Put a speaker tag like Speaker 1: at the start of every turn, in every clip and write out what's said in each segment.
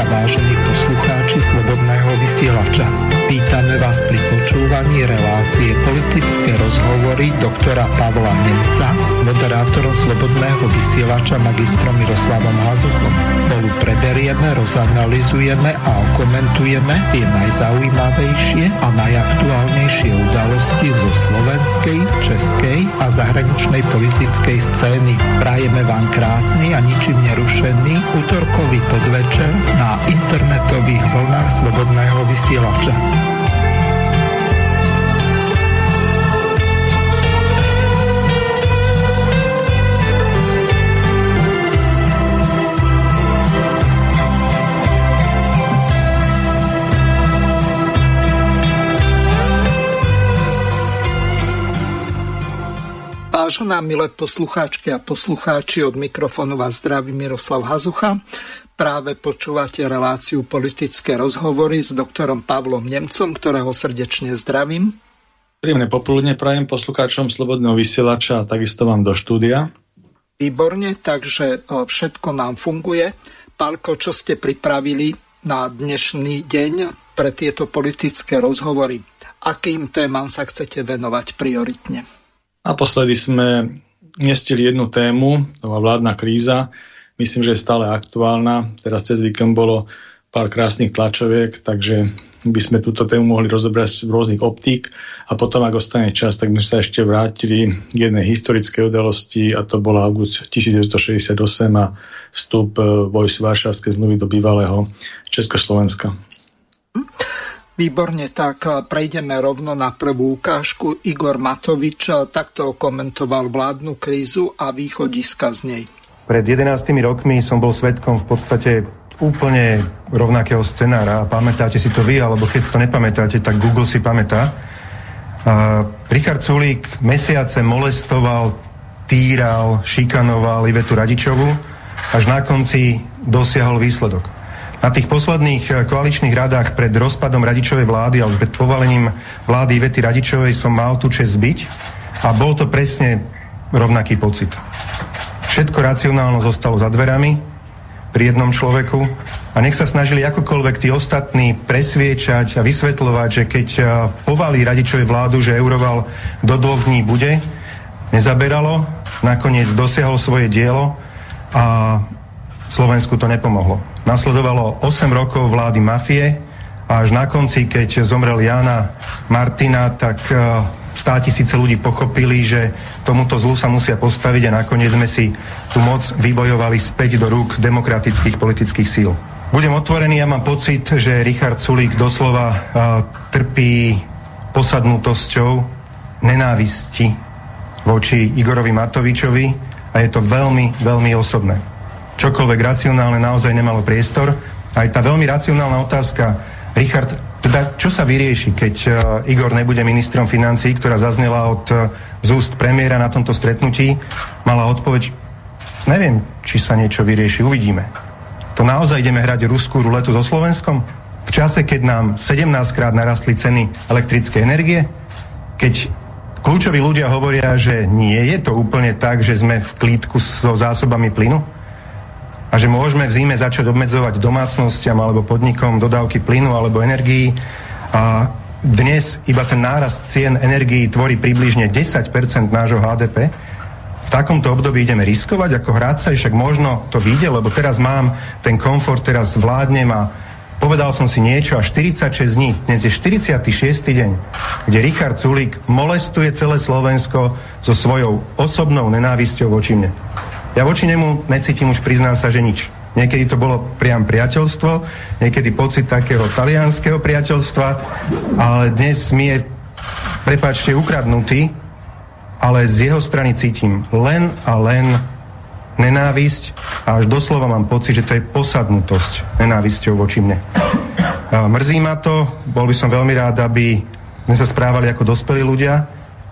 Speaker 1: a vážení Slobodného vysielača magistrom Miroslavom Hazuchom. Spolu preberieme, rozanalizujeme a komentujeme tie najzaujímavejšie a najaktuálnejšie udalosti zo slovenskej, českej a zahraničnej politickej scény. Prajeme vám krásny a ničím nerušený útorkový podvečer na internetových vlnách Slobodného vysielača. Vážená milé poslucháčky a poslucháči, od mikrofónu vás zdraví Miroslav Hazucha. Práve počúvate reláciu politické rozhovory s doktorom Pavlom Nemcom, ktorého srdečne zdravím.
Speaker 2: Príjemné popoludne prajem poslucháčom Slobodného vysielača a takisto vám do štúdia.
Speaker 1: Výborne, takže všetko nám funguje. Pálko, čo ste pripravili na dnešný deň pre tieto politické rozhovory? Akým témam sa chcete venovať prioritne?
Speaker 2: Naposledy sme nestili jednu tému, to bola vládna kríza. Myslím, že je stále aktuálna. Teraz cez víkend bolo pár krásnych tlačoviek, takže by sme túto tému mohli rozobrať z rôznych optík a potom, ak ostane čas, tak by sme sa ešte vrátili k jednej historickej udalosti a to bol august 1968 a vstup e, vojsk Varšavskej zmluvy do bývalého Československa.
Speaker 1: Výborne, tak eh, prejdeme rovno na prvú ukážku. Igor Matovič eh, takto komentoval vládnu krízu a východiska z nej.
Speaker 3: Pred 11 rokmi som bol svetkom v podstate úplne rovnakého scenára. Pamätáte si to vy, alebo keď to nepamätáte, tak Google si pamätá. A Richard Sulík mesiace molestoval, týral, šikanoval Ivetu Radičovu, až na konci dosiahol výsledok. Na tých posledných eh, koaličných radách pred rozpadom Radičovej vlády alebo pred povalením vlády Ivety Radičovej som mal tu čest byť a bol to presne rovnaký pocit. Všetko racionálno zostalo za dverami pri jednom človeku a nech sa snažili akokoľvek tí ostatní presviečať a vysvetľovať, že keď eh, povalí Radičovej vládu, že euroval do dvoch dní bude, nezaberalo, nakoniec dosiahol svoje dielo a Slovensku to nepomohlo. Nasledovalo 8 rokov vlády mafie a až na konci, keď zomrel Jana Martina, tak uh, stá tisíce ľudí pochopili, že tomuto zlu sa musia postaviť a nakoniec sme si tú moc vybojovali späť do rúk demokratických politických síl. Budem otvorený, ja mám pocit, že Richard Sulík doslova uh, trpí posadnutosťou nenávisti voči Igorovi Matovičovi a je to veľmi, veľmi osobné čokoľvek racionálne naozaj nemalo priestor. Aj tá veľmi racionálna otázka, Richard, teda čo sa vyrieši, keď uh, Igor nebude ministrom financí, ktorá zaznela od uh, z úst premiéra na tomto stretnutí, mala odpoveď, neviem, či sa niečo vyrieši, uvidíme. To naozaj ideme hrať ruskú ruletu so Slovenskom? V čase, keď nám 17 krát narastli ceny elektrickej energie? Keď kľúčoví ľudia hovoria, že nie je to úplne tak, že sme v klídku so zásobami plynu? A že môžeme v zime začať obmedzovať domácnostiam alebo podnikom dodávky plynu alebo energií a dnes iba ten nárast cien energií tvorí približne 10% nášho HDP. V takomto období ideme riskovať ako hráť sa, však možno to vyjde, lebo teraz mám ten komfort, teraz vládnem a povedal som si niečo a 46 dní, dnes je 46. deň, kde Richard Sulík molestuje celé Slovensko so svojou osobnou nenávisťou voči mne. Ja voči nemu necítim už, priznám sa, že nič. Niekedy to bolo priam priateľstvo, niekedy pocit takého talianského priateľstva, ale dnes mi je, prepáčte, ukradnutý, ale z jeho strany cítim len a len nenávisť a až doslova mám pocit, že to je posadnutosť nenávisťou voči mne. Mrzí ma to, bol by som veľmi rád, aby sme sa správali ako dospelí ľudia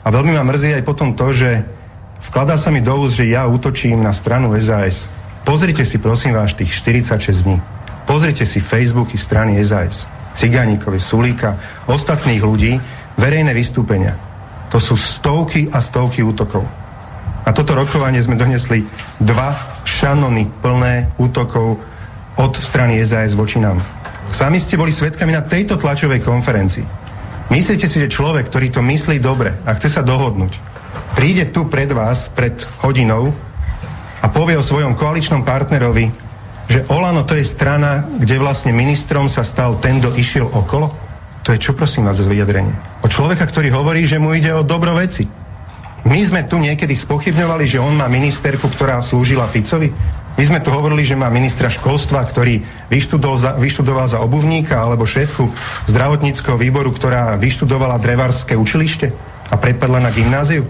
Speaker 3: a veľmi ma mrzí aj potom to, že Vkladá sa mi do úst, že ja útočím na stranu SAS. Pozrite si prosím vás tých 46 dní. Pozrite si Facebooky strany SAS. Cigáníkovi, Sulíka, ostatných ľudí, verejné vystúpenia. To sú stovky a stovky útokov. Na toto rokovanie sme donesli dva šanony plné útokov od strany SAS voči nám. Sami ste boli svetkami na tejto tlačovej konferencii. Myslíte si, že človek, ktorý to myslí dobre a chce sa dohodnúť, príde tu pred vás, pred hodinou a povie o svojom koaličnom partnerovi, že Olano to je strana, kde vlastne ministrom sa stal ten, kto išiel okolo? To je čo prosím vás za vyjadrenie? O človeka, ktorý hovorí, že mu ide o dobro veci. My sme tu niekedy spochybňovali, že on má ministerku, ktorá slúžila Ficovi. My sme tu hovorili, že má ministra školstva, ktorý vyštudoval za, vyštudoval za obuvníka alebo šéfku zdravotníckého výboru, ktorá vyštudovala drevarské učilište a prepadla na gymnáziu.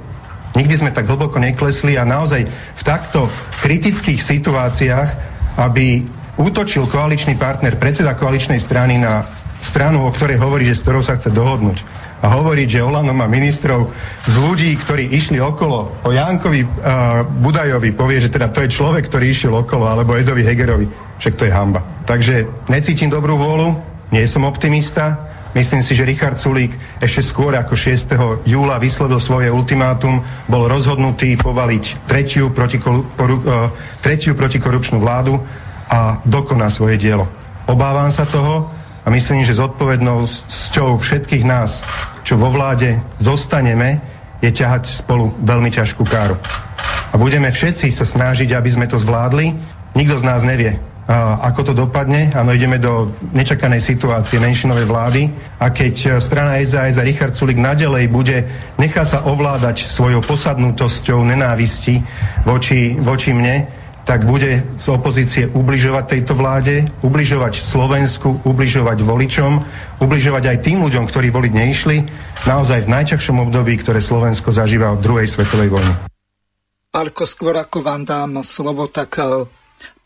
Speaker 3: Nikdy sme tak hlboko neklesli a naozaj v takto kritických situáciách, aby útočil koaličný partner, predseda koaličnej strany na stranu, o ktorej hovorí, že s ktorou sa chce dohodnúť, a hovoriť, že Olano má ministrov z ľudí, ktorí išli okolo, o Jankovi uh, Budajovi povie, že teda to je človek, ktorý išiel okolo, alebo Edovi Hegerovi, však to je hamba. Takže necítim dobrú vôľu, nie som optimista, Myslím si, že Richard Sulík ešte skôr ako 6. júla vyslovil svoje ultimátum, bol rozhodnutý povaliť tretiu, protikoru, uh, tretiu protikorupčnú vládu a dokoná svoje dielo. Obávam sa toho, a myslím, že zodpovednosťou všetkých nás, čo vo vláde zostaneme, je ťahať spolu veľmi ťažkú káru. A budeme všetci sa snažiť, aby sme to zvládli. Nikto z nás nevie, ako to dopadne. Áno, ideme do nečakanej situácie menšinovej vlády a keď strana SAS a Richard Sulik nadalej bude, nechá sa ovládať svojou posadnutosťou nenávisti voči, voči mne, tak bude z opozície ubližovať tejto vláde, ubližovať Slovensku, ubližovať voličom, ubližovať aj tým ľuďom, ktorí voliť neišli, naozaj v najťažšom období, ktoré Slovensko zažíva od druhej svetovej vojny.
Speaker 4: Pálko, skôr ako vám dám slovo, tak e,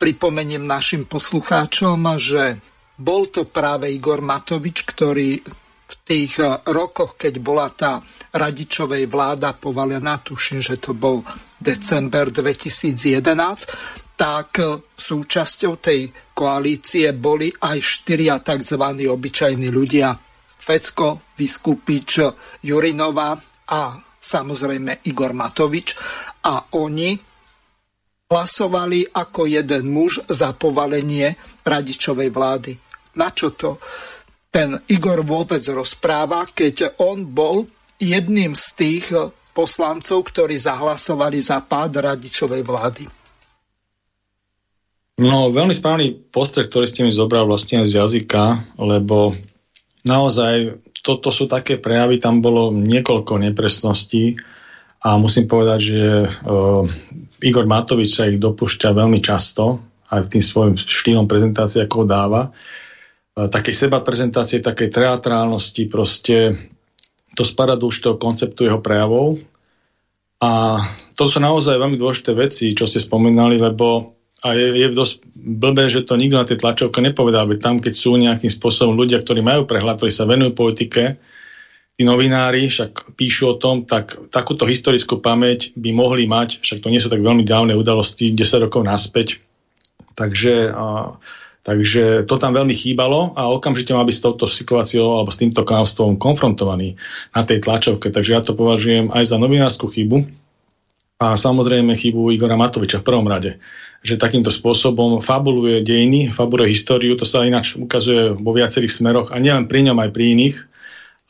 Speaker 4: pripomeniem našim poslucháčom, že bol to práve Igor Matovič, ktorý v tých e, rokoch, keď bola tá radičovej vláda povalená, tuším, že to bol december 2011, tak e, súčasťou tej koalície boli aj štyria tzv. obyčajní ľudia. Fecko, Vyskupič, Jurinova a samozrejme Igor Matovič. A oni hlasovali ako jeden muž za povalenie radičovej vlády. Na čo to ten Igor vôbec rozpráva, keď on bol jedným z tých poslancov, ktorí zahlasovali za pád radičovej vlády.
Speaker 2: No, veľmi správny postreh, ktorý ste mi zobral vlastne z jazyka, lebo naozaj toto sú také prejavy, tam bolo niekoľko nepresností a musím povedať, že uh, Igor Matovič sa ich dopúšťa veľmi často, aj tým svojim štýlom prezentácie, ako ho dáva. Uh, takej seba prezentácie, takej teatrálnosti, proste to spada do určitého konceptu jeho prejavov. A to sú naozaj veľmi dôležité veci, čo ste spomínali, lebo a je, je dosť blbé, že to nikto na tej tlačovke nepovedal, veď tam, keď sú nejakým spôsobom ľudia, ktorí majú prehľad, ktorí sa venujú politike, tí novinári však píšu o tom, tak takúto historickú pamäť by mohli mať, však to nie sú tak veľmi dávne udalosti, 10 rokov naspäť. Takže a, Takže to tam veľmi chýbalo a okamžite mal byť s touto situáciou alebo s týmto klamstvom konfrontovaný na tej tlačovke. Takže ja to považujem aj za novinárskú chybu a samozrejme chybu Igora Matoviča v prvom rade že takýmto spôsobom fabuluje dejiny, fabuluje históriu, to sa ináč ukazuje vo viacerých smeroch a nielen pri ňom, aj pri iných,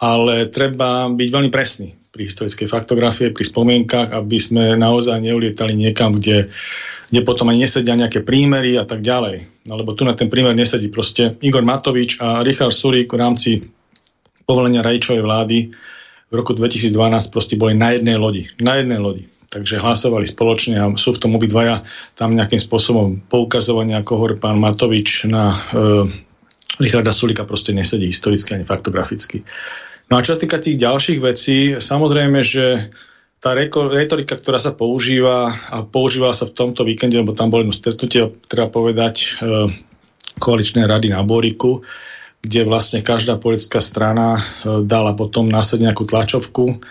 Speaker 2: ale treba byť veľmi presný pri historickej faktografie, pri spomienkach, aby sme naozaj neulietali niekam, kde kde potom aj nesedia nejaké prímery a tak ďalej. No, lebo tu na ten prímer nesedí proste Igor Matovič a Richard Surík v rámci povolenia Rajčovej vlády v roku 2012 proste boli na jednej lodi. Na jednej lodi. Takže hlasovali spoločne a sú v tom obidvaja tam nejakým spôsobom poukazovania, ako hovorí pán Matovič na e, Richarda Sulika proste nesedí historicky ani faktograficky. No a čo sa týka tých ďalších vecí, samozrejme, že tá retorika, ktorá sa používa a používala sa v tomto víkende, lebo tam bolo jedno stretnutie, treba povedať, e, koaličné rady na Boriku, kde vlastne každá politická strana e, dala potom následne nejakú tlačovku.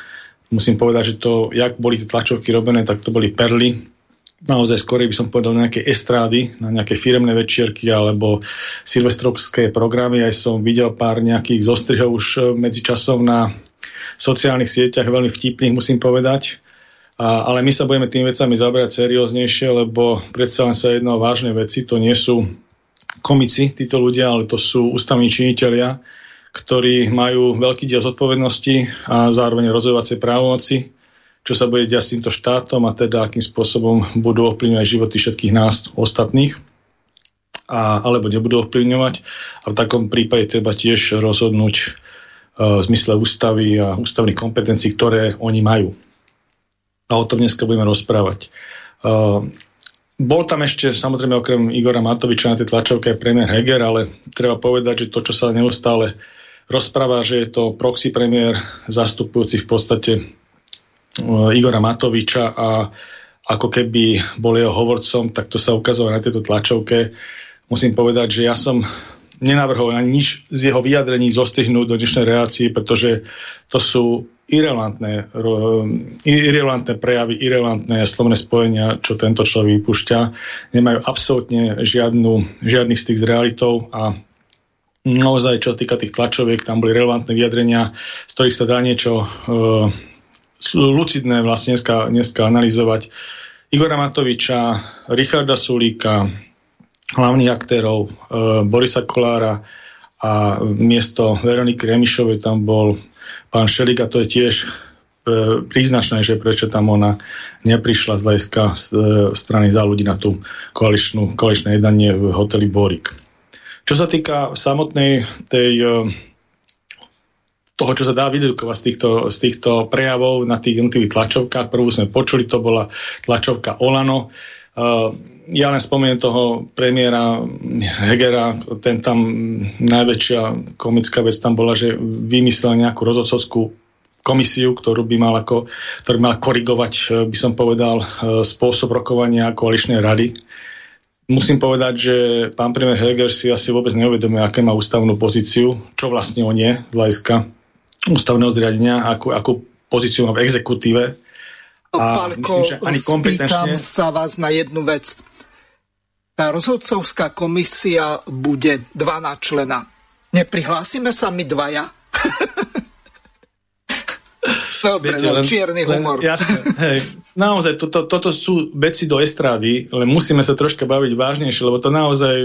Speaker 2: Musím povedať, že to, jak boli tie tlačovky robené, tak to boli perly. Naozaj skorej by som povedal nejaké estrády, na nejaké firemné večierky alebo silvestrovské programy. Aj som videl pár nejakých zostrihov už e, medzičasom na sociálnych sieťach veľmi vtipných, musím povedať. A, ale my sa budeme tým vecami zaberať serióznejšie, lebo predsa len sa jedno o vážne veci, to nie sú komici, títo ľudia, ale to sú ústavní činiteľia, ktorí majú veľký diel zodpovednosti a zároveň rozhodovacie právomoci, čo sa bude diať s týmto štátom a teda akým spôsobom budú ovplyvňovať životy všetkých nás ostatných a, alebo nebudú ovplyvňovať. A v takom prípade treba tiež rozhodnúť uh, v zmysle ústavy a ústavných kompetencií, ktoré oni majú. A o tom dneska budeme rozprávať. Uh, bol tam ešte, samozrejme, okrem Igora Matoviča na tej tlačovke premiér Heger, ale treba povedať, že to, čo sa neustále rozpráva, že je to proxy premiér zastupujúci v podstate Igora Matoviča a ako keby bol jeho hovorcom, tak to sa ukazovalo na tejto tlačovke musím povedať, že ja som nenavrhol ani nič z jeho vyjadrení zostrihnúť do dnešnej reácie, pretože to sú irrelevantné, irrelevantné prejavy, irrelevantné slovné spojenia, čo tento človek vypúšťa. Nemajú absolútne žiadnu, žiadny styk s realitou a naozaj, čo týka tých tlačoviek, tam boli relevantné vyjadrenia, z ktorých sa dá niečo uh, lucidné vlastne dneska, dneska analyzovať. Igora Matoviča, Richarda Sulíka, hlavných aktérov e, Borisa Kolára a miesto Veroniky Remišovej tam bol pán Šelik a to je tiež e, príznačné, že prečo tam ona neprišla z hľadiska e, strany za ľudí na tú koaličnú, koaličné jednanie v hoteli Borik. Čo sa týka samotnej tej, e, toho, čo sa dá vydedukovať z týchto, z týchto prejavov na tých jednotlivých tlačovkách, prvú sme počuli, to bola tlačovka Olano. Uh, ja len spomeniem toho premiéra Hegera, ten tam najväčšia komická vec tam bola, že vymyslel nejakú rozhodcovskú komisiu, ktorú by mal ako, ktorý mal korigovať, eh, by som povedal, eh, spôsob rokovania koaličnej rady. Musím povedať, že pán premiér Heger si asi vôbec neuvedomuje, aké má ústavnú pozíciu, čo vlastne on je z hľadiska ústavného zriadenia, akú, akú pozíciu v exekutíve.
Speaker 4: A Pálko, myslím, že ani kompetenčne... sa vás na jednu vec. Tá rozhodcovská komisia bude 12 člena. Neprihlásime sa my dvaja? Dobre, Viete, no, len, čierny humor.
Speaker 2: Len, jasne, hej, naozaj, toto, toto sú veci do estrády, ale musíme sa troška baviť vážnejšie, lebo to naozaj,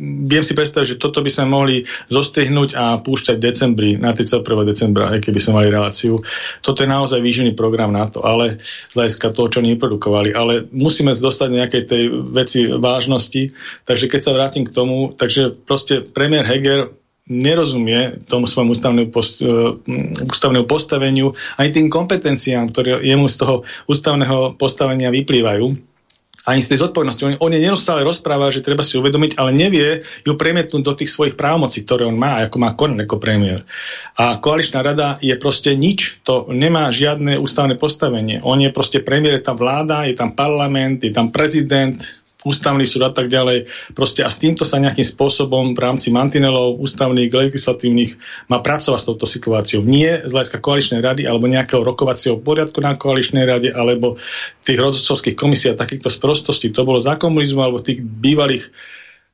Speaker 2: viem si predstaviť, že toto by sme mohli zostrihnúť a púšťať v decembri, na 31. decembra, aj keby sme mali reláciu. Toto je naozaj výživný program na to, ale z hľadiska toho, čo neprodukovali. Ale musíme dostať nejakej tej veci vážnosti, takže keď sa vrátim k tomu, takže proste premiér Heger nerozumie tomu svojmu ústavnému, post, uh, ústavnému postaveniu ani tým kompetenciám, ktoré jemu z toho ústavného postavenia vyplývajú ani z tej zodpovednosti. On, on je neustále rozpráva, že treba si uvedomiť, ale nevie ju premietnúť do tých svojich právomocí, ktoré on má, ako má konať ako premiér. A koaličná rada je proste nič, to nemá žiadne ústavné postavenie. On je proste premiér, je tam vláda, je tam parlament, je tam prezident, ústavný súd a tak ďalej. Proste a s týmto sa nejakým spôsobom v rámci mantinelov ústavných, legislatívnych má pracovať s touto situáciou. Nie z hľadiska koaličnej rady alebo nejakého rokovacieho poriadku na koaličnej rade alebo tých rozhodcovských komisí a takýchto sprostostí. To bolo za komunizmu alebo tých bývalých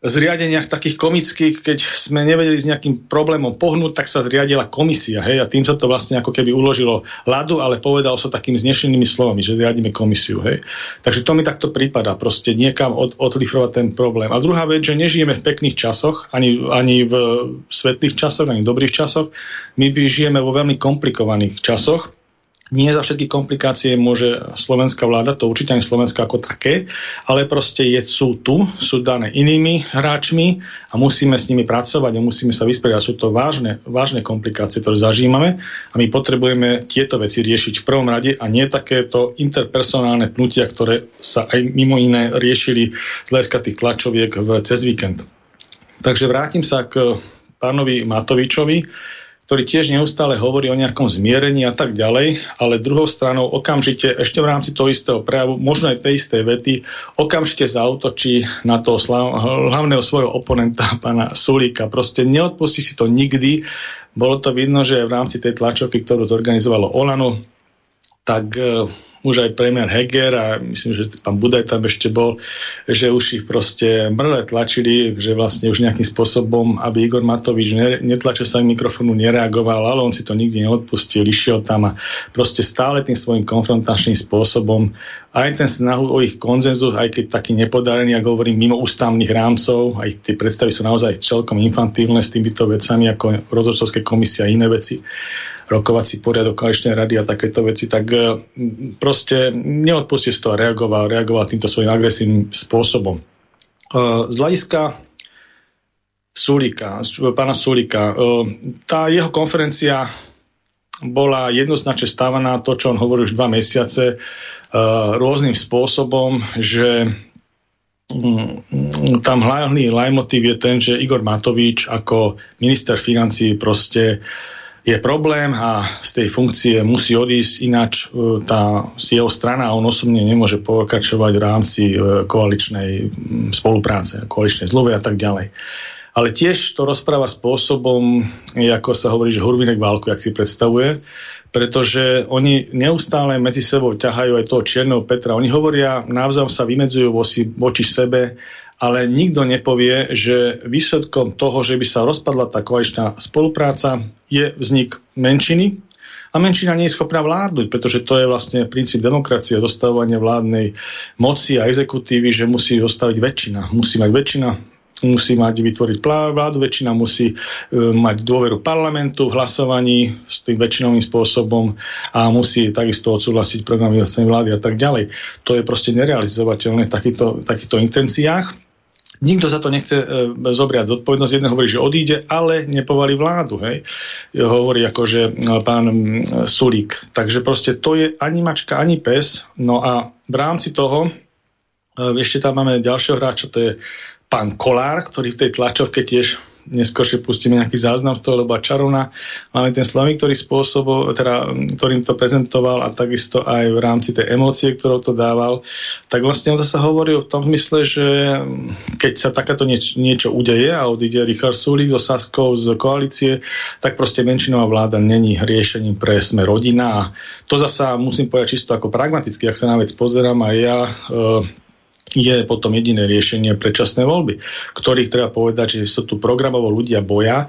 Speaker 2: zriadeniach takých komických, keď sme nevedeli s nejakým problémom pohnúť, tak sa zriadila komisia, hej, a tým sa to vlastne ako keby uložilo ľadu, ale povedal sa so takými znešenými slovami, že zriadíme komisiu, hej. Takže to mi takto prípada, proste niekam od, odlifrovať ten problém. A druhá vec, že nežijeme v pekných časoch, ani, ani v svetlých časoch, ani v dobrých časoch, my žijeme vo veľmi komplikovaných časoch, nie za všetky komplikácie môže slovenská vláda, to určite ani Slovensko ako také, ale proste je, sú tu, sú dané inými hráčmi a musíme s nimi pracovať a musíme sa vysporiadať. Sú to vážne, vážne komplikácie, ktoré zažívame a my potrebujeme tieto veci riešiť v prvom rade a nie takéto interpersonálne pnutia, ktoré sa aj mimo iné riešili z hľadiska tých tlačoviek v, cez víkend. Takže vrátim sa k pánovi Matovičovi ktorý tiež neustále hovorí o nejakom zmierení a tak ďalej, ale druhou stranou okamžite, ešte v rámci toho istého prejavu, možno aj tej istej vety, okamžite zautočí na toho hlavného svojho oponenta, pána Sulíka. Proste neodpustí si to nikdy. Bolo to vidno, že v rámci tej tlačovky, ktorú zorganizovalo Olano, tak e, už aj premiér Heger a myslím, že pán Budaj tam ešte bol, že už ich proste mrle tlačili, že vlastne už nejakým spôsobom, aby Igor Matovič netlačil sa mikrofónu, nereagoval, ale on si to nikdy neodpustil, išiel tam a proste stále tým svojim konfrontačným spôsobom. Aj ten snahu o ich konzenzus, aj keď taký nepodarený, ako hovorím, mimo ústavných rámcov, aj tie predstavy sú naozaj celkom infantilné s týmito vecami, ako rozhodcovské komisie a iné veci rokovací poriadok koaličnej rady a takéto veci, tak e, proste neodpustí z toho reagoval, reagoval týmto svojím agresívnym spôsobom. E, z hľadiska Sulika, pána Sulika, e, tá jeho konferencia bola jednoznačne stávaná to, čo on hovorí už dva mesiace, rôznym spôsobom, že mm, tam hlavný lajmotív je ten, že Igor Matovič ako minister financí proste uh, je problém a z tej funkcie musí odísť, ináč e, tá jeho strana on osobne nemôže pokračovať v rámci e, koaličnej spolupráce, koaličnej zmluvy a tak ďalej. Ale tiež to rozpráva spôsobom, ako sa hovorí, že hurvinek válku, jak si predstavuje, pretože oni neustále medzi sebou ťahajú aj toho čierneho Petra. Oni hovoria, navzájom sa vymedzujú voči sebe ale nikto nepovie, že výsledkom toho, že by sa rozpadla tá koaličná spolupráca, je vznik menšiny a menšina nie je schopná vládnuť, pretože to je vlastne princíp demokracie, dostavovanie vládnej moci a exekutívy, že musí zostaviť väčšina. Musí mať väčšina, musí mať vytvoriť vládu, väčšina musí e, mať dôveru parlamentu v hlasovaní s tým väčšinovým spôsobom a musí takisto odsúhlasiť program vlády a tak ďalej. To je proste nerealizovateľné v takýchto, takýchto intenciách. Nikto za to nechce e, zobriať zodpovednosť. Jeden hovorí, že odíde, ale nepovali vládu. Hej. Hovorí akože pán Sulík. Takže proste to je ani mačka, ani pes. No a v rámci toho e, ešte tam máme ďalšieho hráča, to je pán Kolár, ktorý v tej tlačovke tiež neskôršie pustíme nejaký záznam z toho, lebo čarovna. Máme ten slovník, ktorý spôsobo, teda, ktorým to prezentoval a takisto aj v rámci tej emócie, ktorou to dával, tak vlastne on zase hovorí v tom zmysle, že keď sa takáto nieč, niečo udeje a odíde Richard Sulík do Saskov z koalície, tak proste menšinová vláda není riešením pre sme rodina a to zasa musím povedať čisto ako pragmaticky, ak sa na vec pozerám aj ja, e, je potom jediné riešenie predčasné voľby, ktorých treba povedať, že sú tu programovo ľudia boja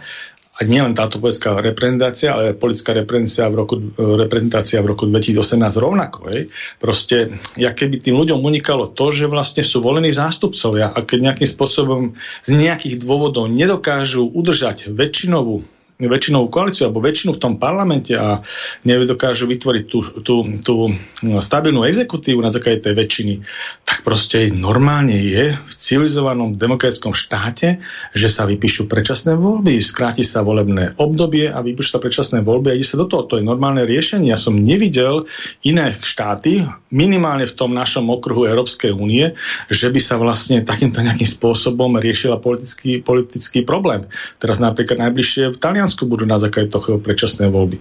Speaker 2: a nielen táto politická reprezentácia, ale politická reprezentácia v roku, reprezentácia v roku 2018 rovnako. Hej. Proste, ja keby tým ľuďom unikalo to, že vlastne sú volení zástupcovia a keď nejakým spôsobom z nejakých dôvodov nedokážu udržať väčšinovú väčšinovú koalíciu alebo väčšinu v tom parlamente a nedokážu vytvoriť tú, tú, tú stabilnú exekutívu na základe tej väčšiny, tak proste normálne je v civilizovanom demokratickom štáte, že sa vypíšu predčasné voľby, skráti sa volebné obdobie a vypíšu sa predčasné voľby a ide sa do toho. To je normálne riešenie. Ja som nevidel iné štáty, minimálne v tom našom okruhu Európskej únie, že by sa vlastne takýmto nejakým spôsobom riešila politický, politický problém. Teraz napríklad najbližšie v Taliansku Taliansku budú na základe toho predčasné voľby.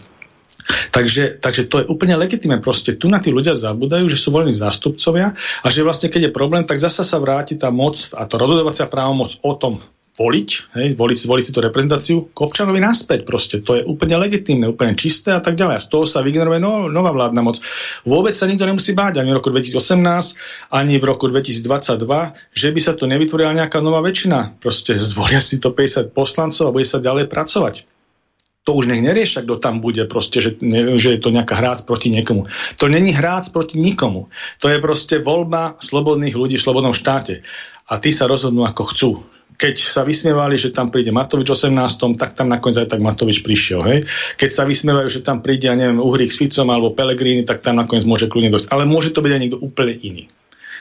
Speaker 2: Takže, takže to je úplne legitimné. Proste tu na tí ľudia zabúdajú, že sú voľní zástupcovia a že vlastne keď je problém, tak zasa sa vráti tá moc a to rozhodovacia právomoc o tom voliť, hej, voliť, voliť si tú reprezentáciu k občanovi naspäť proste. To je úplne legitimné, úplne čisté a tak ďalej. A z toho sa vygeneruje no, nová vládna moc. Vôbec sa nikto nemusí báť ani v roku 2018, ani v roku 2022, že by sa tu nevytvorila nejaká nová väčšina. Proste zvolia si to 50 poslancov a bude sa ďalej pracovať to už nech neriešia, kto tam bude, proste, že, ne, že je to nejaká hrác proti niekomu. To není hrác proti nikomu. To je proste voľba slobodných ľudí v slobodnom štáte. A tí sa rozhodnú, ako chcú. Keď sa vysmievali, že tam príde Matovič v 18., tak tam nakoniec aj tak Matovič prišiel. Hej? Keď sa vysmievajú, že tam príde, ja neviem, Uhrík s Ficom alebo Pelegrini, tak tam nakoniec môže kľudne dojsť. Ale môže to byť aj niekto úplne iný.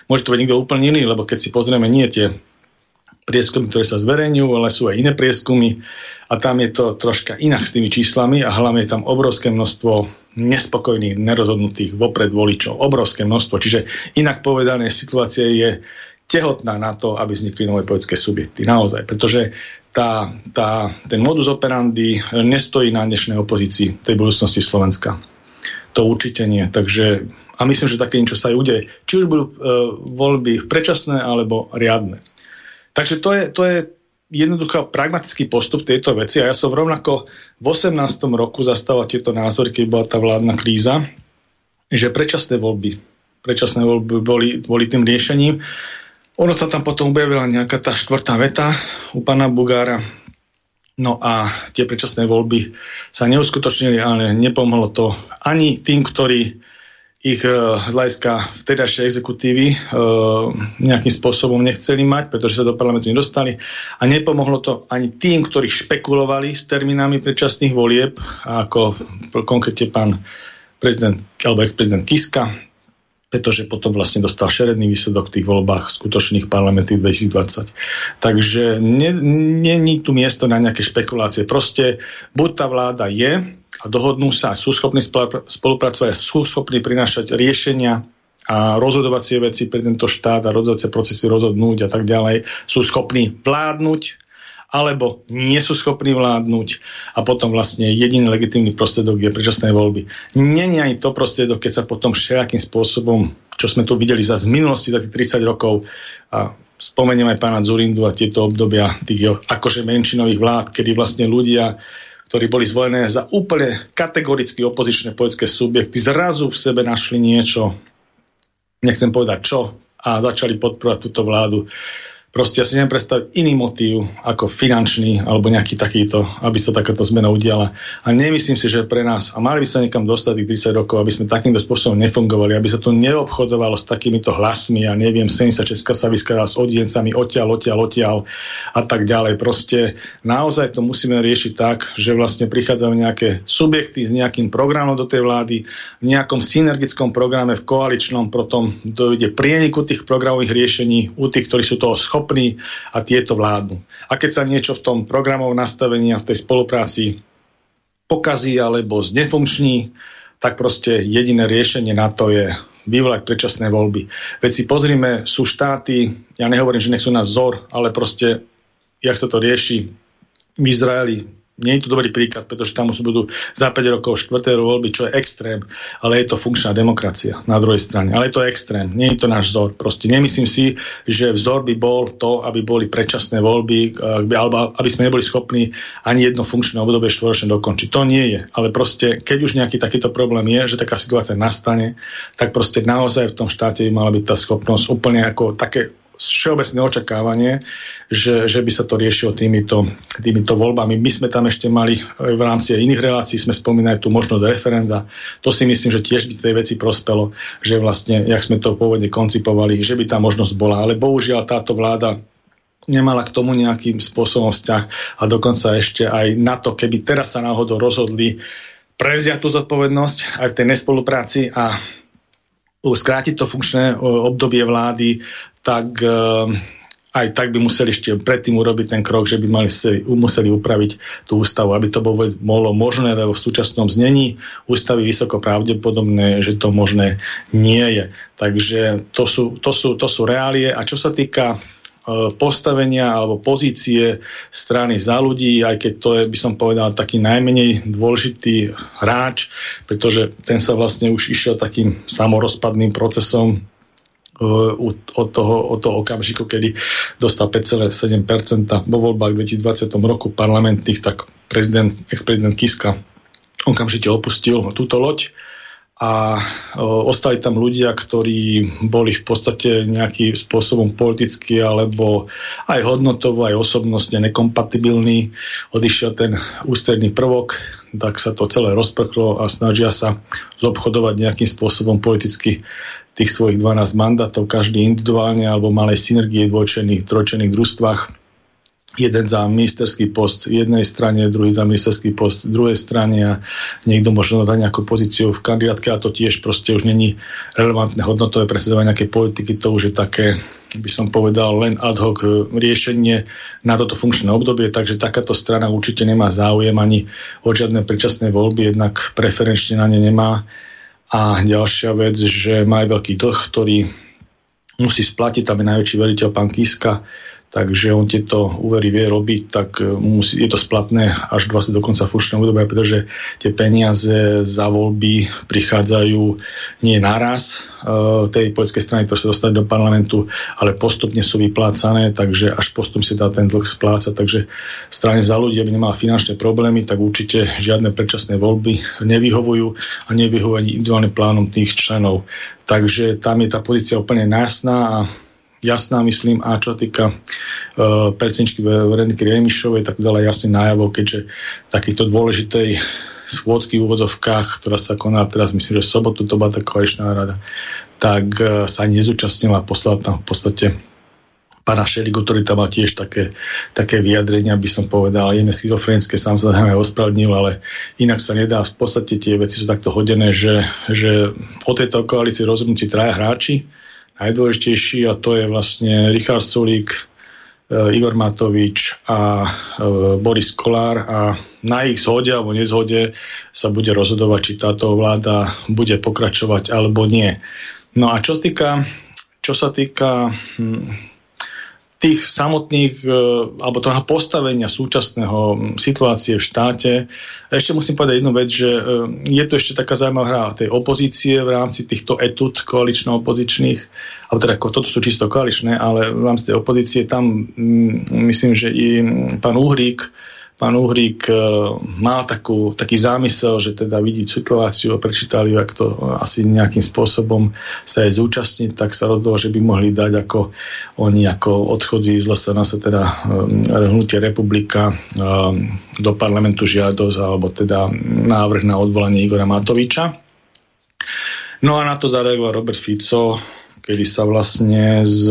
Speaker 2: Môže to byť niekto úplne iný, lebo keď si pozrieme nie tie prieskumy, ktoré sa zverejňujú, ale sú aj iné prieskumy a tam je to troška inak s tými číslami a hlavne je tam obrovské množstvo nespokojných, nerozhodnutých vopred voličov. Obrovské množstvo. Čiže inak povedané, situácia je tehotná na to, aby vznikli nové politické subjekty. Naozaj. Pretože tá, tá, ten modus operandi nestojí na dnešnej opozícii tej budúcnosti Slovenska. To určite nie. Takže, a myslím, že také niečo sa aj udeje. Či už budú e, voľby predčasné alebo riadne. Takže to je, to je jednoducho pragmatický postup tejto veci a ja som rovnako v 18. roku zastával tieto názory, keď bola tá vládna kríza, že predčasné voľby, predčasné voľby boli, boli tým riešením. Ono sa tam potom objavila nejaká tá štvrtá veta u pána Bugára, No a tie predčasné voľby sa neuskutočnili, ale nepomohlo to ani tým, ktorí ich uh, hľadiska vtedajšej exekutívy uh, nejakým spôsobom nechceli mať, pretože sa do parlamentu nedostali. A nepomohlo to ani tým, ktorí špekulovali s termínami predčasných volieb, ako konkrétne pán prezident, alebo ex-prezident Kiska, pretože potom vlastne dostal šeredný výsledok v tých voľbách skutočných parlamenty 2020. Takže není tu miesto na nejaké špekulácie. Proste buď tá vláda je a dohodnú sa a sú schopní spolupracovať sú schopní prinášať riešenia a rozhodovacie veci pre tento štát a rozhodovacie procesy rozhodnúť a tak ďalej, sú schopní vládnuť alebo nie sú schopní vládnuť a potom vlastne jediný legitímny prostriedok je predčasné voľby. Není ani to prostriedok, keď sa potom všelijakým spôsobom, čo sme tu videli za z minulosti, za tých 30 rokov, a spomeniem aj pána Zurindu a tieto obdobia tých akože menšinových vlád, kedy vlastne ľudia ktorí boli zvolené za úplne kategoricky opozičné politické subjekty, zrazu v sebe našli niečo, nechcem povedať čo, a začali podporovať túto vládu. Proste ja si neviem predstaviť iný motív ako finančný alebo nejaký takýto, aby sa takáto zmena udiala. A nemyslím si, že pre nás, a mali by sa niekam dostať tých 30 rokov, aby sme takýmto spôsobom nefungovali, aby sa to neobchodovalo s takýmito hlasmi a neviem, 70 Česka sa vyskladá s odiencami odtiaľ, odtiaľ, odtiaľ a tak ďalej. Proste naozaj to musíme riešiť tak, že vlastne prichádzajú nejaké subjekty s nejakým programom do tej vlády, v nejakom synergickom programe v koaličnom, potom dojde prieniku tých programových riešení u tých, ktorí sú toho schopní schopní a tieto vládnu. A keď sa niečo v tom programovom nastavení a v tej spolupráci pokazí alebo znefunkční, tak proste jediné riešenie na to je vyvolať predčasné voľby. Veď si pozrime, sú štáty, ja nehovorím, že nech sú nás vzor, ale proste, jak sa to rieši v Izraeli, nie je to dobrý príklad, pretože tam budú za 5 rokov štvrté voľby, čo je extrém, ale je to funkčná demokracia na druhej strane. Ale je to extrém, nie je to náš vzor. Proste nemyslím si, že vzor by bol to, aby boli predčasné voľby, alebo aby sme neboli schopní ani jedno funkčné obdobie štvoročne dokončiť. To nie je. Ale proste, keď už nejaký takýto problém je, že taká situácia nastane, tak proste naozaj v tom štáte by mala byť tá schopnosť úplne ako také všeobecné očakávanie, že, že by sa to riešilo týmito, týmito voľbami. My sme tam ešte mali v rámci iných relácií, sme spomínali tú možnosť referenda. To si myslím, že tiež by tej veci prospelo, že vlastne, jak sme to pôvodne koncipovali, že by tá možnosť bola. Ale bohužiaľ táto vláda nemala k tomu nejakým spôsobom vzťah a dokonca ešte aj na to, keby teraz sa náhodou rozhodli prevziať tú zodpovednosť aj v tej nespolupráci a skrátiť to funkčné obdobie vlády, tak eh, aj tak by museli ešte predtým urobiť ten krok, že by mali museli upraviť tú ústavu, aby to bolo, bolo možné, lebo v súčasnom znení ústavy vysoko pravdepodobné, že to možné nie je. Takže to sú, to sú, to sú reálie. A čo sa týka postavenia alebo pozície strany za ľudí, aj keď to je, by som povedal, taký najmenej dôležitý hráč, pretože ten sa vlastne už išiel takým samorozpadným procesom od toho, od toho okamžiku, kedy dostal 5,7% vo voľbách v 2020 roku parlamentných, tak prezident, ex-prezident Kiska okamžite opustil túto loď a ostali tam ľudia, ktorí boli v podstate nejakým spôsobom politicky alebo aj hodnotovo, aj osobnostne nekompatibilní. Odišiel ten ústredný prvok, tak sa to celé rozprchlo a snažia sa zobchodovať nejakým spôsobom politicky tých svojich 12 mandátov, každý individuálne alebo malej synergie v dvojčených, trojčených družstvách. Jeden za ministerský post jednej strane, druhý za ministerský post druhej strane a niekto možno dať nejakú pozíciu v kandidátke a to tiež proste už není relevantné hodnotové presadzovanie nejakej politiky, to už je také, by som povedal, len ad hoc riešenie na toto funkčné obdobie, takže takáto strana určite nemá záujem ani o žiadne predčasné voľby, jednak preferenčne na ne nemá. A ďalšia vec, že má veľký dlh, ktorý musí splatiť, tam je najväčší veliteľ pán Kiska, takže on tieto úvery vie robiť, tak e, musí, je to splatné až vlastne do konca funkčného obdobia, pretože tie peniaze za voľby prichádzajú nie naraz uh, tej politickej strany, ktoré sa dostali do parlamentu, ale postupne sú vyplácané, takže až postupne si dá ten dlh splácať, takže strane za ľudí, aby nemala finančné problémy, tak určite žiadne predčasné voľby nevyhovujú a nevyhovujú ani individuálnym plánom tých členov. Takže tam je tá pozícia úplne jasná a jasná, myslím, a čo týka uh, predsedničky Vereniky Remišovej, tak dala jasne najavo, keďže takýchto dôležitej schôdzky v úvodzovkách, ktorá sa koná teraz, myslím, že v sobotu to bola tá koaličná rada, tak uh, sa nezúčastnila, poslala tam v podstate pána Šeligu, ktorý tam mal tiež také, také vyjadrenia, by som povedal, jeme schizofrenické, sám sa aj ospravedlnil, ale inak sa nedá, v podstate tie veci sú takto hodené, že, že o tejto koalícii rozhodnutí traja hráči, najdôležitejší a to je vlastne Richard Sulík, e, Igor Matovič a e, Boris Kolár a na ich zhode alebo nezhode sa bude rozhodovať, či táto vláda bude pokračovať alebo nie. No a čo týka, čo sa týka hm, tých samotných, e, alebo toho postavenia súčasného situácie v štáte. Ešte musím povedať jednu vec, že e, je tu ešte taká zaujímavá hra tej opozície v rámci týchto etut koalično-opozičných, alebo teda toto sú čisto koaličné, ale v rámci tej opozície tam myslím, že i pán Uhrík pán Uhrík e, má takú, taký zámysel, že teda vidí situáciu a prečítali ak to asi nejakým spôsobom sa aj zúčastniť, tak sa rozhodol, že by mohli dať ako oni ako odchodzí z Lesana sa teda um, hnutie republika um, do parlamentu žiadosť alebo teda návrh na odvolanie Igora Matoviča. No a na to zareagoval Robert Fico, kedy sa vlastne s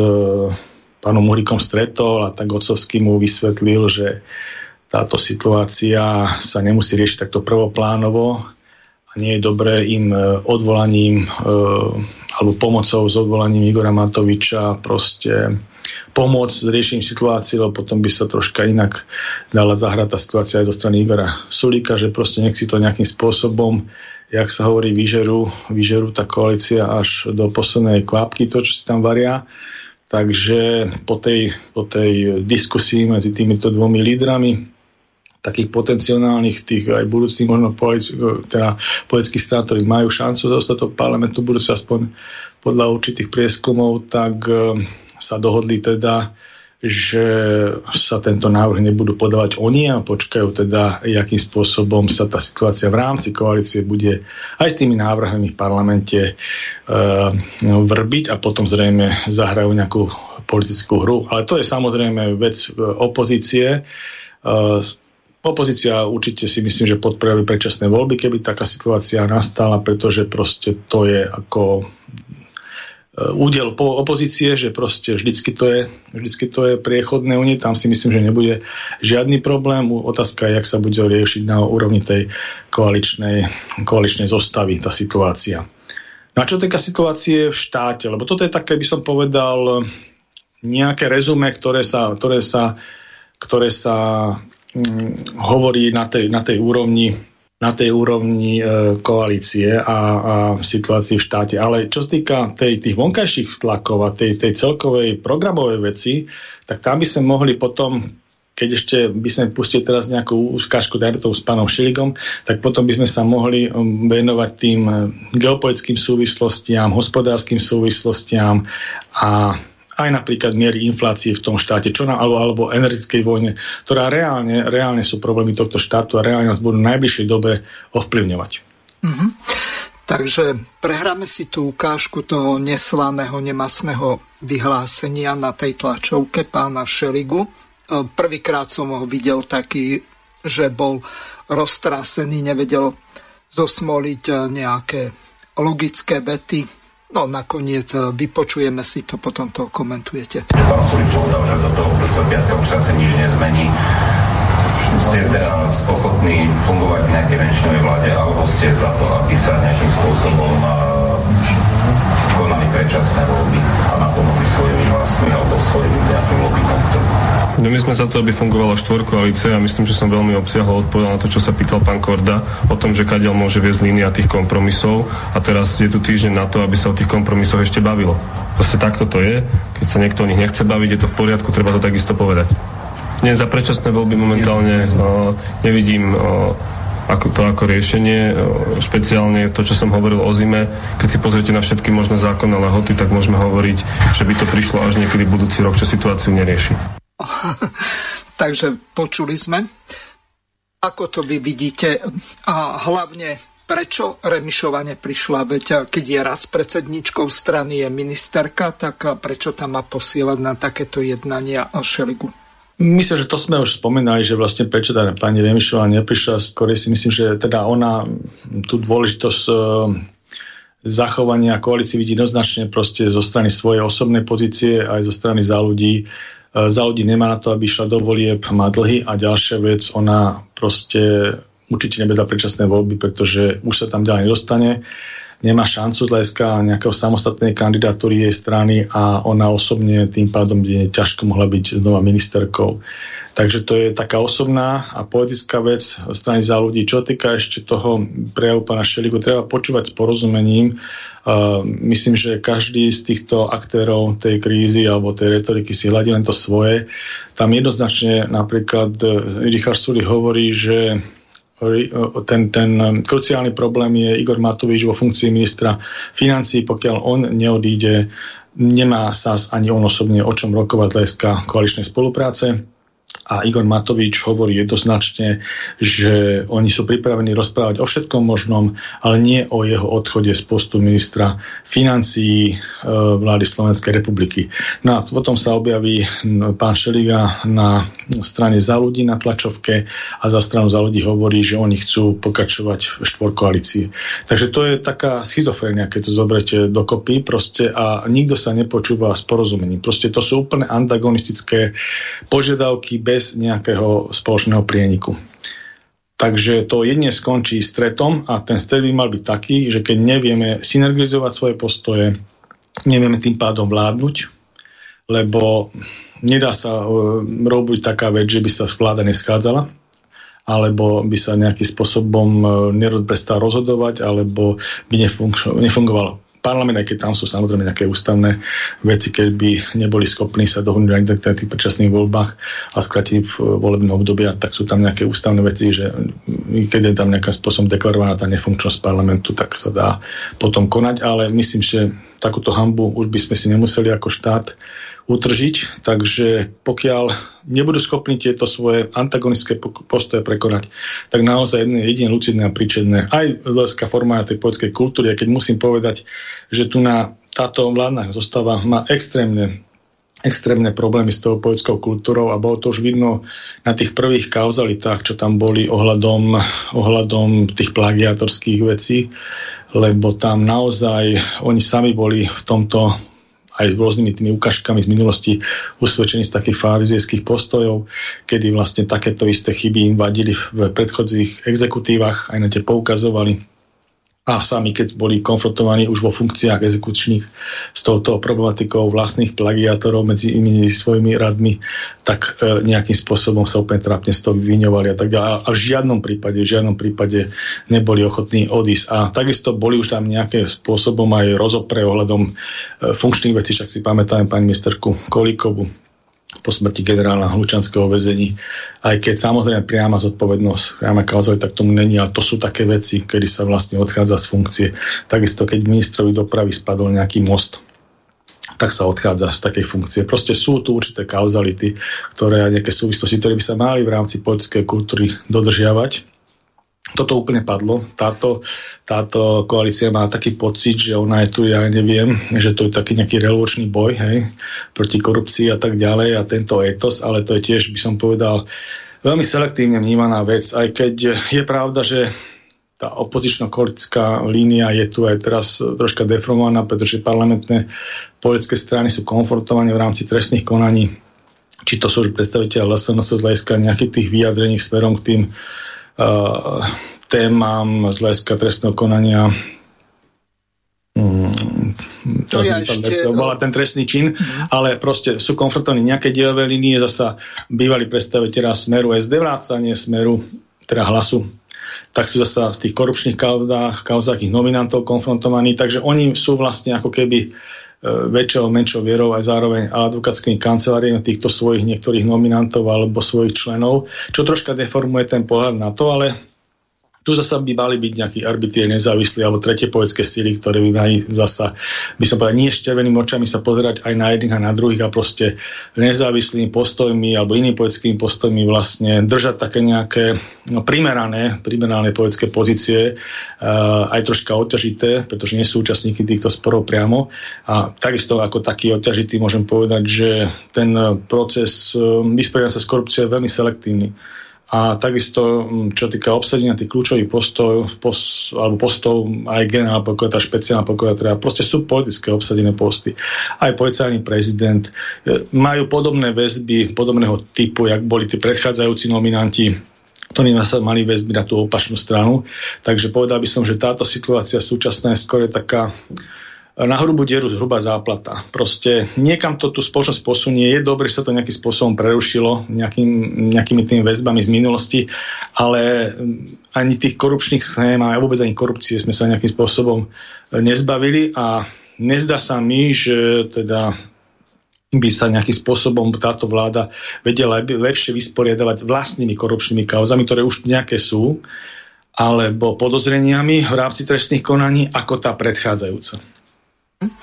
Speaker 2: pánom Uhrikom stretol a tak Ocovský mu vysvetlil, že táto situácia sa nemusí riešiť takto prvoplánovo a nie je dobré im e, odvolaním e, alebo pomocou s odvolaním Igora Matoviča proste pomôcť s riešením situácií, lebo potom by sa troška inak dala zahrať tá situácia aj zo strany Igora Sulíka, že proste nech si to nejakým spôsobom, jak sa hovorí, vyžerú, vyžerú tá koalícia až do poslednej kvapky, to, čo si tam varia. Takže po tej, po tej diskusii medzi týmito dvomi lídrami takých potenciálnych tých aj budúcich možno polic, teda politických strán, ktorí majú šancu dostať do parlamentu budúci aspoň podľa určitých prieskumov, tak e, sa dohodli teda, že sa tento návrh nebudú podávať oni a počkajú teda, akým spôsobom sa tá situácia v rámci koalície bude aj s tými návrhmi v parlamente e, vrbiť a potom zrejme zahrajú nejakú politickú hru. Ale to je samozrejme vec e, opozície. Opozícia určite si myslím, že podporili predčasné voľby, keby taká situácia nastala, pretože proste to je ako e, údel po opozície, že proste vždycky to je, vždycky to je priechodné u nej, tam si myslím, že nebude žiadny problém. Otázka je, jak sa bude riešiť na úrovni tej koaličnej, koaličnej zostavy tá situácia. Na čo týka situácie v štáte, lebo toto je také, by som povedal, nejaké rezume, ktoré sa, ktoré sa, ktoré sa hovorí na tej, na tej úrovni na tej úrovni e, koalície a, a situácii v štáte. Ale čo sa týka tej, tých vonkajších tlakov a tej, tej celkovej programovej veci, tak tam by sme mohli potom keď ešte by sme pustili teraz nejakú ukážku, dajme s pánom Šiligom, tak potom by sme sa mohli um, venovať tým e, geopolitickým súvislostiam, hospodárskym súvislostiam a aj napríklad miery inflácie v tom štáte, čo na, alebo, alebo energetickej vojne, ktorá reálne, reálne sú problémy tohto štátu a reálne nás budú v najbližšej dobe ovplyvňovať. Mm-hmm.
Speaker 4: Takže prehráme si tú ukážku toho neslaného, nemasného vyhlásenia na tej tlačovke pána Šeligu. E, prvýkrát som ho videl taký, že bol roztrásený, nevedel zosmoliť e, nejaké logické vety, No nakoniec eh, vypočujeme si to, potom to komentujete.
Speaker 5: Pán Sulik povedal, že do toho 5. už sa nič nezmení. Ste teda ochotní fungovať v nejakej menšinovej vláde, alebo ste za to, aby sa nejakým spôsobom eh, konali predčasné voľby a na pomohli svojimi hlasmi alebo svojimi nejakým lobbykom
Speaker 6: No my sme za to, aby fungovala štvorkoalícia a myslím, že som veľmi obsiahol odpovedal na to, čo sa pýtal pán Korda o tom, že kadiaľ môže viesť línia tých kompromisov a teraz je tu týždeň na to, aby sa o tých kompromisoch ešte bavilo. Proste takto to je. Keď sa niekto o nich nechce baviť, je to v poriadku, treba to takisto povedať. Nie, za predčasné voľby momentálne uh, nevidím uh, ako to ako riešenie, špeciálne to, čo som hovoril o zime. Keď si pozriete na všetky možné zákonné lehoty, tak môžeme hovoriť, že by to prišlo až niekedy budúci rok, čo situáciu nerieši.
Speaker 4: Takže počuli sme. Ako to vy vidíte? A hlavne prečo Remišova neprišla? Veď keď je raz predsedničkou strany, je ministerka, tak prečo tam má posielať na takéto jednania Šeligu?
Speaker 2: Myslím, že to sme už spomenali, že vlastne prečo tá pani Remišová neprišla, skôr si myslím, že teda ona tú dôležitosť e, zachovania koalície vidí jednoznačne proste zo strany svojej osobnej pozície aj zo strany za ľudí. E, za ľudí nemá na to, aby išla do volieb, má dlhy a ďalšia vec, ona proste určite nebude za predčasné voľby, pretože už sa tam ďalej nedostane nemá šancu z hľadiska nejakého samostatnej kandidatúry jej strany a ona osobne tým pádom by ťažko mohla byť znova ministerkou. Takže to je taká osobná a politická vec strany za ľudí. Čo týka ešte toho prejavu pána Šeligu, treba počúvať s porozumením. Uh, myslím, že každý z týchto aktérov tej krízy alebo tej retoriky si hľadí len to svoje. Tam jednoznačne napríklad Richard Suli hovorí, že ten, ten kruciálny problém je Igor Matovič vo funkcii ministra financí, pokiaľ on neodíde, nemá sa ani on osobne o čom rokovať hľadiska koaličnej spolupráce a Igor Matovič hovorí jednoznačne, že oni sú pripravení rozprávať o všetkom možnom, ale nie o jeho odchode z postu ministra financií e, vlády Slovenskej republiky. No a potom sa objaví pán Šeliga na strane za ľudí na tlačovke a za stranu za ľudí hovorí, že oni chcú pokračovať v štvorkoalícii. Takže to je taká schizofrenia, keď to zoberete dokopy proste a nikto sa nepočúva s porozumením. Proste to sú úplne antagonistické požiadavky bez nejakého spoločného prieniku. Takže to jedne skončí stretom a ten stret by mal byť taký, že keď nevieme synergizovať svoje postoje, nevieme tým pádom vládnuť, lebo nedá sa uh, robiť taká vec, že by sa vláda neschádzala, alebo by sa nejakým spôsobom uh, nerod prestal rozhodovať, alebo by nefungovalo parlament, aj keď tam sú samozrejme nejaké ústavné veci, keď by neboli schopní sa dohodnúť ani tak tých predčasných voľbách a skrátiť v volebnom obdobia, tak sú tam nejaké ústavné veci, že keď je tam nejakým spôsobom deklarovaná tá nefunkčnosť parlamentu, tak sa dá potom konať, ale myslím, že takúto hambu už by sme si nemuseli ako štát utržiť, takže pokiaľ nebudú schopní tieto svoje antagonické postoje prekonať, tak naozaj jedné jediné lucidné a príčetné aj hľadiska formája tej poľskej kultúry, a keď musím povedať, že tu na táto vládna zostava má extrémne extrémne problémy s tou poľskou kultúrou a bolo to už vidno na tých prvých kauzalitách, čo tam boli ohľadom, ohľadom tých plagiatorských vecí, lebo tam naozaj oni sami boli v tomto aj rôznymi tými ukážkami z minulosti usvedčení z takých farizejských postojov, kedy vlastne takéto isté chyby im vadili v predchodzích exekutívach, aj na tie poukazovali a sami, keď boli konfrontovaní už vo funkciách exekučných s touto problematikou vlastných plagiátorov medzi inými svojimi radmi, tak e, nejakým spôsobom sa úplne trápne z toho vyviňovali a tak ďalej. A v žiadnom prípade, v žiadnom prípade neboli ochotní odísť. A takisto boli už tam nejaké spôsobom aj rozopre ohľadom e, funkčných vecí, však si pamätáme pani ministerku Kolíkovu, po smrti generála Hlučanského väzení. Aj keď samozrejme priama zodpovednosť, priama kauzali, tak tomu není, ale to sú také veci, kedy sa vlastne odchádza z funkcie. Takisto, keď ministrovi dopravy spadol nejaký most, tak sa odchádza z takej funkcie. Proste sú tu určité kauzality, ktoré a nejaké súvislosti, ktoré by sa mali v rámci politickej kultúry dodržiavať toto úplne padlo. Táto, táto koalícia má taký pocit, že ona je tu, ja neviem, že to je taký nejaký revolučný boj hej, proti korupcii a tak ďalej a tento etos, ale to je tiež, by som povedal, veľmi selektívne vnímaná vec, aj keď je pravda, že tá opozično-politická línia je tu aj teraz troška deformovaná, pretože parlamentné politické strany sú konfrontované v rámci trestných konaní, či to sú už predstaviteľ LSNS z hľadiska nejakých tých vyjadrení smerom k tým témam z hľadiska trestného konania mm, to ja ešte... bola ten trestný čin, mm. ale proste sú konfrontovaní nejaké dielové línie, zasa bývali predstaviteľa Smeru SD vrátanie Smeru, teda hlasu tak sú zasa v tých korupčných kauzách, kauzách ich nominantov konfrontovaní, takže oni sú vlastne ako keby e, väčšou, menšou vierou aj zároveň advokátskymi kanceláriami týchto svojich niektorých nominantov alebo svojich členov, čo troška deformuje ten pohľad na to, ale tu zasa by mali byť nejakí arbitrie nezávislí alebo tretie poetské síly, ktoré by mali zasa, by som povedal, nie červenými očami sa pozerať aj na jedných a na druhých a proste nezávislými postojmi alebo inými poetskými postojmi vlastne držať také nejaké no, primerané, primerané poetské pozície, uh, aj troška odťažité, pretože nie sú účastníky týchto sporov priamo. A takisto ako taký odťažitý môžem povedať, že ten proces uh, vysporiadania sa s korupciou je veľmi selektívny a takisto, mm, čo týka obsadenia tých kľúčových postov, post, alebo postov aj generálna pokojata, špeciálna pokojata, proste sú politické obsadené posty. Aj policajný prezident e, majú podobné väzby, podobného typu, jak boli tí predchádzajúci nominanti ktorí sa mali väzby na tú opačnú stranu. Takže povedal by som, že táto situácia súčasná je skôr taká na hrubú dieru hrubá záplata. Proste niekam to tu spoločnosť posunie, je dobre, že sa to nejakým spôsobom prerušilo nejakým, nejakými tými väzbami z minulosti, ale mm, ani tých korupčných schém a vôbec ani korupcie sme sa nejakým spôsobom e, nezbavili a nezdá sa mi, že teda by sa nejakým spôsobom táto vláda vedela lepšie vysporiadavať s vlastnými korupčnými kauzami, ktoré už nejaké sú, alebo podozreniami v rámci trestných konaní, ako tá predchádzajúca.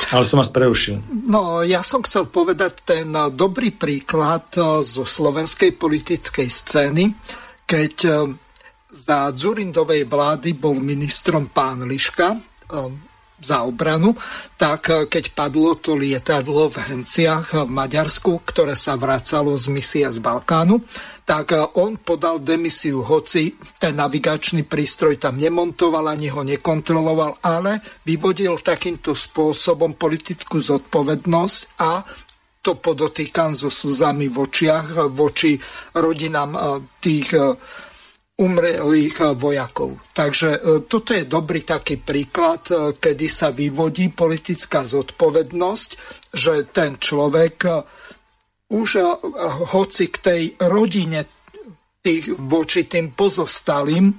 Speaker 2: Ale som vás prerušil.
Speaker 4: No, ja som chcel povedať ten dobrý príklad eh, zo slovenskej politickej scény, keď eh, za Dzurindovej vlády bol ministrom pán Liška eh, za obranu, tak keď padlo to lietadlo v Henciach v Maďarsku, ktoré sa vracalo z misia z Balkánu, tak eh, on podal demisiu, hoci ten navigačný prístroj tam nemontoval ani ho nekontroloval, ale vyvodil takýmto spôsobom politickú zodpovednosť a to podotýkam so slzami v očiach voči rodinám eh, tých eh, umrelých vojakov. Takže toto je dobrý taký príklad, kedy sa vyvodí politická zodpovednosť, že ten človek už hoci k tej rodine tých, voči tým pozostalým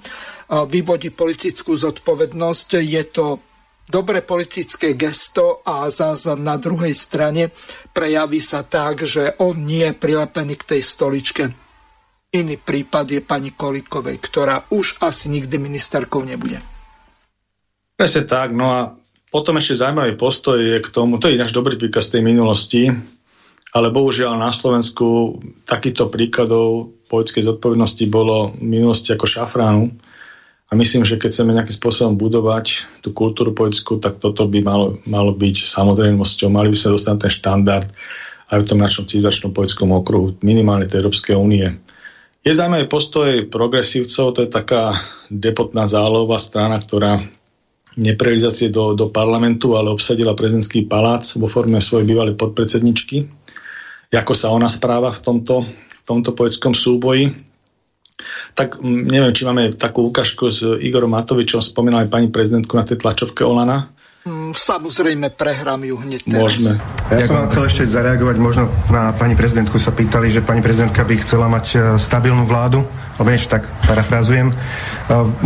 Speaker 4: vyvodí politickú zodpovednosť, je to dobré politické gesto a zase na druhej strane prejaví sa tak, že on nie je prilepený k tej stoličke. Iný prípad je pani Kolikovej, ktorá už asi nikdy ministerkou nebude.
Speaker 2: Presne tak, no a potom ešte zaujímavý postoj je k tomu, to je náš dobrý príkaz z tej minulosti, ale bohužiaľ na Slovensku takýchto príkladov poľskej zodpovednosti bolo v minulosti ako šafránu. A myslím, že keď chceme nejakým spôsobom budovať tú kultúru poľskú, tak toto by malo, malo byť samozrejmosťou. Mali by sme dostať ten štandard aj v tom našom civilizačnom poľskom okruhu, minimálne tej Európskej únie. Je zaujímavý postoj progresívcov, to je taká depotná zálová strana, ktorá neprevilizácie do, do parlamentu, ale obsadila prezidentský palác vo forme svojej bývalej podpredsedničky ako sa ona správa v tomto, v tomto poetskom súboji. Tak neviem, či máme takú ukážku s Igorom Matovičom, spomínala aj pani prezidentku na tej tlačovke Olana.
Speaker 4: Samozrejme, prehrám ju hneď teraz.
Speaker 2: Môžeme.
Speaker 3: Ja som vám chcel ešte zareagovať, možno na pani prezidentku sa pýtali, že pani prezidentka by chcela mať e, stabilnú vládu, alebo niečo tak parafrazujem. E,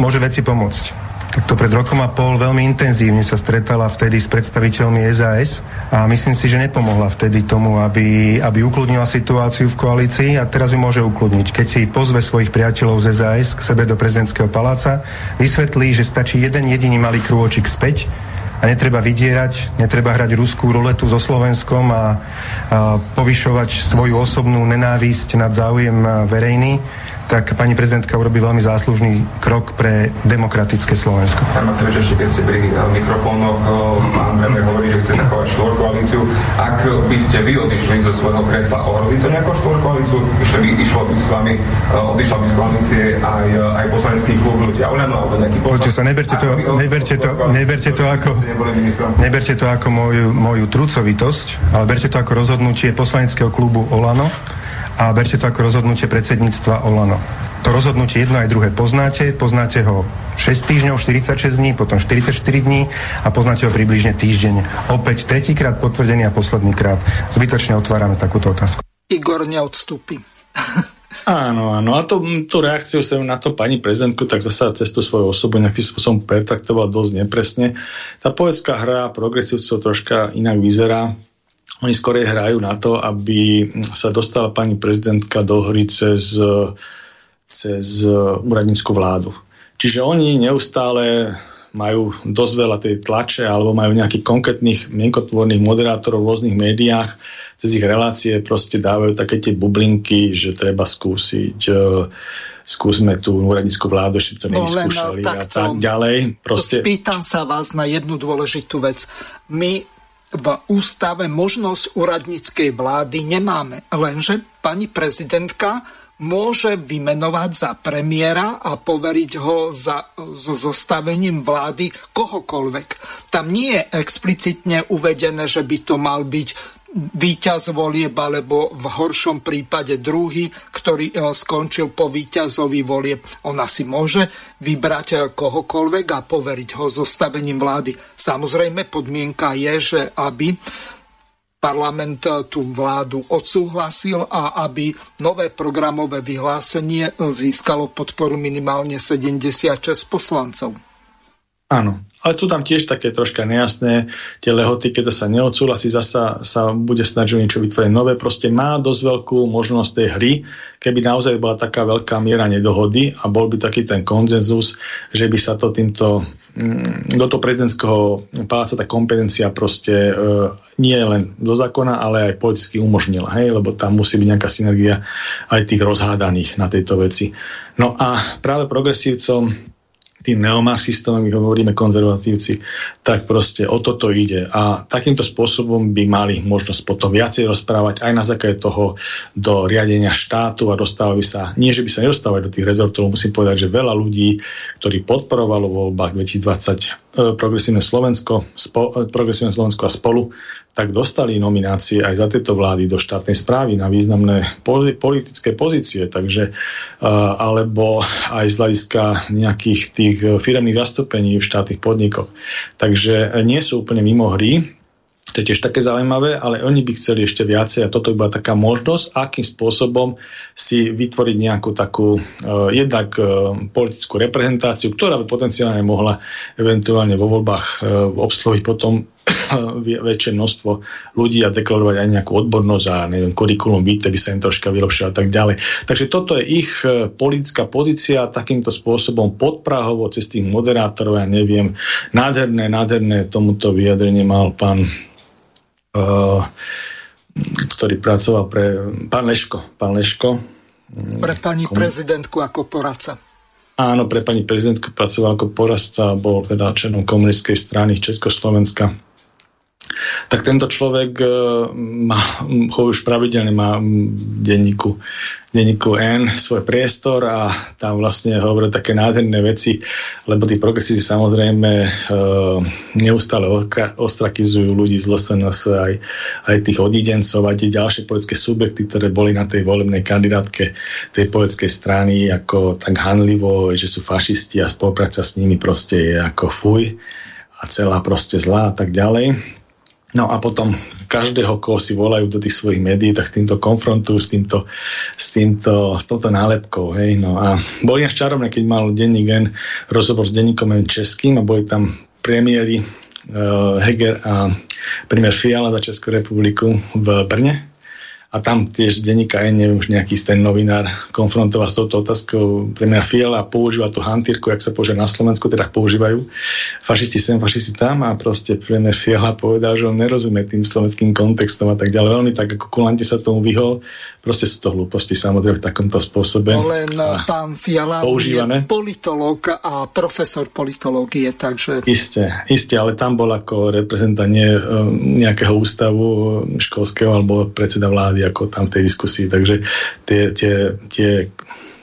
Speaker 3: môže veci pomôcť. Takto pred rokom a pol veľmi intenzívne sa stretala vtedy s predstaviteľmi SAS a myslím si, že nepomohla vtedy tomu, aby, aby ukludnila situáciu v koalícii a teraz ju môže ukludniť. Keď si pozve svojich priateľov z SAS k sebe do prezidentského paláca, vysvetlí, že stačí jeden jediný malý krôčik späť a netreba vydierať, netreba hrať ruskú ruletu so Slovenskom a, a povyšovať svoju osobnú nenávisť nad záujem verejný tak pani prezidentka urobí veľmi záslužný krok pre demokratické Slovensko.
Speaker 7: Pán Matovič, ešte keď ste pri eh, mikrofónoch, eh, pán premiér hovorí, že chce zachovať štvorkoalíciu. Ak by ste vy odišli zo svojho kresla, ohrozí to nejakú štvorkoalíciu? Išlo by, išlo by s vami, eh, odišla by z koalície aj, aj poslanecký klub ľudia Olano alebo nejaký
Speaker 3: poslanec? sa, neberte to, neberte to, neberte to ako, neberte to ako moju, moju trucovitosť, ale berte to ako rozhodnutie poslaneckého klubu Olano, a berte to ako rozhodnutie predsedníctva Olano. To rozhodnutie jedno aj druhé poznáte, poznáte ho 6 týždňov, 46 dní, potom 44 dní a poznáte ho približne týždeň. Opäť tretíkrát potvrdený a posledný krát. Zbytočne otvárame takúto otázku.
Speaker 4: Igor neodstúpi.
Speaker 2: Áno, áno. A to, tú reakciu sa na to pani prezidentku tak zase cez tú svoju osobu nejakým spôsobom pertraktoval dosť nepresne. Tá poetská hra progresívcov troška inak vyzerá. Oni skorej hrajú na to, aby sa dostala pani prezidentka do hry cez, cez úradnícku vládu. Čiže oni neustále majú dosť veľa tej tlače alebo majú nejakých konkrétnych mienkotvorných moderátorov v rôznych médiách, cez ich relácie proste dávajú také tie bublinky, že treba skúsiť uh, skúsme tú úradníckú vládu, že to no, nevyskúšali a tak ďalej.
Speaker 4: Proste... Spýtam sa vás na jednu dôležitú vec. My v ústave možnosť úradníckej vlády nemáme, lenže pani prezidentka môže vymenovať za premiéra a poveriť ho za, zostavením vlády kohokoľvek. Tam nie je explicitne uvedené, že by to mal byť víťaz volieb alebo v horšom prípade druhý, ktorý e, skončil po víťazovi volieb. Ona si môže vybrať e, kohokoľvek a poveriť ho zostavením vlády. Samozrejme podmienka je, že aby parlament e, tú vládu odsúhlasil a aby nové programové vyhlásenie získalo podporu minimálne 76 poslancov.
Speaker 2: Áno, ale sú tam tiež také troška nejasné tie lehoty, keď sa neodsúhlasí, zasa sa bude snažiť niečo vytvoriť nové. Proste má dosť veľkú možnosť tej hry, keby naozaj bola taká veľká miera nedohody a bol by taký ten konzenzus, že by sa to týmto mm, do toho prezidentského paláca tá kompetencia proste e, nie len do zákona, ale aj politicky umožnila, hej? lebo tam musí byť nejaká synergia aj tých rozhádaných na tejto veci. No a práve progresívcom tým neomarxistom, my hovoríme konzervatívci, tak proste o toto ide. A takýmto spôsobom by mali možnosť potom viacej rozprávať aj na základe toho do riadenia štátu a dostávali sa, nie že by sa nedostávali do tých rezortov, musím povedať, že veľa ľudí, ktorí podporovalo voľbách 2020 E, progresívne Slovensko, spo, e, progresívne Slovensko a spolu, tak dostali nominácie aj za tieto vlády do štátnej správy na významné politické pozície, takže uh, alebo aj z hľadiska nejakých tých firemných zastúpení v štátnych podnikoch. Takže nie sú úplne mimo hry, to je tiež také zaujímavé, ale oni by chceli ešte viacej a toto by bola taká možnosť, akým spôsobom si vytvoriť nejakú takú uh, jednak uh, politickú reprezentáciu, ktorá by potenciálne mohla eventuálne vo voľbách uh, obsluhiť potom väčšie množstvo ľudí a deklarovať aj nejakú odbornosť a neviem, kurikulum vitae by sa im troška vylepšilo a tak ďalej. Takže toto je ich politická pozícia takýmto spôsobom podprahovo cez tých moderátorov, ja neviem, nádherné, nádherné tomuto vyjadrenie mal pán Eh, ktorý pracoval pre pán Leško. Pán Leško
Speaker 4: pre pani kom... prezidentku ako poradca.
Speaker 2: Áno, pre pani prezidentku pracoval ako poradca, bol teda členom komunistickej strany Československa. Tak tento človek uh, má, už pravidelne má v denníku denníku N svoj priestor a tam vlastne hovorí také nádherné veci, lebo tí progresíci samozrejme e, neustále ostrakizujú ľudí z LSNS aj, aj tých odidencov a tie ďalšie politické subjekty, ktoré boli na tej volebnej kandidátke tej politickej strany ako tak hanlivo, že sú fašisti a spolupráca s nimi proste je ako fuj a celá proste zlá a tak ďalej. No a potom každého, koho si volajú do tých svojich médií, tak s týmto konfrontujú, s týmto, s týmto, s touto nálepkou. Hej? No a boli až čarovné, keď mal denník N rozhovor s denníkom českým a boli tam premiéry uh, Heger a premiér Fiala za Českú republiku v Brne a tam tiež denníka N už nejaký ten novinár konfrontoval s touto otázkou premiéra Fiala a používa tú hantírku, jak sa používa na Slovensku, teda používajú fašisti sem, fašisti tam a proste premiér Fiala povedal, že on nerozumie tým slovenským kontextom a tak ďalej. Veľmi tak ako kulante sa tomu vyhol, proste sú to hlúposti samozrejme v takomto spôsobe.
Speaker 4: Len pán Fiala používané. je politológ a profesor politológie, takže...
Speaker 2: Isté, isté, ale tam bol ako reprezentant nie, nejakého ústavu školského alebo predseda vlády ako tam v tej diskusii. Takže tie, tie, tie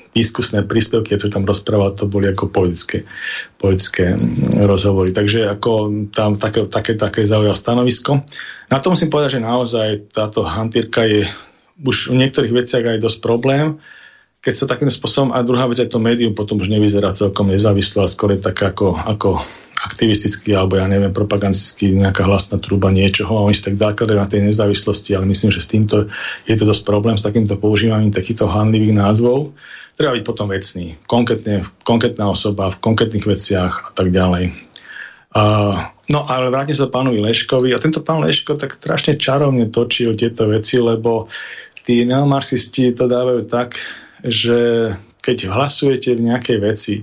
Speaker 2: diskusné príspevky, ktoré tam rozprával, to boli ako politické, politické mm, rozhovory. Takže ako tam také, také, také zaujal stanovisko. Na to musím povedať, že naozaj táto hantírka je už v niektorých veciach aj dosť problém, keď sa takým spôsobom, a druhá vec aj to médium potom už nevyzerá celkom nezávislo a skôr je tak ako, ako aktivistický alebo ja neviem, propagandistický nejaká hlasná truba niečoho a oni si tak základajú na tej nezávislosti, ale myslím, že s týmto je to dosť problém s takýmto používaním takýchto handlivých názvov. Treba byť potom vecný, konkrétne, konkrétna osoba v konkrétnych veciach a tak ďalej. Uh, no ale vrátim sa pánovi Leškovi a tento pán Leško tak strašne čarovne točí o tieto veci, lebo tí neomarxisti to dávajú tak, že keď hlasujete v nejakej veci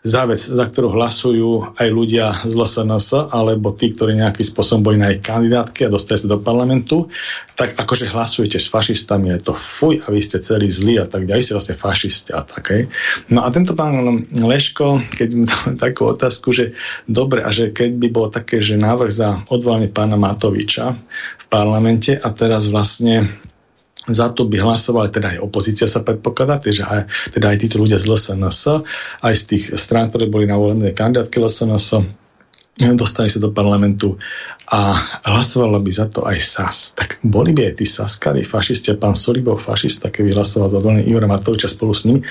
Speaker 2: za za ktorú hlasujú aj ľudia z LSNS, alebo tí, ktorí nejakým spôsobom boli na ich kandidátke a dostali sa do parlamentu, tak akože hlasujete s fašistami, je to fuj a vy ste celý zlí a tak ďalej, ste vlastne fašisti a tak. Hej. No a tento pán Leško, keď mi dal takú otázku, že dobre, a že keď by bolo také, že návrh za odvolanie pána Matoviča v parlamente a teraz vlastne za to by hlasovali, teda aj opozícia sa predpokladá, teda aj, teda aj títo ľudia z LSNS, aj z tých strán, ktoré boli na volené kandidátky LSNS, dostali sa do parlamentu a hlasovalo by za to aj SAS. Tak boli by aj tí Saskari, fašisti pán Solibov fašista, keby hlasoval za volený Ivora Matoviča spolu s nimi.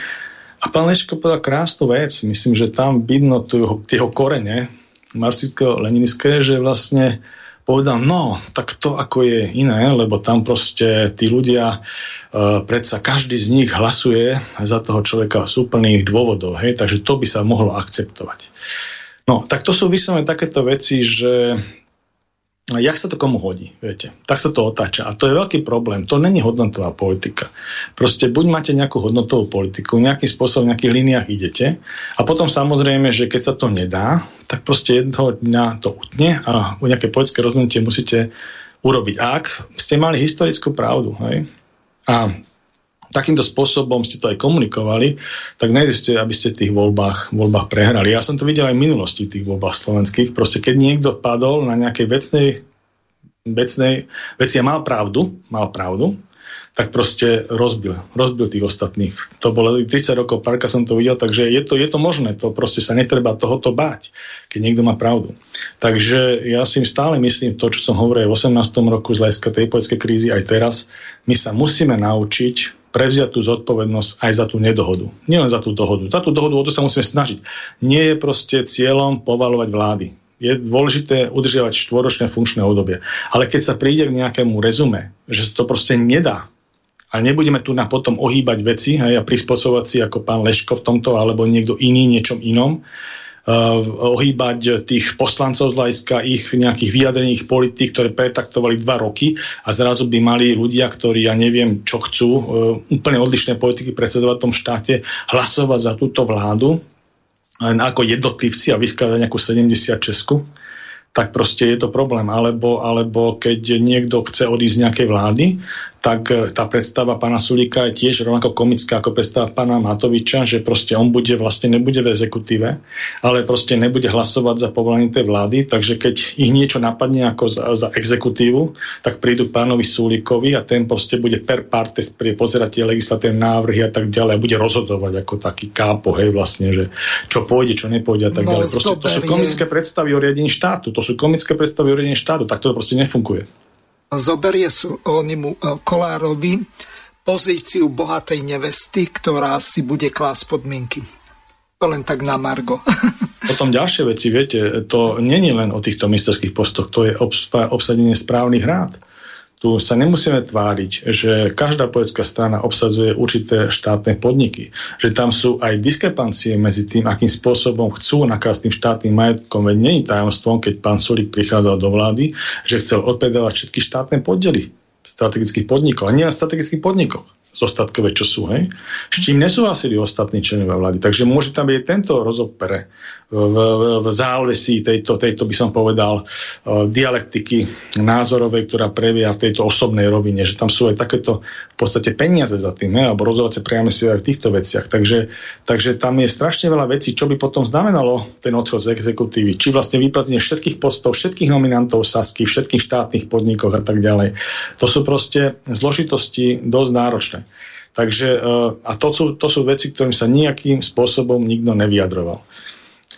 Speaker 2: A pán Leško povedal krásnu vec, myslím, že tam vidno tu jeho, jeho korene marxistického leninické, že vlastne povedal, no, tak to ako je iné, lebo tam proste tí ľudia, uh, predsa každý z nich hlasuje za toho človeka z úplných dôvodov, hej, takže to by sa mohlo akceptovať. No, tak to sú vyslovene takéto veci, že jak sa to komu hodí, viete. Tak sa to otáča. A to je veľký problém. To není hodnotová politika. Proste buď máte nejakú hodnotovú politiku, nejakým spôsobom v nejakých líniách idete a potom samozrejme, že keď sa to nedá, tak proste jedného dňa to utne a u nejaké politické rozhodnutie musíte urobiť. Ak ste mali historickú pravdu, hej, a takýmto spôsobom ste to aj komunikovali, tak neexistuje, aby ste v tých voľbách, voľbách prehrali. Ja som to videl aj v minulosti v tých voľbách slovenských. Proste keď niekto padol na nejakej vecnej, vecnej veci a mal pravdu, mal pravdu, tak proste rozbil, rozbil tých ostatných. To bolo 30 rokov parka som to videl, takže je to, je to možné, to proste sa netreba tohoto báť, keď niekto má pravdu. Takže ja si stále myslím to, čo som hovoril v 18. roku z hľadiska tej politickej krízy aj teraz, my sa musíme naučiť prevziať tú zodpovednosť aj za tú nedohodu. Nielen za tú dohodu. Za tú dohodu o to sa musíme snažiť. Nie je proste cieľom povalovať vlády. Je dôležité udržiavať štvoročné funkčné obdobie. Ale keď sa príde k nejakému rezume, že sa to proste nedá, a nebudeme tu na potom ohýbať veci a prispôsobovať si ako pán Leško v tomto alebo niekto iný niečom inom, ohýbať tých poslancov z hľadiska ich nejakých vyjadrených politík, ktoré pretaktovali dva roky a zrazu by mali ľudia, ktorí ja neviem, čo chcú, uh, úplne odlišné politiky predsedovať v tom štáte, hlasovať za túto vládu ako jednotlivci a vyskladať nejakú 70 Česku tak proste je to problém. Alebo, alebo keď niekto chce odísť z nejakej vlády, tak e, tá predstava pána Sulíka je tiež rovnako komická ako predstava pána Matoviča, že proste on bude vlastne nebude v exekutíve, ale proste nebude hlasovať za povolenie tej vlády, takže keď ich niečo napadne ako za, za exekutívu, tak prídu pánovi Sulíkovi a ten proste bude per partes pozerať tie legislatívne návrhy a tak ďalej a bude rozhodovať ako taký kápo, hej, vlastne, že čo pôjde, čo nepôjde a tak no, ďalej. Proste, to sú komické predstavy o riadení štátu, to sú komické predstavy o riadení štátu, tak to proste nefunguje
Speaker 4: zoberie mu e, Kolárovi pozíciu bohatej nevesty, ktorá si bude klásť podmienky. To len tak na Margo.
Speaker 2: Potom ďalšie veci, viete, to není len o týchto ministerských postoch, to je obsadenie správnych rád tu sa nemusíme tváriť, že každá politická strana obsadzuje určité štátne podniky. Že tam sú aj diskrepancie medzi tým, akým spôsobom chcú nakázať tým štátnym majetkom. Veď nie je tajomstvom, keď pán Sulik prichádzal do vlády, že chcel odpredávať všetky štátne podely strategických podnikov. A nie na strategických podnikoch zostatkové, čo sú. Hej? S čím nesúhlasili ostatní členovia vlády. Takže môže tam byť tento rozopere v, v, závesí tejto, tejto, by som povedal, uh, dialektiky názorovej, ktorá previa v tejto osobnej rovine, že tam sú aj takéto v podstate peniaze za tým, ne? alebo rozhodovacie priame si aj v týchto veciach. Takže, takže tam je strašne veľa vecí, čo by potom znamenalo ten odchod z exekutívy. Či vlastne vyplacenie všetkých postov, všetkých nominantov Sasky, všetkých štátnych podnikoch a tak ďalej. To sú proste zložitosti dosť náročné. Takže, uh, a to sú, to sú veci, ktorým sa nejakým spôsobom nikto nevyjadroval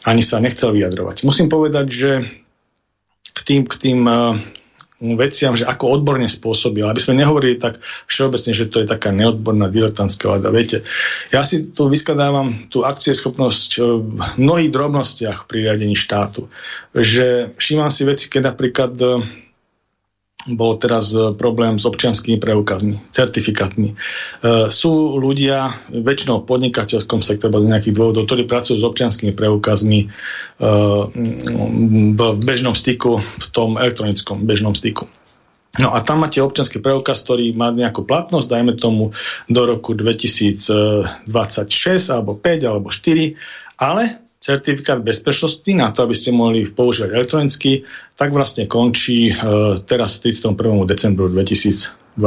Speaker 2: ani sa nechcel vyjadrovať. Musím povedať, že k tým, k tým uh, veciam, že ako odborne spôsobil, aby sme nehovorili tak všeobecne, že to je taká neodborná diletantská vláda. Viete, ja si tu vyskladávam tú akcieschopnosť v mnohých drobnostiach pri riadení štátu. Že všímam si veci, keď napríklad bol teraz e, problém s občianskými preukazmi, certifikátmi. E, sú ľudia, väčšinou v podnikateľskom sektore, z nejakých dôvodov, ktorí pracujú s občianskými preukazmi e, v bežnom styku, v tom elektronickom bežnom styku. No a tam máte občianský preukaz, ktorý má nejakú platnosť, dajme tomu do roku 2026 alebo 5 alebo 4, ale certifikát bezpečnosti na to, aby ste mohli používať elektronicky, tak vlastne končí e, teraz 31. decembru 2022.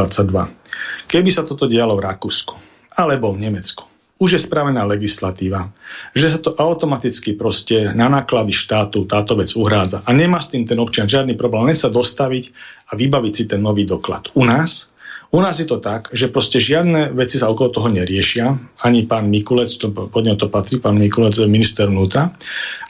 Speaker 2: Keby sa toto dialo v Rakúsku alebo v Nemecku, už je spravená legislatíva, že sa to automaticky proste na náklady štátu táto vec uhrádza. A nemá s tým ten občan žiadny problém, len sa dostaviť a vybaviť si ten nový doklad. U nás u nás je to tak, že proste žiadne veci sa okolo toho neriešia. Ani pán Mikulec, to, pod to patrí, pán Mikulec je minister vnútra.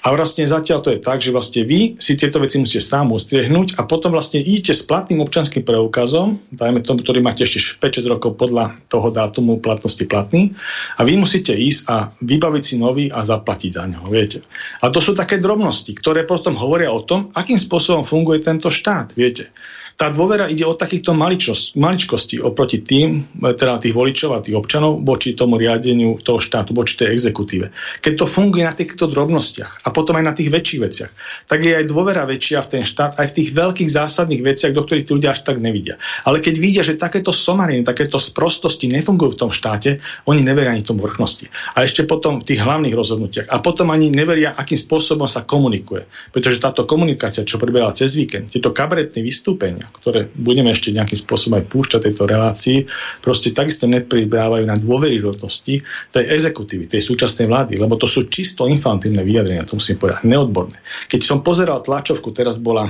Speaker 2: A vlastne zatiaľ to je tak, že vlastne vy si tieto veci musíte sám ustriehnúť a potom vlastne idete s platným občanským preukazom, dajme tomu, ktorý máte ešte 5-6 rokov podľa toho dátumu platnosti platný, a vy musíte ísť a vybaviť si nový a zaplatiť za neho, viete. A to sú také drobnosti, ktoré potom hovoria o tom, akým spôsobom funguje tento štát, viete. Tá dôvera ide od takýchto maličkostí oproti tým, teda tých voličov a tých občanov, voči tomu riadeniu toho štátu, voči tej exekutíve. Keď to funguje na týchto drobnostiach a potom aj na tých väčších veciach, tak je aj dôvera väčšia v ten štát, aj v tých veľkých zásadných veciach, do ktorých tí ľudia až tak nevidia. Ale keď vidia, že takéto somariny, takéto sprostosti nefungujú v tom štáte, oni neveria ani tomu vrchnosti. A ešte potom v tých hlavných rozhodnutiach. A potom ani neveria, akým spôsobom sa komunikuje. Pretože táto komunikácia, čo prebiehala cez víkend, tieto kabaretné vystúpenia, ktoré budeme ešte nejakým spôsobom aj púšťať tejto relácii, proste takisto nepribrávajú na dôveryhodnosti tej exekutívy, tej súčasnej vlády, lebo to sú čisto infantilné vyjadrenia, to musím povedať, neodborné. Keď som pozeral tlačovku, teraz bola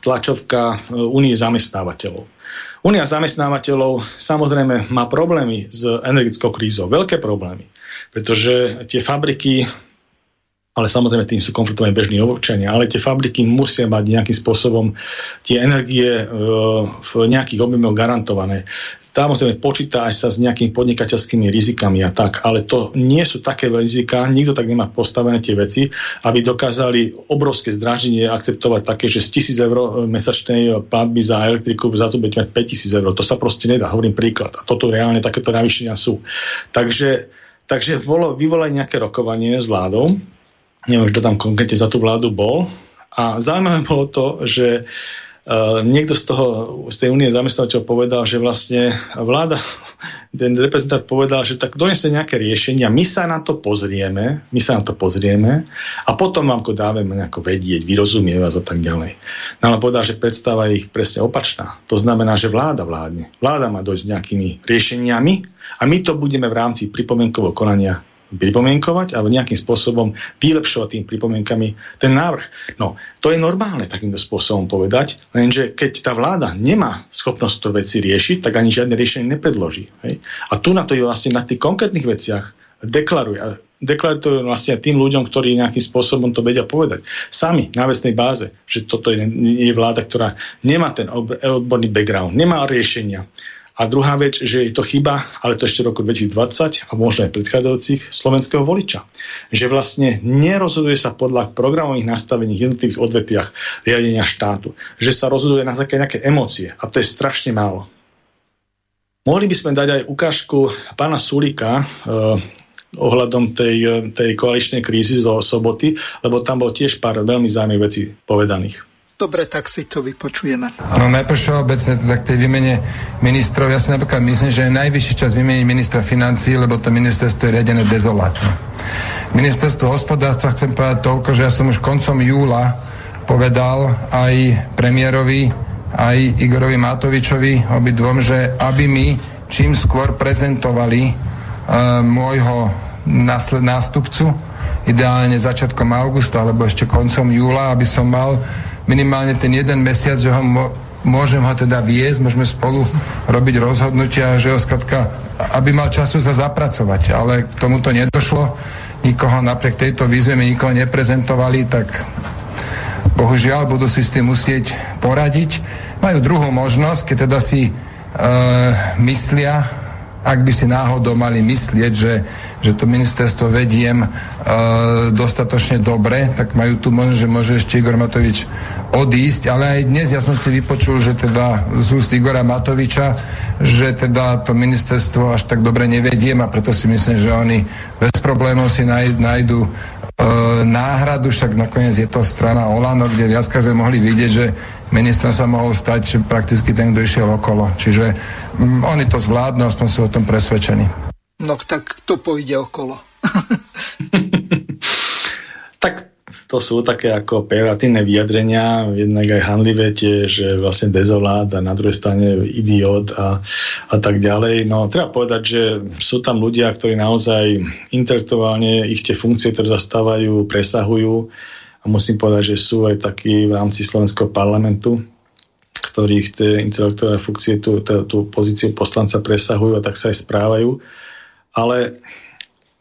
Speaker 2: tlačovka Únie e, zamestnávateľov. Únia zamestnávateľov samozrejme má problémy s energickou krízou, veľké problémy, pretože tie fabriky ale samozrejme tým sú konfliktovaní bežní občania, ale tie fabriky musia mať nejakým spôsobom tie energie e, v nejakých objemoch garantované. Samozrejme počíta aj sa s nejakými podnikateľskými rizikami a tak, ale to nie sú také rizika, nikto tak nemá postavené tie veci, aby dokázali obrovské zdraženie akceptovať také, že z 1000 eur mesačnej platby za elektriku za to budete mať 5000 eur. To sa proste nedá, hovorím príklad. A toto reálne takéto navýšenia sú. Takže, takže bolo vyvolať nejaké rokovanie s vládou, neviem, kto tam konkrétne za tú vládu bol. A zaujímavé bolo to, že Uh, niekto z, toho, z tej únie zamestnateľov povedal, že vlastne vláda, ten reprezentant povedal, že tak donese nejaké riešenia, my sa na to pozrieme, my sa na to pozrieme a potom vám to dávame nejako vedieť, vyrozumie vás a tak ďalej. No ale povedal, že predstava ich presne opačná. To znamená, že vláda vládne. Vláda má dojsť s nejakými riešeniami a my to budeme v rámci pripomienkového konania pripomienkovať alebo nejakým spôsobom vylepšovať tým pripomienkami ten návrh. No, to je normálne takýmto spôsobom povedať, lenže keď tá vláda nemá schopnosť to veci riešiť, tak ani žiadne riešenie nepredloží. Hej? A tu na to je vlastne na tých konkrétnych veciach deklaruje. A deklaruje to vlastne tým ľuďom, ktorí nejakým spôsobom to vedia povedať. Sami na vesnej báze, že toto je, je vláda, ktorá nemá ten odborný background, nemá riešenia a druhá vec, že je to chyba, ale to ešte v roku 2020 a možno aj predchádzajúcich slovenského voliča. Že vlastne nerozhoduje sa podľa programových nastavení jednotlivých odvetiach riadenia štátu. Že sa rozhoduje na základe nejaké emócie. A to je strašne málo. Mohli by sme dať aj ukážku pána Sulika, eh, ohľadom tej, tej koaličnej krízy zo soboty, lebo tam bol tiež pár veľmi zaujímavých vecí povedaných.
Speaker 4: Dobre, tak si to vypočujeme.
Speaker 8: No najprv všeobecne teda k tej výmene ministrov. Ja si napríklad myslím, že je najvyšší čas vymeniť ministra financí, lebo to ministerstvo je riadené dezolátne. Ministerstvo hospodárstva chcem povedať toľko, že ja som už koncom júla povedal aj premiérovi, aj Igorovi Matovičovi, obidvom, že aby mi čím skôr prezentovali uh, môjho nástupcu, ideálne začiatkom augusta alebo ešte koncom júla, aby som mal minimálne ten jeden mesiac, že ho môžem ho teda viesť, môžeme spolu robiť rozhodnutia, že ho skratka, aby mal času sa zapracovať, ale k tomuto nedošlo, nikoho napriek tejto výzve mi nikoho neprezentovali, tak bohužiaľ budú si s tým musieť poradiť. Majú druhú možnosť, keď teda si e, myslia, ak by si náhodou mali myslieť, že, že to ministerstvo vediem e, dostatočne dobre, tak majú tu možnosť, že môže ešte Igor Matovič odísť, ale aj dnes ja som si vypočul, že teda z úst Igora Matoviča, že teda to ministerstvo až tak dobre nevediem a preto si myslím, že oni bez problémov si e, náhradu, však nakoniec je to strana Olano, kde viackrát sme mohli vidieť, že ministrom sa mohol stať prakticky ten, kto išiel okolo. Čiže mm, oni to zvládnu, aspoň sú o tom presvedčení.
Speaker 4: No tak to pôjde okolo.
Speaker 2: to sú také ako pejoratívne vyjadrenia, jednak aj handlivé tie, že vlastne dezolát a na druhej strane idiot a, a tak ďalej. No treba povedať, že sú tam ľudia, ktorí naozaj intelektuálne ich tie funkcie, ktoré zastávajú, presahujú a musím povedať, že sú aj takí v rámci slovenského parlamentu, ktorých tie intelektuálne funkcie tú, tú pozíciu poslanca presahujú a tak sa aj správajú. Ale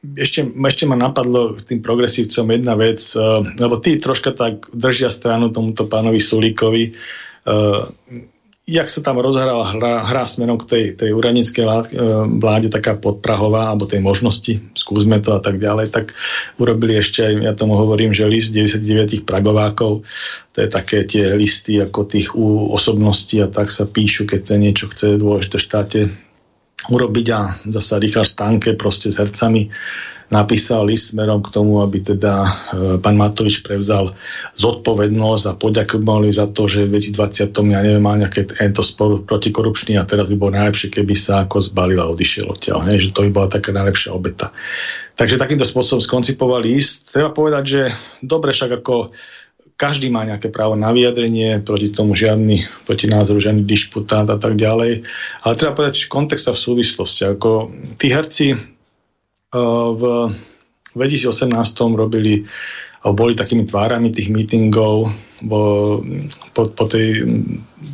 Speaker 2: ešte, ešte ma napadlo tým progresívcom jedna vec, uh, lebo tí troška tak držia stranu tomuto pánovi Sulíkovi. Uh, jak sa tam rozhrala hra, hra smerom k tej, tej uranickej e, vláde taká podprahová, alebo tej možnosti, skúsme to a tak ďalej, tak urobili ešte aj, ja tomu hovorím, že list 99 pragovákov, to je také tie listy ako tých u osobností a tak sa píšu, keď sa niečo chce dôležité štáte urobiť a zasa Richard Stanke proste s hercami napísal list smerom k tomu, aby teda e, pán Matovič prevzal zodpovednosť a poďakovali za to, že v 2020 ja neviem, mal nejaké tento spor protikorupčný a teraz by bolo najlepšie, keby sa ako zbalil a odišiel odtiaľ. Hej, že to by bola taká najlepšia obeta. Takže takýmto spôsobom skoncipoval list. Treba povedať, že dobre však ako každý má nejaké právo na vyjadrenie, proti tomu žiadny, proti názoru žiadny disputát a tak ďalej. Ale treba povedať, kontext a v súvislosti. Ako tí herci v 2018 robili alebo boli takými tvárami tých meetingov bo, po, po, tej,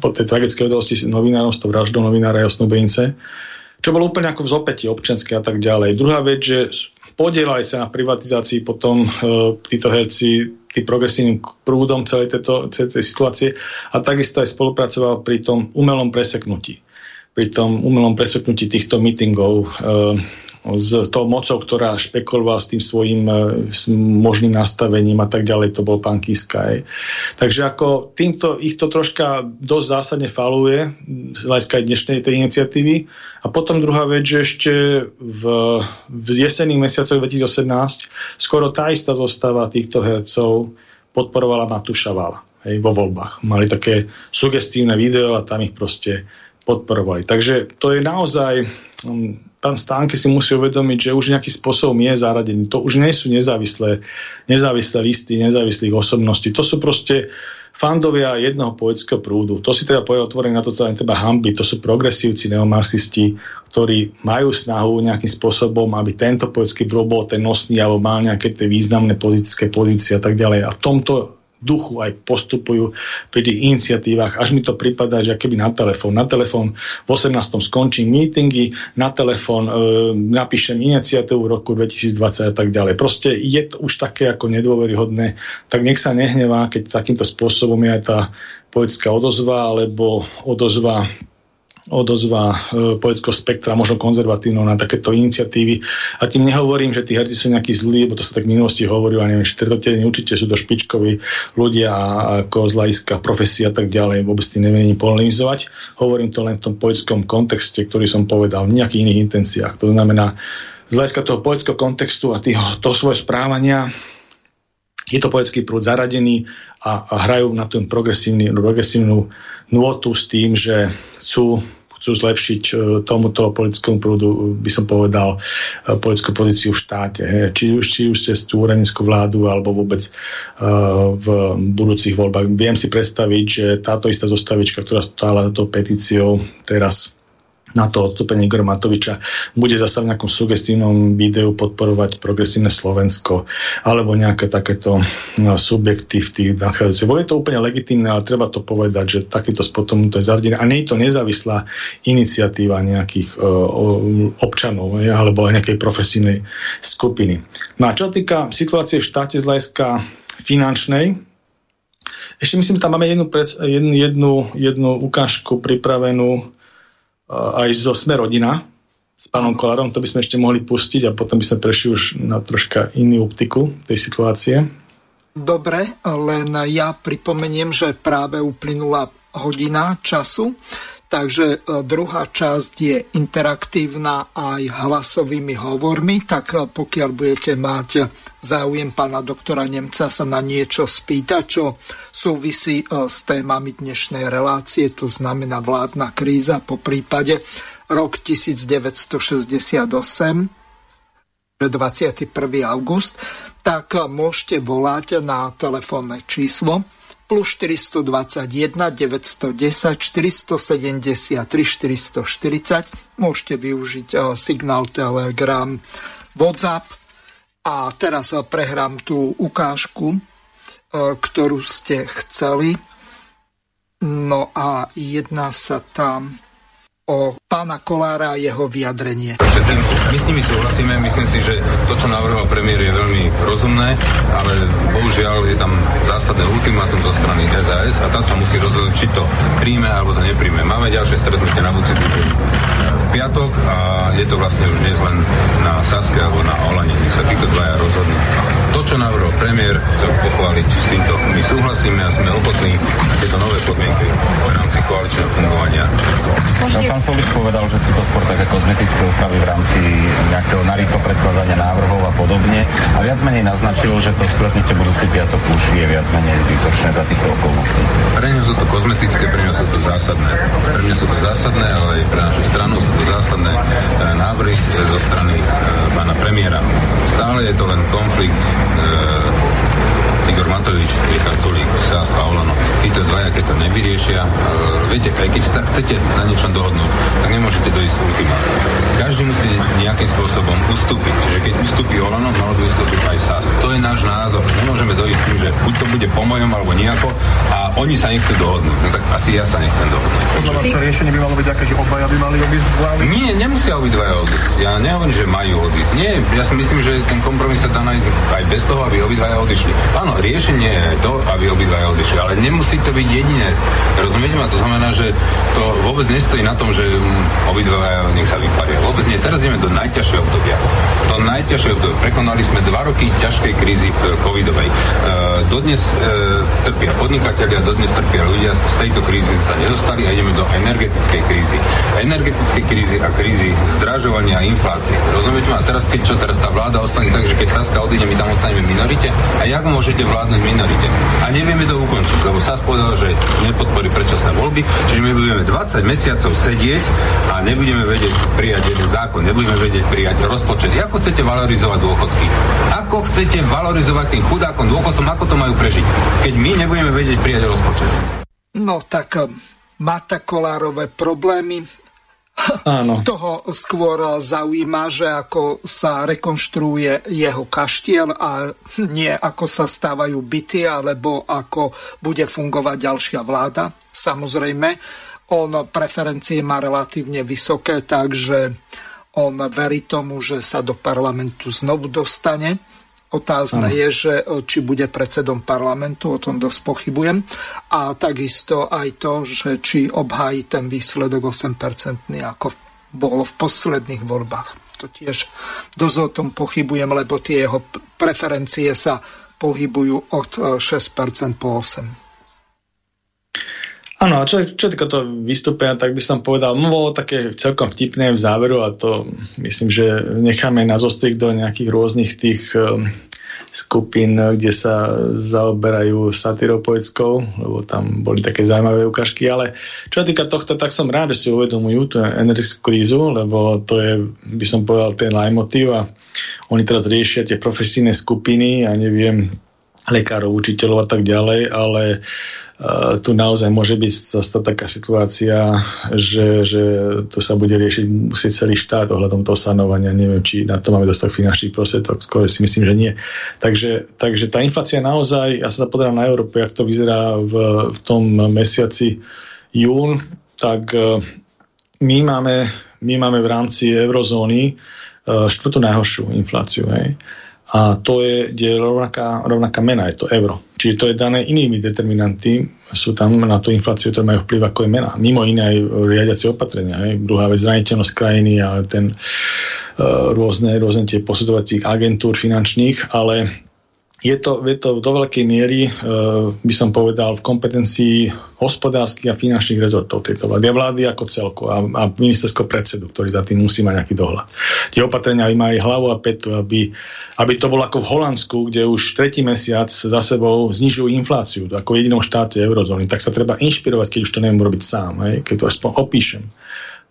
Speaker 2: po tej tragickej udalosti novinárov s tou vraždou novinára Jasnubejnce, čo bolo úplne ako v zopäti občanské a tak ďalej. Druhá vec, že podielali sa na privatizácii potom e, títo herci tým progresívnym prúdom celej, tejto, celej tej situácie a takisto aj spolupracoval pri tom umelom preseknutí. Pri tom umelom preseknutí týchto meetingov e, s tou mocou, ktorá špekulovala s tým svojim e, s možným nastavením a tak ďalej, to bol pán Kiska. Takže ako týmto ich to troška dosť zásadne faluje z hľadiska dnešnej tej iniciatívy. A potom druhá vec, že ešte v, v jesenných mesiacoch 2018 skoro tá istá zostava týchto hercov podporovala Matúša Vala hej, vo voľbách. Mali také sugestívne video a tam ich proste podporovali. Takže to je naozaj um, pán Stánky si musí uvedomiť, že už nejaký spôsobom je zaradený. To už nie sú nezávislé, nezávislé listy, nezávislých osobností. To sú proste fandovia jednoho poetického prúdu. To si treba povedať otvorene na to, čo treba hamby. To sú progresívci, neomarxisti, ktorí majú snahu nejakým spôsobom, aby tento poetický prúd bol ten nosný alebo mal nejaké tie významné politické pozície a tak ďalej. A v tomto duchu aj postupujú pri tých iniciatívach. Až mi to prípada, že keby na telefón. Na telefón v 18. skončím meetingy, na telefón e, napíšem iniciatívu v roku 2020 a tak ďalej. Proste je to už také ako nedôveryhodné, tak nech sa nehnevá, keď takýmto spôsobom je aj tá politická odozva alebo odozva odozva e, politického spektra, možno konzervatívno na takéto iniciatívy. A tým nehovorím, že tí herci sú nejakí zlí, lebo to sa tak v minulosti hovorilo, a neviem, štvrtotení určite sú to špičkoví ľudia ako z hľadiska profesia a tak ďalej, vôbec tým neviem polemizovať. Hovorím to len v tom politickom kontexte, ktorý som povedal, v nejakých iných intenciách. To znamená, z hľadiska toho politického kontextu a tých, toho svojho správania je to poetický prúd zaradený a, a hrajú na tú progresívnu nôtu s tým, že chcú chcú zlepšiť e, tomuto politickému prúdu, by som povedal, e, politickú pozíciu v štáte. Či už, či už cez tú úradnickú vládu, alebo vôbec uh, v budúcich voľbách. Viem si predstaviť, že táto istá zostavička, ktorá stála za tou petíciou, teraz na to odstúpenie Igora Matoviča bude zasa v nejakom sugestívnom videu podporovať progresívne Slovensko alebo nejaké takéto no, subjekty v tých nadchádzajúcich. Bolo to úplne legitimné, ale treba to povedať, že takýto spotom to je zardené. A nie je to nezávislá iniciatíva nejakých uh, občanov ja, alebo nejakej profesívnej skupiny. No a čo týka situácie v štáte z hľadiska finančnej, Ešte myslím, tam máme jednu, pred, jednu, jednu, jednu ukážku pripravenú aj zo Sme rodina s pánom Kolárom, to by sme ešte mohli pustiť a potom by sme prešli už na troška inú optiku tej situácie.
Speaker 4: Dobre, len ja pripomeniem, že práve uplynula hodina času. Takže e, druhá časť je interaktívna aj hlasovými hovormi, tak e, pokiaľ budete mať záujem pána doktora Nemca sa na niečo spýtať, čo súvisí e, s témami dnešnej relácie, to znamená vládna kríza, po prípade rok 1968, 21. august, tak môžete volať na telefónne číslo plus 421 910 473 440. Môžete využiť uh, signál Telegram, WhatsApp. A teraz uh, prehrám tú ukážku, uh, ktorú ste chceli. No a jedná sa tam o pána Kolára a jeho vyjadrenie.
Speaker 9: My s nimi súhlasíme, myslím si, že to, čo navrhoval premiér, je veľmi rozumné, ale bohužiaľ je tam zásadné ultimátum zo strany SAS a tam sa musí rozhodnúť, či to príjme alebo to nepríjme. Máme ďalšie stretnutie na Buci v piatok a je to vlastne už dnes len na Saske alebo na Olane, nech sa títo dvaja rozhodnú. To, čo navrhol premiér, chcem pochváliť s týmto. My súhlasíme a sme ochotní na tieto nové podmienky v rámci koaličného fungovania.
Speaker 10: Môžete Pán Solis povedal, že sú to skôr také kozmetické úpravy v rámci nejakého narýchlo predkladania návrhov a podobne. A viac menej naznačilo, že to skletnutie budúci piatok už je viac menej zbytočné za týchto okolností.
Speaker 9: Pre mňa sú to kozmetické, pre mňa sú to zásadné. Pre mňa sú to zásadné, ale aj pre našu stranu sú to zásadné e, návrhy zo strany e, pána premiéra. Stále je to len konflikt e, Igor Matovič, Richard Sulík, Sás a Olano. Títo dvaja, keď to nevyriešia, uh, viete, aj keď sa chcete na niečom dohodnúť, tak nemôžete dojsť ultima. Každý musí nejakým spôsobom ustúpiť. Čiže keď ustúpi Olano, malo by ustúpiť aj Sás. To je náš názor. Nemôžeme dojsť tým, že buď to bude po mojom alebo nejako a oni sa nechcú dohodnúť. No tak asi ja sa nechcem dohodnúť.
Speaker 11: Podľa vás to riešenie by malo byť také, že obaja by mali odísť z vlády?
Speaker 9: Nie, nemusia obidvaja odísť. Ja nehovorím, že majú odísť. Nie, ja si myslím, že ten kompromis sa dá nájsť aj bez toho, aby obidvaja odišli. Áno, riešenie je to, aby obidvaja odišli, ale nemusí to byť jediné. Rozumiete ma? To znamená, že to vôbec nestojí na tom, že mm, obidvaja nech sa vyparia. Vôbec nie. Teraz ideme do najťažšieho obdobia. To najťažšie obdobie. Prekonali sme dva roky ťažkej krízy e, covidovej. E, dodnes e, trpia podnikatelia, dodnes trpia ľudia. Z tejto krízy sa nedostali a ideme do energetickej krízy. Energetickej krízy a krízy zdražovania a inflácie. Rozumiete ma? Teraz keď čo, teraz tá vláda ostane tak, že keď Saska odíde, my tam ostaneme v minorite. A jak môžete vládnuť minorite? A nevieme to ukončiť, lebo Sas povedal, že nepodporí predčasné voľby, čiže my budeme 20 mesiacov sedieť a nebudeme vedieť prijať jeden zákon, nebudeme vedieť prijať rozpočet. Ako chcete valorizovať dôchodky? Ako chcete valorizovať tým chudákom dôchodcom, ako to majú prežiť, keď my nebudeme vedieť prijať rozpočet?
Speaker 4: No tak eh, má Kolárové problémy, Áno. Toho skôr zaujíma, že ako sa rekonštruuje jeho kaštiel a nie ako sa stávajú byty, alebo ako bude fungovať ďalšia vláda. Samozrejme, on preferencie má relatívne vysoké, takže on verí tomu, že sa do parlamentu znovu dostane Otázne ano. je, že e, či bude predsedom parlamentu, o tom dosť pochybujem. A takisto aj to, že či obhájí ten výsledok 8% ako bolo v posledných voľbách. To tiež dosť o tom pochybujem, lebo tie jeho preferencie sa pohybujú od 6% e, po 8%.
Speaker 2: Áno, a čo, čo týka to vystúpenia, tak by som povedal, no bolo také celkom vtipné v záveru a to myslím, že necháme na zostrik do nejakých rôznych tých um, skupín, kde sa zaoberajú satírou poetskou, lebo tam boli také zaujímavé ukážky, ale čo sa týka tohto, tak som rád, že si uvedomujú tú energetickú krízu, lebo to je, by som povedal, ten lajmotív a oni teraz riešia tie profesijné skupiny ja neviem, lekárov, učiteľov a tak ďalej, ale tu naozaj môže byť zase taká situácia, že, že to sa bude riešiť musieť celý štát ohľadom toho sanovania. Neviem, či na to máme dostať finančných prostriedok, skôr si myslím, že nie. Takže, takže tá inflácia naozaj, ja sa pozerám na Európu, jak to vyzerá v, v tom mesiaci jún, tak e, my máme, my máme v rámci eurozóny e, štvrtú najhoršiu infláciu. Hej. A to je, je rovnaká, rovnaká mena, je to euro. Čiže to je dané inými determinanty, sú tam na tú infláciu, ktoré majú vplyv ako je mena. Mimo iné aj riadiacie opatrenia. Hej. Druhá vec, zraniteľnosť krajiny, ale ten uh, rôzne, rôzne tie posudovacích agentúr finančných, ale je to, je to do veľkej miery, uh, by som povedal, v kompetencii hospodárskych a finančných rezortov tejto vlády. A vlády ako celku a, a ministerského predsedu, ktorý za tým musí mať nejaký dohľad. Tie opatrenia by mali hlavu a petu, aby, aby to bolo ako v Holandsku, kde už tretí mesiac za sebou znižujú infláciu, ako jedinom štáte eurozóny. Tak sa treba inšpirovať, keď už to neviem robiť sám, hej? keď to aspoň opíšem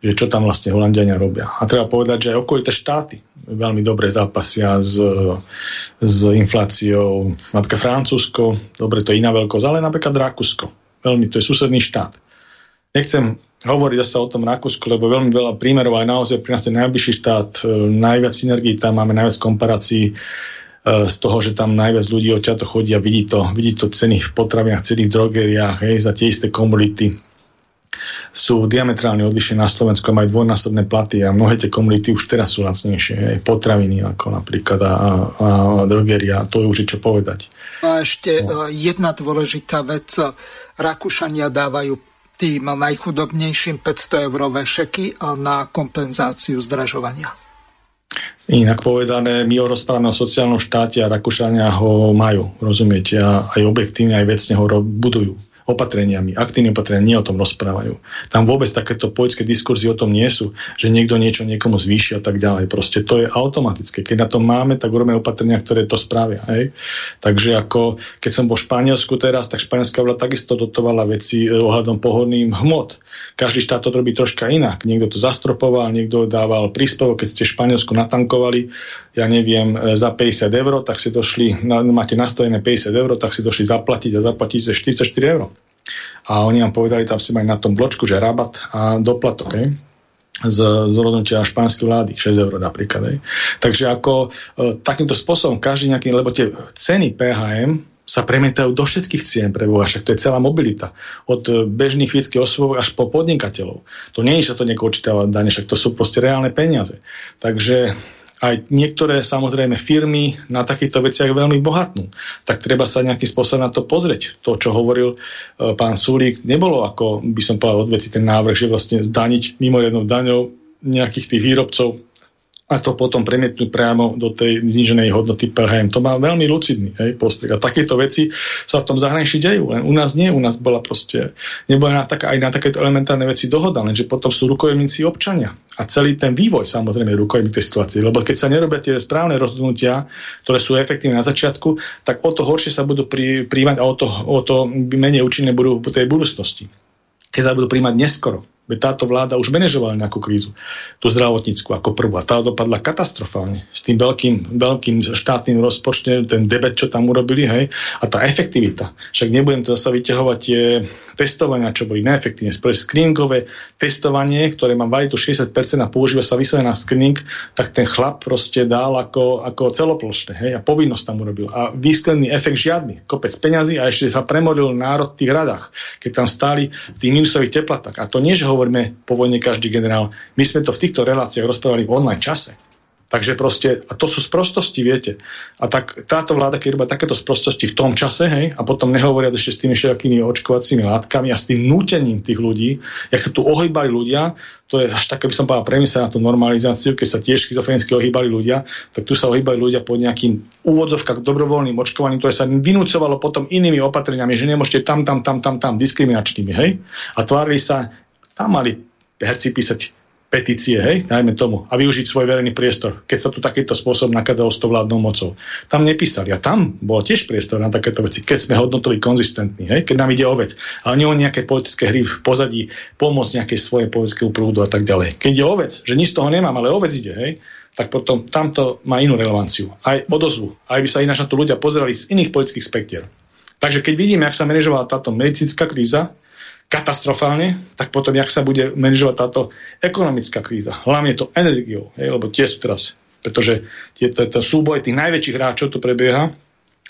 Speaker 2: že čo tam vlastne Holandiania robia. A treba povedať, že aj okolité štáty veľmi dobre zápasia s, s infláciou. Napríklad Francúzsko, dobre, to je iná veľkosť, ale napríklad Rakúsko. Veľmi, to je susedný štát. Nechcem hovoriť zase o tom Rakúsku, lebo veľmi veľa prímerov aj naozaj pri nás to je najbližší štát, e, najviac synergií tam máme, najviac komparácií e, z toho, že tam najviac ľudí odtiaľto chodí a vidí to, vidí to ceny v potravinách, ceny v drogeriách, hej, za tie isté komodity sú diametrálne odlišné na Slovensku majú dvojnásobné platy a mnohé tie komunity už teraz sú lacnejšie. Potraviny ako napríklad a, a, a drogeria, to je už čo povedať.
Speaker 4: A ešte no. E, jedna dôležitá vec. Rakúšania dávajú tým najchudobnejším 500 eurové šeky na kompenzáciu zdražovania.
Speaker 2: Inak povedané, my ho rozprávame o sociálnom štáte a Rakúšania ho majú, rozumiete, a aj objektívne, aj vecne ho budujú opatreniami, aktívne opatrenia nie o tom rozprávajú. Tam vôbec takéto poľské diskurzy o tom nie sú, že niekto niečo niekomu zvýši a tak ďalej. Proste to je automatické. Keď na to máme, tak urobíme opatrenia, ktoré to spravia. Hej? Takže ako keď som bol v Španielsku teraz, tak španielská vláda takisto dotovala veci eh, ohľadom pohodným hmot. Každý štát to robí troška inak. Niekto to zastropoval, niekto dával príspevok, keď ste Španielsku natankovali, ja neviem, e, za 50 eur, tak si došli, máte nastojené 50 eur, tak si došli zaplatiť a zaplatíte 44 eur. A oni nám povedali, tam si majú na tom bločku, že rabat a doplatok, hej? z, z rozhodnutia špánskej vlády, 6 eur napríklad. Hej. Takže ako e, takýmto spôsobom každý nejaký, lebo tie ceny PHM sa premietajú do všetkých cien pre však to je celá mobilita. Od e, bežných fyzických osôb až po podnikateľov. To nie je, sa to niekoho očítava dane, však to sú proste reálne peniaze. Takže aj niektoré samozrejme firmy na takýchto veciach veľmi bohatnú. Tak treba sa nejakým spôsobom na to pozrieť. To, čo hovoril e, pán Sulík, nebolo ako by som povedal od veci ten návrh, že vlastne zdaniť mimoriadnou daňou nejakých tých výrobcov a to potom premietnúť priamo do tej zniženej hodnoty PHM. To má veľmi lucidný hej, postrek. A takéto veci sa v tom zahraničí dejú. Len u nás nie, u nás bola proste, nebola na tak, aj na takéto elementárne veci dohoda, lenže potom sú rukojemníci občania. A celý ten vývoj samozrejme rukojemní tej situácie. Lebo keď sa nerobia tie správne rozhodnutia, ktoré sú efektívne na začiatku, tak o to horšie sa budú pri, príjmať a o to, o to menej účinné budú v tej budúcnosti. Keď sa budú príjmať neskoro táto vláda už manažovala nejakú krízu, tú zdravotnícku ako prvú. A tá dopadla katastrofálne. S tým veľkým, veľkým štátnym rozpočtom, ten debet, čo tam urobili, hej, a tá efektivita. Však nebudem to zase vyťahovať tie testovania, čo boli neefektívne. Screeningové testovanie, ktoré má valitu 60% a používa sa vyslovene na screening, tak ten chlap proste dal ako, ako celoplošné. Hej, a povinnosť tam urobil. A výsledný efekt žiadny. Kopec peňazí a ešte sa premoril národ v tých radách, keď tam stáli v tých minusových teplatách. A to nie, že hovoríme po vojne každý generál. My sme to v týchto reláciách rozprávali v online čase. Takže proste, a to sú sprostosti, viete. A tak táto vláda, keď robí takéto sprostosti v tom čase, hej, a potom nehovoria ešte s tými všetkými očkovacími látkami a s tým nútením tých ľudí, jak sa tu ohýbali ľudia, to je až také, by som povedal, premysel na tú normalizáciu, keď sa tiež schizofrenicky ohýbali ľudia, tak tu sa ohýbali ľudia pod nejakým úvodzovkách dobrovoľným očkovaním, ktoré sa vynúcovalo potom inými opatreniami, že nemôžete tam, tam, tam, tam, tam, diskriminačnými, hej? A tvárili sa, tam mali herci písať petície, hej, najmä tomu, a využiť svoj verejný priestor, keď sa tu takýto spôsob nakladalo s tou vládnou mocou. Tam nepísali. A tam bol tiež priestor na takéto veci, keď sme hodnotovi konzistentní, hej, keď nám ide o vec. Ale nie o nejaké politické hry v pozadí, pomôcť nejakej svojej politického prúdu a tak ďalej. Keď ide o vec, že nič z toho nemám, ale o vec ide, hej, tak potom tamto má inú relevanciu. Aj odozvu. Aj by sa ináč na to ľudia pozerali z iných politických spektier. Takže keď vidíme, ak sa manažovala táto medicínska kríza, katastrofálne, tak potom, jak sa bude manažovať táto ekonomická kríza. Hlavne to energiou, hej, lebo tie sú teraz, pretože je to, to súboj tých najväčších hráčov tu prebieha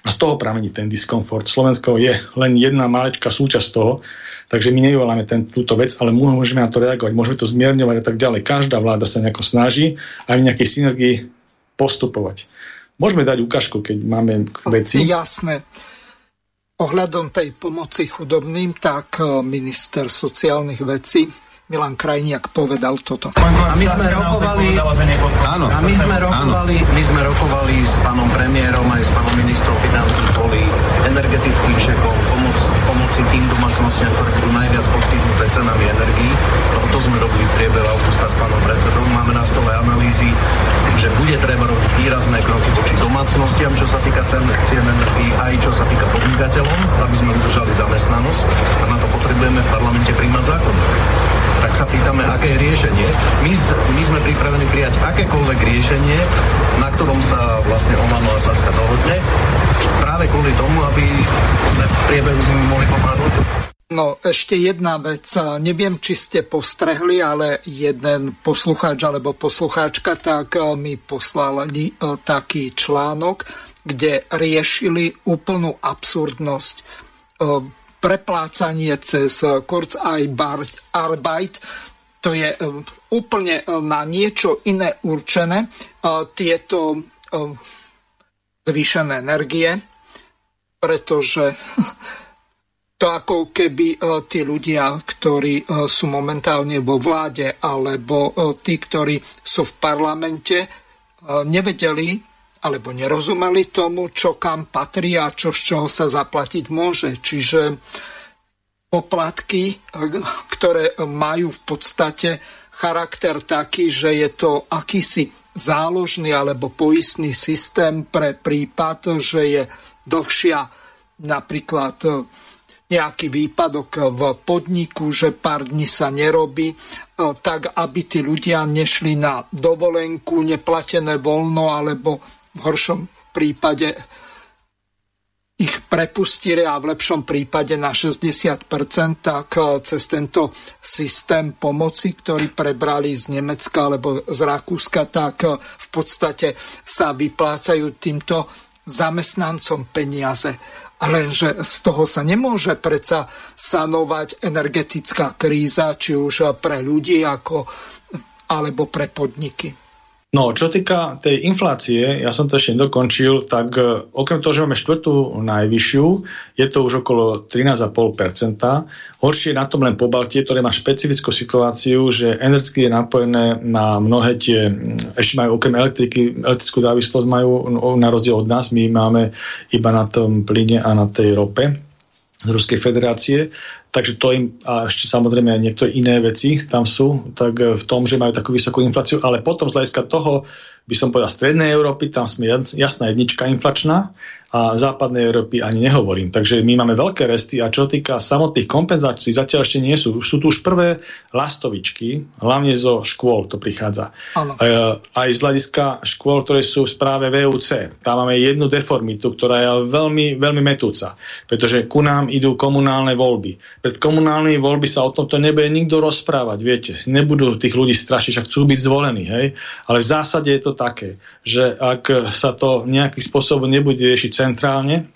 Speaker 2: a z toho pramení ten diskomfort. Slovensko je len jedna malečká súčasť toho, takže my nevyvoláme ten, túto vec, ale môžeme na to reagovať, môžeme to zmierňovať a tak ďalej. Každá vláda sa nejako snaží aj v nejakej synergii postupovať. Môžeme dať ukážku, keď máme veci.
Speaker 4: Jasné. Ohľadom tej pomoci chudobným, tak e, minister sociálnych vecí Milan Krajniak povedal toto.
Speaker 12: A my sme rokovali, áno, a my sme rokovali, my sme rokovali s pánom premiérom aj s pánom ministrom financí kvôli energetickým šekom, pomoc, pomoci tým domácnostiam, ktoré budú najviac postihnuté cenami energií. Lebo to sme robili v priebehu augusta s pánom predsedom. Máme na stole analýzy, že bude treba robiť výrazné kroky voči domácnostiam, čo sa týka cen, cien energií, aj čo sa týka podnikateľom, aby sme udržali zamestnanosť. A na to potrebujeme v parlamente príjmať zákon tak sa pýtame, aké je riešenie. My, my sme pripravení prijať akékoľvek riešenie, na ktorom sa vlastne Olano a Saska dohodne, práve kvôli tomu, aby sme v priebehu zimy mohli pomáhať
Speaker 4: No ešte jedna vec, neviem, či ste postrehli, ale jeden poslucháč alebo poslucháčka tak e, mi poslali e, taký článok, kde riešili úplnú absurdnosť e, preplácanie cez Kurzarbeit, to je e, úplne e, na niečo iné určené, tieto zvýšené energie, pretože to ako keby tí ľudia, ktorí sú momentálne vo vláde, alebo tí, ktorí sú v parlamente, nevedeli alebo nerozumeli tomu, čo kam patrí a čo z čoho sa zaplatiť môže. Čiže poplatky, ktoré majú v podstate charakter taký, že je to akýsi záložný alebo poistný systém pre prípad, že je dlhšia napríklad nejaký výpadok v podniku, že pár dní sa nerobí, tak aby tí ľudia nešli na dovolenku, neplatené voľno alebo v horšom prípade ich prepustili a v lepšom prípade na 60%, tak cez tento systém pomoci, ktorý prebrali z Nemecka alebo z Rakúska, tak eh, v podstate sa vyplácajú týmto zamestnancom peniaze. Lenže z toho sa nemôže predsa sanovať energetická kríza, či už pre ľudí ako, alebo pre podniky.
Speaker 2: No, čo týka tej inflácie, ja som to ešte nedokončil, tak e, okrem toho, že máme štvrtú najvyššiu, je to už okolo 13,5%. Horšie je na tom len po Baltie, ktoré má špecifickú situáciu, že energie je napojené na mnohé tie, ešte majú okrem elektriky, elektrickú závislosť majú no, na rozdiel od nás, my máme iba na tom plyne a na tej rope z Ruskej federácie, takže to im, a ešte samozrejme aj niektoré iné veci tam sú, tak e, v tom, že majú takú vysokú infláciu, ale potom z hľadiska toho, by som povedal, strednej Európy, tam sme jasná jednička inflačná a západnej Európy ani nehovorím. Takže my máme veľké resty a čo týka samotných kompenzácií, zatiaľ ešte nie sú. Sú tu už prvé lastovičky, hlavne zo škôl to prichádza. Ano. E, aj z hľadiska škôl, ktoré sú v správe VUC. Tam máme jednu deformitu, ktorá je veľmi, veľmi metúca, pretože ku nám idú komunálne voľby. Pred komunálnymi voľby sa o tomto nebude nikto rozprávať, viete. Nebudú tých ľudí strašiť, ak chcú byť zvolení, hej. Ale v zásade je to také, že ak sa to nejakým spôsobom nebude riešiť centrálne,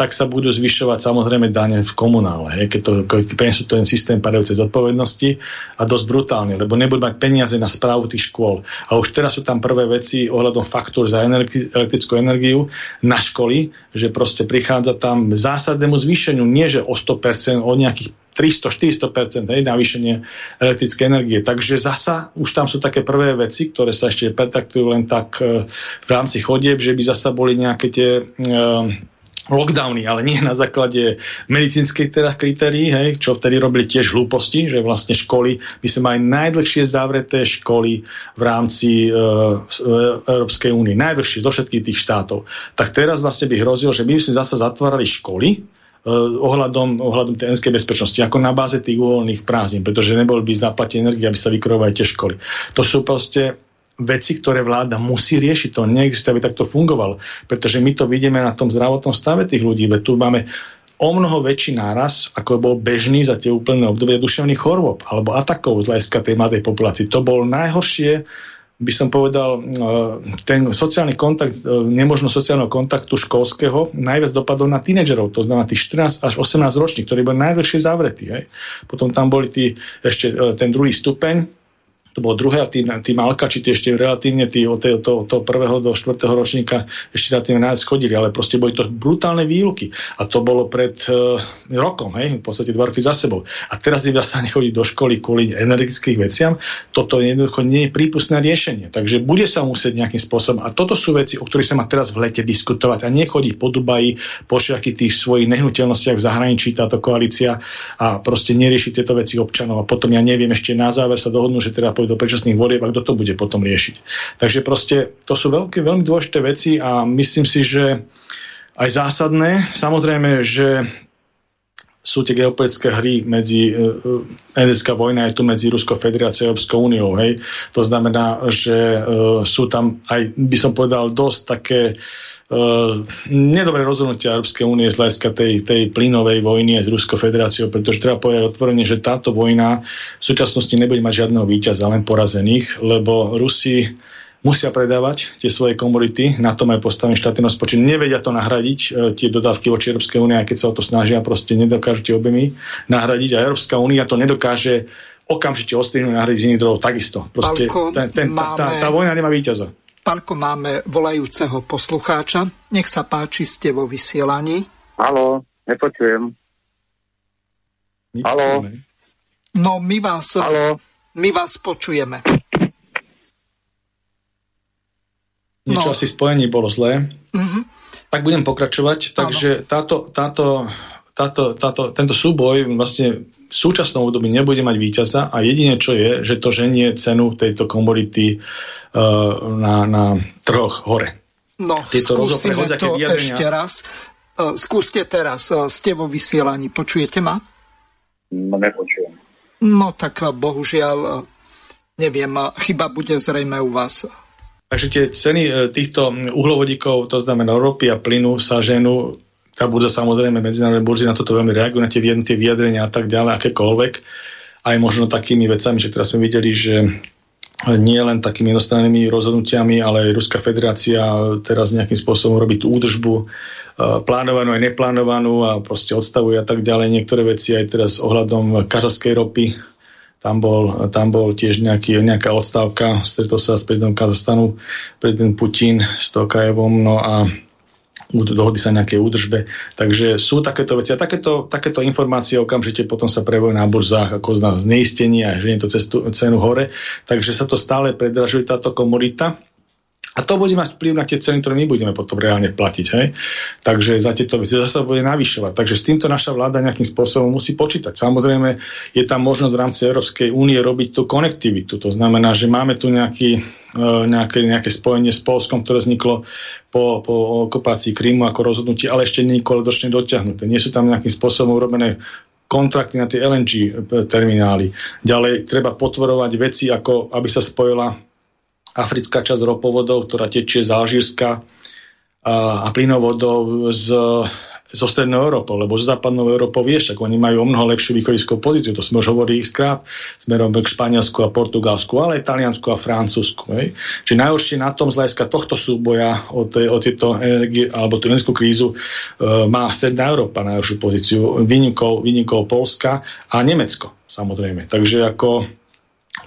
Speaker 2: tak sa budú zvyšovať samozrejme dane v komunále, hej, keď to, prenesú ten systém padajúcej zodpovednosti a dosť brutálne, lebo nebudú mať peniaze na správu tých škôl. A už teraz sú tam prvé veci ohľadom faktúr za energi- elektrickú energiu na školy, že proste prichádza tam zásadnému zvýšeniu, nie že o 100%, o nejakých 300-400% hej, navýšenie elektrickej energie. Takže zasa už tam sú také prvé veci, ktoré sa ešte pretaktujú len tak e, v rámci chodieb, že by zasa boli nejaké tie e, lockdowny, ale nie na základe medicínskej teda kritérií, hej, čo vtedy robili tiež hlúposti, že vlastne školy, by sme mali najdlhšie zavreté školy v rámci e, Európskej únie, najdlhšie do všetkých tých štátov. Tak teraz vlastne by hrozilo, že my by sme zase zatvárali školy, uh, ohľadom, ohľadom tej energetickej bezpečnosti, ako na báze tých uvoľných prázdnin, pretože neboli by zaplatené energie, aby sa vykrovali tie školy. To sú proste veci, ktoré vláda musí riešiť. To neexistuje, aby takto fungovalo. Pretože my to vidíme na tom zdravotnom stave tých ľudí. Veď tu máme o mnoho väčší náraz, ako bol bežný za tie úplné obdobie duševných chorôb alebo atakov z hľadiska tej mladej populácii. To bol najhoršie, by som povedal, e, ten sociálny kontakt, e, nemožnosť sociálneho kontaktu školského najviac dopadol na tínedžerov, to znamená tých 14 až 18 ročných, ktorí boli najdlhšie zavretí. Hej. Potom tam boli tí, ešte e, ten druhý stupeň, to bolo druhé a tí, tí malkači ešte relatívne tí od toho, to, to prvého do štvrtého ročníka ešte relatívne najviac chodili, ale proste boli to brutálne výluky. A to bolo pred uh, rokom, hej, v podstate dva roky za sebou. A teraz ľudia sa nechodí do školy kvôli energetických veciam. Toto jednoducho nie je prípustné riešenie. Takže bude sa musieť nejakým spôsobom. A toto sú veci, o ktorých sa má teraz v lete diskutovať. A nechodiť po Dubaji, po všetkých tých svojich nehnuteľnostiach v zahraničí táto koalícia a proste neriešiť tieto veci občanov. A potom ja neviem, ešte na záver sa dohodnú, že teda pôjdu do predčasných volieb a kto to bude potom riešiť. Takže proste to sú veľké, veľmi dôležité veci a myslím si, že aj zásadné. Samozrejme, že sú tie geopolitické hry medzi uh, energetická vojna je tu medzi Ruskou federáciou a Európskou úniou. Hej. To znamená, že uh, sú tam aj, by som povedal, dosť také uh, Uh, nedobré rozhodnutia Európskej únie z hľadiska tej, tej plynovej vojny s Ruskou federáciou, pretože treba povedať otvorene, že táto vojna v súčasnosti nebude mať žiadneho víťaza, len porazených, lebo Rusi musia predávať tie svoje komodity, na to majú postavený štátny rozpočet, nevedia to nahradiť, e, tie dodávky voči Európskej únie, aj keď sa o to snažia, proste nedokážu tie objemy nahradiť a Európska únia to nedokáže okamžite ostrihnúť nahradiť z iných zdrojov takisto. Proste
Speaker 4: Palko,
Speaker 2: ten, ten, tá, tá, tá vojna nemá víťaza.
Speaker 4: Pálko, máme volajúceho poslucháča. Nech sa páči, ste vo vysielaní.
Speaker 13: Halo, nepočujem. Halo.
Speaker 4: No, my vás,
Speaker 13: Halo.
Speaker 4: my vás počujeme.
Speaker 2: Niečo no. asi spojení bolo zlé.
Speaker 4: Uh-huh.
Speaker 2: Tak budem pokračovať. Takže táto, táto, táto, táto, tento súboj vlastne v súčasnom období nebude mať víťaza a jedine čo je, že to ženie cenu tejto komodity uh, na, na trhoch hore.
Speaker 4: No, Tieto skúsime to vyjadrenia... ešte raz. Eh, skúste teraz, eh, ste vo vysielaní, počujete ma?
Speaker 13: No, nepočujem.
Speaker 4: No tak bohužiaľ, neviem, chyba bude zrejme u vás.
Speaker 2: Takže tie ceny týchto uhlovodíkov, to znamená ropy a plynu, sa ženú, tá burza samozrejme, medzinárodné burzy na toto veľmi reagujú, na tie, tie vyjadrenia a tak ďalej, akékoľvek. Aj možno takými vecami, že teraz sme videli, že nie len takými jednostrannými rozhodnutiami, ale aj Ruská federácia teraz nejakým spôsobom robí tú údržbu e, plánovanú aj neplánovanú a proste odstavuje a tak ďalej. Niektoré veci aj teraz ohľadom kazaskej ropy, tam bol, tam bol tiež nejaký, nejaká odstávka, stretol sa s prezidentom Kazastanu, prezident Putin s Tokajevom, no a dohody sa nejakej údržbe. Takže sú takéto veci. A takéto, takéto informácie okamžite potom sa prevojú na burzách ako zna zneistenie a ženie to cestu, cenu hore. Takže sa to stále predražuje táto komodita. A to bude mať vplyv na tie ceny, ktoré my budeme potom reálne platiť. Hej? Takže za tieto veci zase bude navyšovať. Takže s týmto naša vláda nejakým spôsobom musí počítať. Samozrejme, je tam možnosť v rámci Európskej únie robiť tú konektivitu. To znamená, že máme tu nejaký, nejaké, nejaké spojenie s Polskom, ktoré vzniklo po, po okupácii Krymu ako rozhodnutie, ale ešte nie je dotiahnuté. Nie sú tam nejakým spôsobom urobené kontrakty na tie LNG terminály. Ďalej treba potvorovať veci, ako aby sa spojila africká časť ropovodov, ktorá tečie z Alžírska a, a plynovodov z, zo strednou Európou, lebo z západnou Európou vieš, ako oni majú o mnoho lepšiu východiskovú pozíciu, to sme už hovorili skrát, smerom k Španielsku a Portugalsku, ale aj Taliansku a Francúzsku. Hej. Čiže najhoršie na tom z hľadiska tohto súboja o, tej, o tieto energie, alebo tú energetickú krízu e, má stredná Európa najhoršiu pozíciu, výnimkou, výnimkou Polska a Nemecko, samozrejme. Takže ako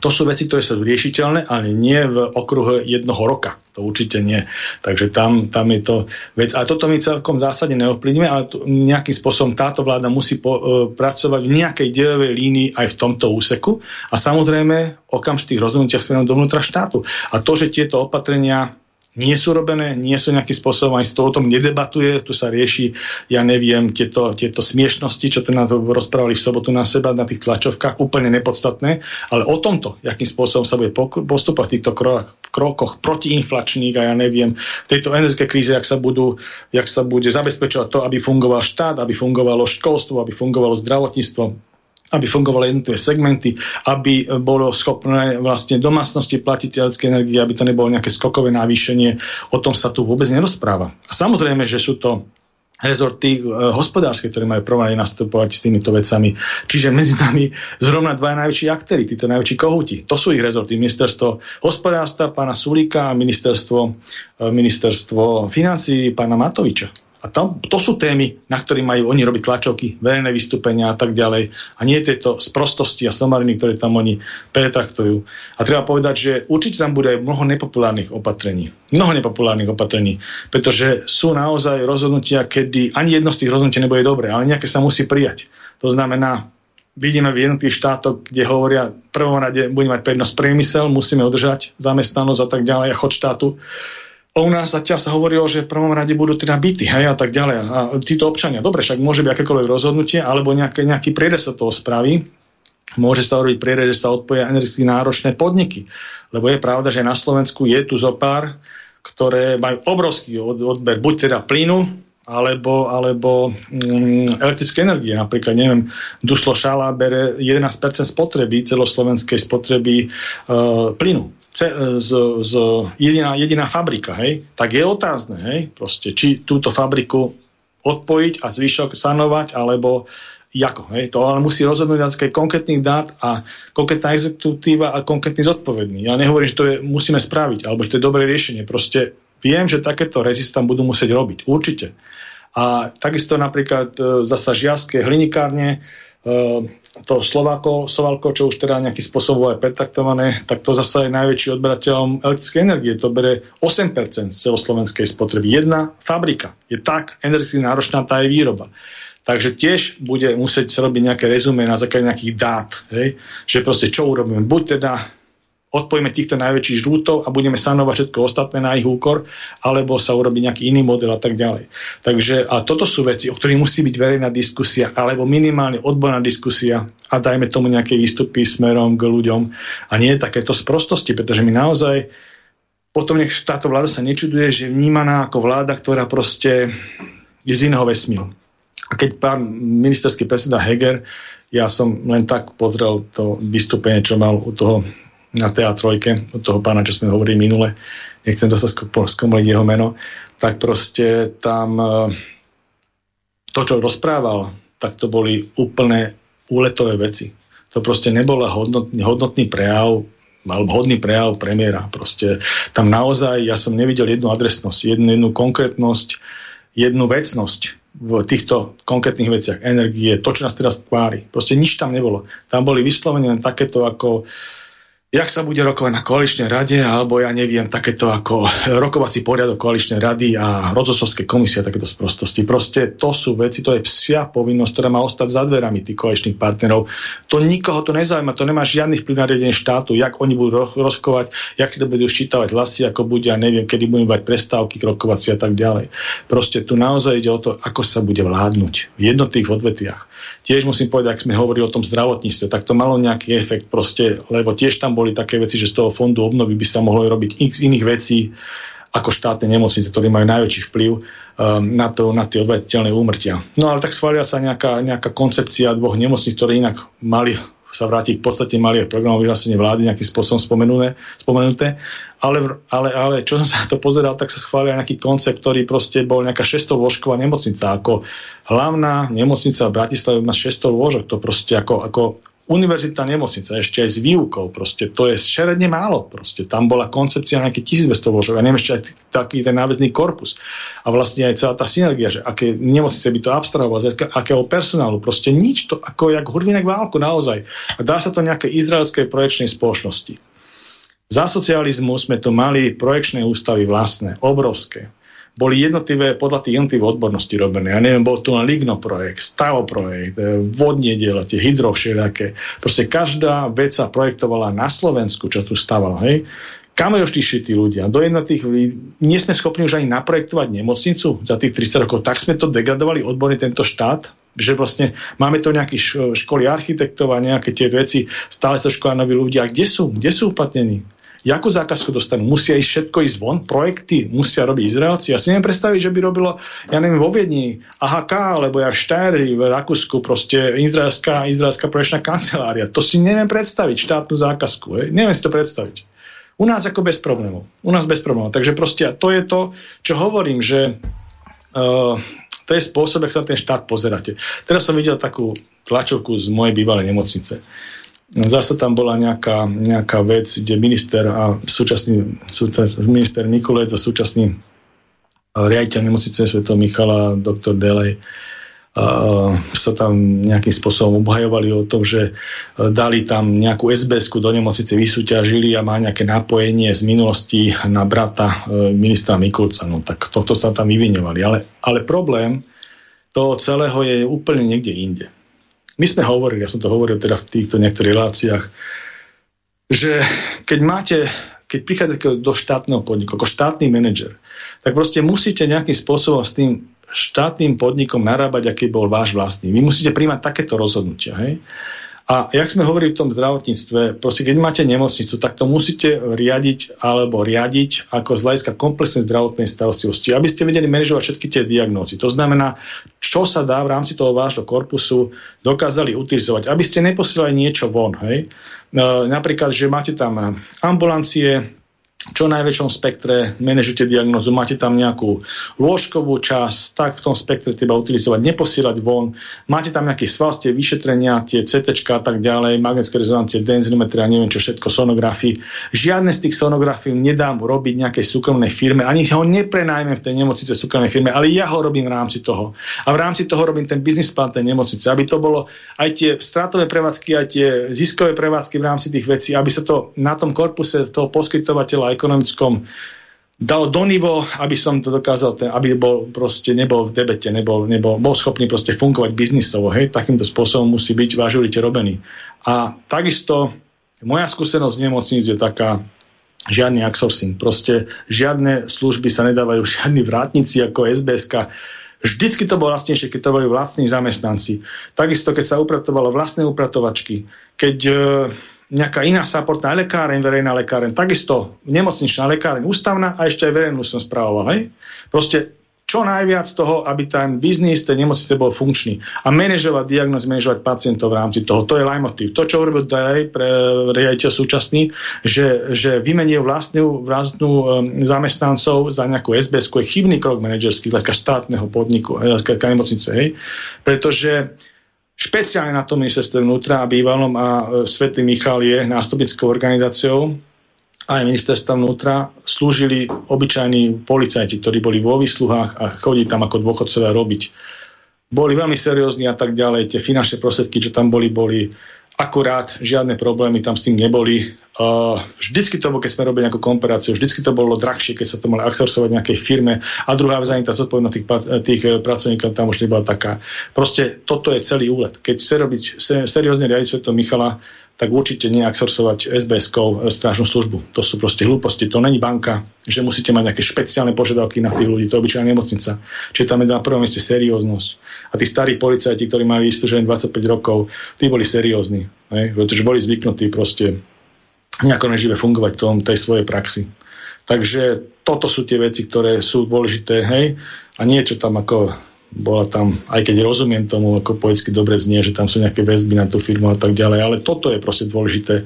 Speaker 2: to sú veci, ktoré sú riešiteľné, ale nie v okruhu jednoho roka. To určite nie. Takže tam, tam je to vec. A toto my celkom zásadne neovplyvňuje, ale tu, nejakým spôsobom táto vláda musí po, uh, pracovať v nejakej dielovej línii aj v tomto úseku. A samozrejme okamžitých rozhodnutiach smerom dovnútra štátu. A to, že tieto opatrenia nie sú robené, nie sú nejakým spôsobom, z toho o tom nedebatuje, tu sa rieši, ja neviem, tieto, tieto smiešnosti, čo tu nám rozprávali v sobotu na seba na tých tlačovkách, úplne nepodstatné, ale o tomto, akým spôsobom sa bude postupovať v týchto krokoch protiinflačných a ja neviem, v tejto energetickej kríze, jak sa, budú, jak sa bude zabezpečovať to, aby fungoval štát, aby fungovalo školstvo, aby fungovalo zdravotníctvo, aby fungovali jednotlivé segmenty, aby bolo schopné vlastne domácnosti platiť elektrické energie, aby to nebolo nejaké skokové navýšenie. O tom sa tu vôbec nerozpráva. A samozrejme, že sú to rezorty e, hospodárske, ktoré majú problém nastupovať s týmito vecami. Čiže medzi nami zrovna dva najväčší aktéry, títo najväčší kohúti. To sú ich rezorty. Ministerstvo hospodárstva pána Sulíka a ministerstvo, e, ministerstvo financí pána Matoviča. A tam, to sú témy, na ktorých majú oni robiť tlačovky, verejné vystúpenia a tak ďalej. A nie tieto sprostosti a somariny, ktoré tam oni pretraktujú. A treba povedať, že určite tam bude mnoho nepopulárnych opatrení. Mnoho nepopulárnych opatrení. Pretože sú naozaj rozhodnutia, kedy ani jedno z tých rozhodnutí nebude dobre, ale nejaké sa musí prijať. To znamená, vidíme v jednotlivých štátoch, kde hovoria, v prvom rade budeme mať prednosť priemysel, musíme udržať zamestnanosť a tak ďalej a chod štátu u nás zatiaľ sa hovorilo, že v prvom rade budú teda byty hej, a tak ďalej. A títo občania, dobre, však môže byť akékoľvek rozhodnutie, alebo nejaké, nejaký prierez sa toho spraví. Môže sa robiť prierez, že sa odpoja energeticky náročné podniky. Lebo je pravda, že na Slovensku je tu zo pár, ktoré majú obrovský od, odber buď teda plynu, alebo, alebo mm, elektrické energie. Napríklad, neviem, Duslo Šala bere 11% spotreby, celoslovenskej spotreby e, plynu z, z jediná, jediná fabrika, hej, tak je otázne, hej, proste, či túto fabriku odpojiť a zvyšok sanovať, alebo ako, hej, to ale musí rozhodnúť na konkrétnych dát a konkrétna exekutíva a konkrétny zodpovedný. Ja nehovorím, že to je, musíme spraviť, alebo že to je dobré riešenie, proste viem, že takéto tam budú musieť robiť, určite. A takisto napríklad e, zasa žiaské hlinikárne, Ehm, to Slováko, Sovalko, čo už teda nejakým spôsobom je pertaktované, tak to zase je najväčší odberateľom elektrickej energie. To bere 8% celoslovenskej spotreby. Jedna fabrika je tak energeticky náročná tá je výroba. Takže tiež bude musieť robiť nejaké rezume na základe nejakých dát. Hej? Že proste čo urobíme? Buď teda odpojíme týchto najväčších žrútov a budeme sanovať všetko ostatné na ich úkor, alebo sa urobí nejaký iný model a tak ďalej. Takže a toto sú veci, o ktorých musí byť verejná diskusia, alebo minimálne odborná diskusia a dajme tomu nejaké výstupy smerom k ľuďom a nie takéto sprostosti, pretože my naozaj potom nech táto vláda sa nečuduje, že je vnímaná ako vláda, ktorá proste je z iného vesmíru. A keď pán ministerský predseda Heger, ja som len tak pozrel to vystúpenie, čo mal u toho na teatrojke od toho pána, čo sme hovorili minule, nechcem to sa skomoliť jeho meno, tak proste tam e, to, čo rozprával, tak to boli úplne úletové veci. To proste nebol hodnotný, prejav alebo hodný prejav premiéra. Proste tam naozaj, ja som nevidel jednu adresnosť, jednu, jednu konkrétnosť, jednu vecnosť v týchto konkrétnych veciach. Energie, to, čo nás teraz kvári. Proste nič tam nebolo. Tam boli vyslovene len takéto ako uh, jak sa bude rokovať na koaličnej rade, alebo ja neviem, takéto ako rokovací poriadok koaličnej rady a rozhodcovské komisie takéto sprostosti. Proste to sú veci, to je psia povinnosť, ktorá má ostať za dverami tých koaličných partnerov. To nikoho to nezaujíma, to nemá žiadnych vplyv na riadenie štátu, jak oni budú rozkovať, jak si to budú ščítavať hlasy, ako bude, ja neviem, kedy budú mať prestávky, rokovací a tak ďalej. Proste tu naozaj ide o to, ako sa bude vládnuť v jednotých odvetviach tiež musím povedať, ak sme hovorili o tom zdravotníctve, tak to malo nejaký efekt proste, lebo tiež tam boli také veci, že z toho fondu obnovy by sa mohlo robiť x iných vecí, ako štátne nemocnice, ktoré majú najväčší vplyv um, na, to, na tie odvetiteľné úmrtia. No ale tak schvália sa nejaká, nejaká koncepcia dvoch nemocníc, ktoré inak mali sa vrátiť v podstate mali aj programové vyhlásenie vlády nejakým spôsobom spomenuté, spomenuté ale, ale, ale čo som sa to pozeral, tak sa schválil nejaký koncept, ktorý proste bol nejaká 600 lôžková nemocnica. Ako hlavná nemocnica v Bratislave má 600 lôžok. To proste ako, ako univerzita nemocnica, ešte aj s výukou, proste to je šeredne málo, proste tam bola koncepcia nejaké 1200 lôžok a neviem ešte aj taký ten náväzný korpus a vlastne aj celá tá synergia, že aké nemocnice by to abstrahovalo, akého personálu, proste nič, to ako jak hurvinek válku naozaj. A dá sa to nejaké izraelskej projekčnej spoločnosti. Za socializmu sme tu mali projekčné ústavy vlastné, obrovské boli jednotlivé, podľa tých jednotlivých odborností robené. Ja neviem, bol tu len Ligno projekt, Stavo projekt, e, vodnie diela, tie hydro všelijaké. Proste každá vec sa projektovala na Slovensku, čo tu stávalo, hej. Kam už tí ľudia? Do jednotých, nie sme schopní už ani naprojektovať nemocnicu za tých 30 rokov. Tak sme to degradovali odborne tento štát, že vlastne máme tu nejaké školy architektov a nejaké tie veci, stále sa škola noví ľudia. Kde sú? Kde sú uplatnení? Jakú zákazku dostanú? Musia ísť všetko ísť von? Projekty musia robiť Izraelci? Ja si neviem predstaviť, že by robilo, ja neviem, vo Viedni AHK, alebo ja Štajri v Rakúsku, proste izraelská, izraelská projekčná kancelária. To si neviem predstaviť, štátnu zákazku. Hej? Neviem si to predstaviť. U nás ako bez problémov. U nás bez problémov. Takže proste to je to, čo hovorím, že uh, to je spôsob, ak sa ten štát pozeráte. Teraz som videl takú tlačovku z mojej bývalej nemocnice. Zase tam bola nejaká, nejaká vec, kde minister a súčasný, minister Mikulec a súčasný riaditeľ nemocnice Sv. Michala, doktor Delej, sa tam nejakým spôsobom obhajovali o tom, že dali tam nejakú sbs do nemocnice, vysúťažili a má nejaké napojenie z minulosti na brata e, ministra Mikulca. No tak toto sa tam vyvinovali. Ale, ale problém toho celého je úplne niekde inde. My sme hovorili, ja som to hovoril teda v týchto niektorých reláciách, že keď máte, keď prichádzate do štátneho podniku, ako štátny manažer, tak proste musíte nejakým spôsobom s tým štátnym podnikom narábať, aký bol váš vlastný. Vy musíte príjmať takéto rozhodnutia. Hej? A jak sme hovorili v tom zdravotníctve, proste keď máte nemocnicu, tak to musíte riadiť alebo riadiť ako z hľadiska komplexnej zdravotnej starostlivosti, aby ste vedeli manažovať všetky tie diagnózy. To znamená, čo sa dá v rámci toho vášho korpusu dokázali utilizovať, aby ste neposielali niečo von. Hej? E, napríklad, že máte tam ambulancie, čo najväčšom spektre manažujete diagnozu, máte tam nejakú lôžkovú časť, tak v tom spektre treba utilizovať, neposielať von, máte tam nejaké svalstie vyšetrenia, tie CT a tak ďalej, magnetické rezonancie, denzimetria, neviem čo všetko, sonografii. Žiadne z tých sonografií nedám robiť nejakej súkromnej firme, ani ho neprenajmem v tej nemocnice súkromnej firme, ale ja ho robím v rámci toho. A v rámci toho robím ten biznis plán tej nemocnice, aby to bolo aj tie stratové prevádzky, aj tie ziskové prevádzky v rámci tých vecí, aby sa to na tom korpuse toho poskytovateľa ekonomickom dal do nivo, aby som to dokázal, ten, aby bol proste nebol v debete, nebol, nebol, bol schopný proste fungovať biznisovo, hej, takýmto spôsobom musí byť váš robený. A takisto moja skúsenosť nemocníc je taká, žiadny outsourcing, proste žiadne služby sa nedávajú, žiadni vrátnici ako SBSK, Vždycky to bolo vlastnejšie, keď to boli vlastní zamestnanci. Takisto, keď sa upratovalo vlastné upratovačky, keď e, nejaká iná supportná lekáreň, verejná lekáreň, takisto nemocničná lekáreň, ústavná a ešte aj verejnú som správoval. Hej? Proste čo najviac toho, aby ten biznis tej nemocnice bol funkčný. A manažovať diagnoz, manažovať pacientov v rámci toho. To je motiv. To, čo urobil Daj pre riaditeľ súčasný, že, že vymenil vlastnú, vlastnú um, zamestnancov za nejakú SBS, je chybný krok manažerský z štátneho podniku, z nemocnice. Hej? Pretože špeciálne na tom ministerstve vnútra a bývalom a e, Svetý Michal je nástupnickou organizáciou aj ministerstva vnútra slúžili obyčajní policajti, ktorí boli vo výsluhách a chodili tam ako dôchodcovia robiť. Boli veľmi seriózni a tak ďalej. Tie finančné prostriedky, čo tam boli, boli akurát, žiadne problémy tam s tým neboli. Uh, vždycky to bolo, keď sme robili nejakú komparáciu, vždycky to bolo drahšie, keď sa to mali outsourcovať nejakej firme a druhá vec ani tá zodpovednosť tých, tých eh, pracovníkov tam už nebola taká. Proste toto je celý úlet. Keď chce robiť seriózne riadiť svetom Michala, tak určite neaxorsovať SBS-kou eh, strážnu službu. To sú proste hlúposti. To není banka, že musíte mať nejaké špeciálne požiadavky na tých ľudí. To je obyčajná nemocnica. Čiže tam je na prvom mieste serióznosť. A tí starí policajti, ktorí mali istúžené 25 rokov, tí boli seriózni. Pretože boli zvyknutí proste nejako nežive fungovať v tom, tej svojej praxi. Takže toto sú tie veci, ktoré sú dôležité, hej, a niečo tam ako bola tam, aj keď rozumiem tomu, ako poetsky dobre znie, že tam sú nejaké väzby na tú firmu a tak ďalej, ale toto je proste dôležité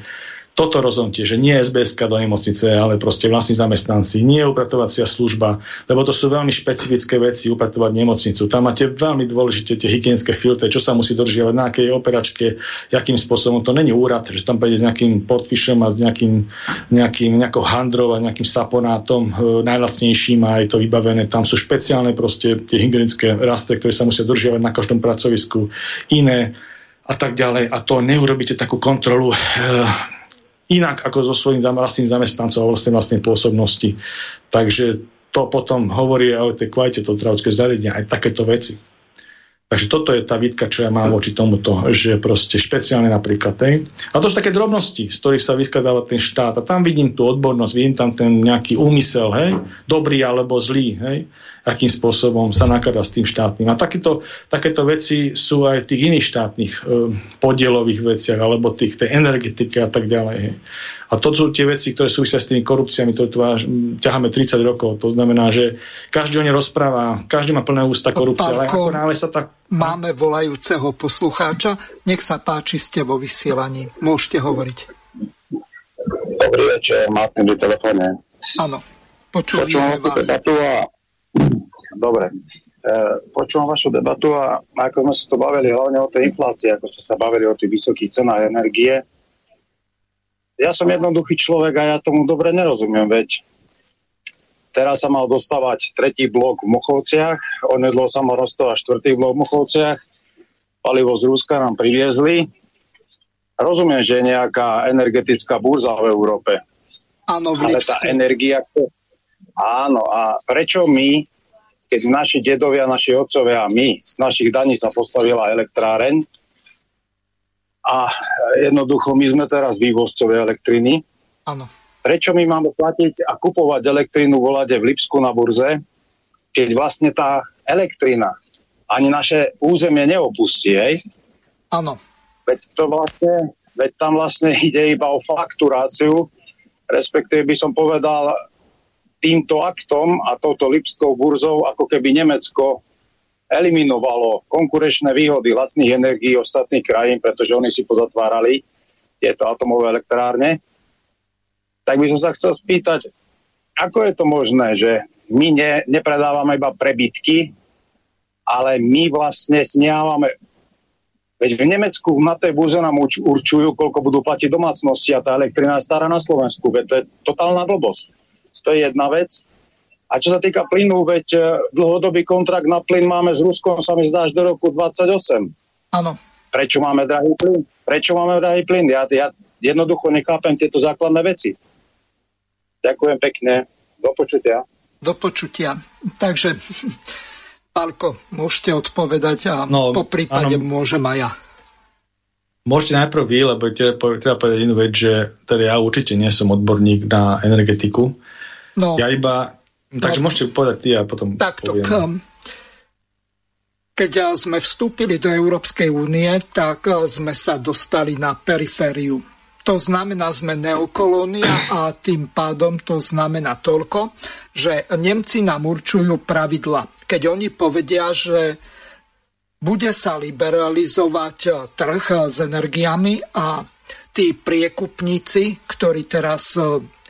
Speaker 2: toto rozhodnutie, že nie SBS do nemocnice, ale proste vlastní zamestnanci, nie upratovacia služba, lebo to sú veľmi špecifické veci, upratovať nemocnicu. Tam máte veľmi dôležité tie hygienické filtre, čo sa musí dodržiavať na akej operačke, akým spôsobom. To není úrad, že tam príde s nejakým podfišom a s nejakým, nejakým nejakou handrou a nejakým saponátom e, najlacnejším a je to vybavené. Tam sú špeciálne proste tie hygienické rastre, ktoré sa musia dodržiavať na každom pracovisku, iné a tak ďalej. A to neurobíte takú kontrolu e, inak ako so svojím vlastným zamestnancom a vlastnej vlastnej pôsobnosti. Takže to potom hovorí aj o tej kvalite toho zdravotského zariadenia, aj takéto veci. Takže toto je tá výtka, čo ja mám voči tomuto, že proste špeciálne napríklad. Tej. A to sú také drobnosti, z ktorých sa vyskladáva ten štát. A tam vidím tú odbornosť, vidím tam ten nejaký úmysel, hej, dobrý alebo zlý, hej akým spôsobom sa nakladá s tým štátnym. A takéto, takéto veci sú aj v tých iných štátnych e, podielových veciach, alebo tých, tej energetike a tak ďalej. A to sú tie veci, ktoré súvisia s tými korupciami, ktoré tu ťaháme 30 rokov. To znamená, že každý o ne rozpráva, každý má plné ústa korupcie, ale ako náhle sa tak...
Speaker 4: Máme volajúceho poslucháča. Nech sa páči, ste vo vysielaní. Môžete hovoriť.
Speaker 14: Dobrý večer, Martin pri telefóne.
Speaker 4: Áno, počúvam vás. A
Speaker 14: Dobre. E, počúvam vašu debatu a ako sme sa to bavili hlavne o tej inflácii, ako ste sa bavili o tých vysokých cenách energie. Ja som jednoduchý človek a ja tomu dobre nerozumiem, veď Teraz sa mal dostávať tretí blok v Mochovciach, onedlo sa mal dostávať štvrtý blok v Mochovciach, palivo z Ruska nám priviezli. Rozumiem, že je nejaká energetická burza v Európe.
Speaker 4: Áno,
Speaker 14: v Ale tá energia... Áno, a prečo my, keď naši dedovia, naši otcovia a my, z našich daní sa postavila elektráreň a jednoducho my sme teraz vývozcové elektriny.
Speaker 4: Áno
Speaker 14: Prečo my máme platiť a kupovať elektrínu volade v Lipsku na burze, keď vlastne tá elektrina ani naše územie neopustí, hej?
Speaker 4: Áno.
Speaker 14: Veď to vlastne, veď tam vlastne ide iba o fakturáciu, respektíve by som povedal týmto aktom a touto Lipskou burzou, ako keby Nemecko eliminovalo konkurenčné výhody vlastných energií ostatných krajín, pretože oni si pozatvárali tieto atomové elektrárne tak by som sa chcel spýtať, ako je to možné, že my ne, nepredávame iba prebytky, ale my vlastne snehávame Veď v Nemecku na tej burze nám určujú, koľko budú platiť domácnosti a tá elektrina je stará na Slovensku. Veď to je totálna blbosť. To je jedna vec. A čo sa týka plynu, veď e, dlhodobý kontrakt na plyn máme s Ruskom, sa mi zdá, až do roku 28.
Speaker 4: Áno.
Speaker 14: Prečo máme drahý plyn? Prečo máme drahý plyn? Ja, ja jednoducho nechápem tieto základné veci. Ďakujem pekne. Do počutia.
Speaker 4: Do počutia. Takže, Pálko, môžete odpovedať a no, po prípade áno. môžem aj ja.
Speaker 2: Môžete najprv vy, lebo treba, treba povedať inú vec, že teda ja určite nie som odborník na energetiku. No, ja iba... Takže no, môžete povedať ty a potom
Speaker 4: takto, poviem. Keď sme vstúpili do Európskej únie, tak sme sa dostali na perifériu to znamená, sme neokolónia a tým pádom to znamená toľko, že Nemci nám určujú pravidla. Keď oni povedia, že bude sa liberalizovať trh s energiami a tí priekupníci, ktorí teraz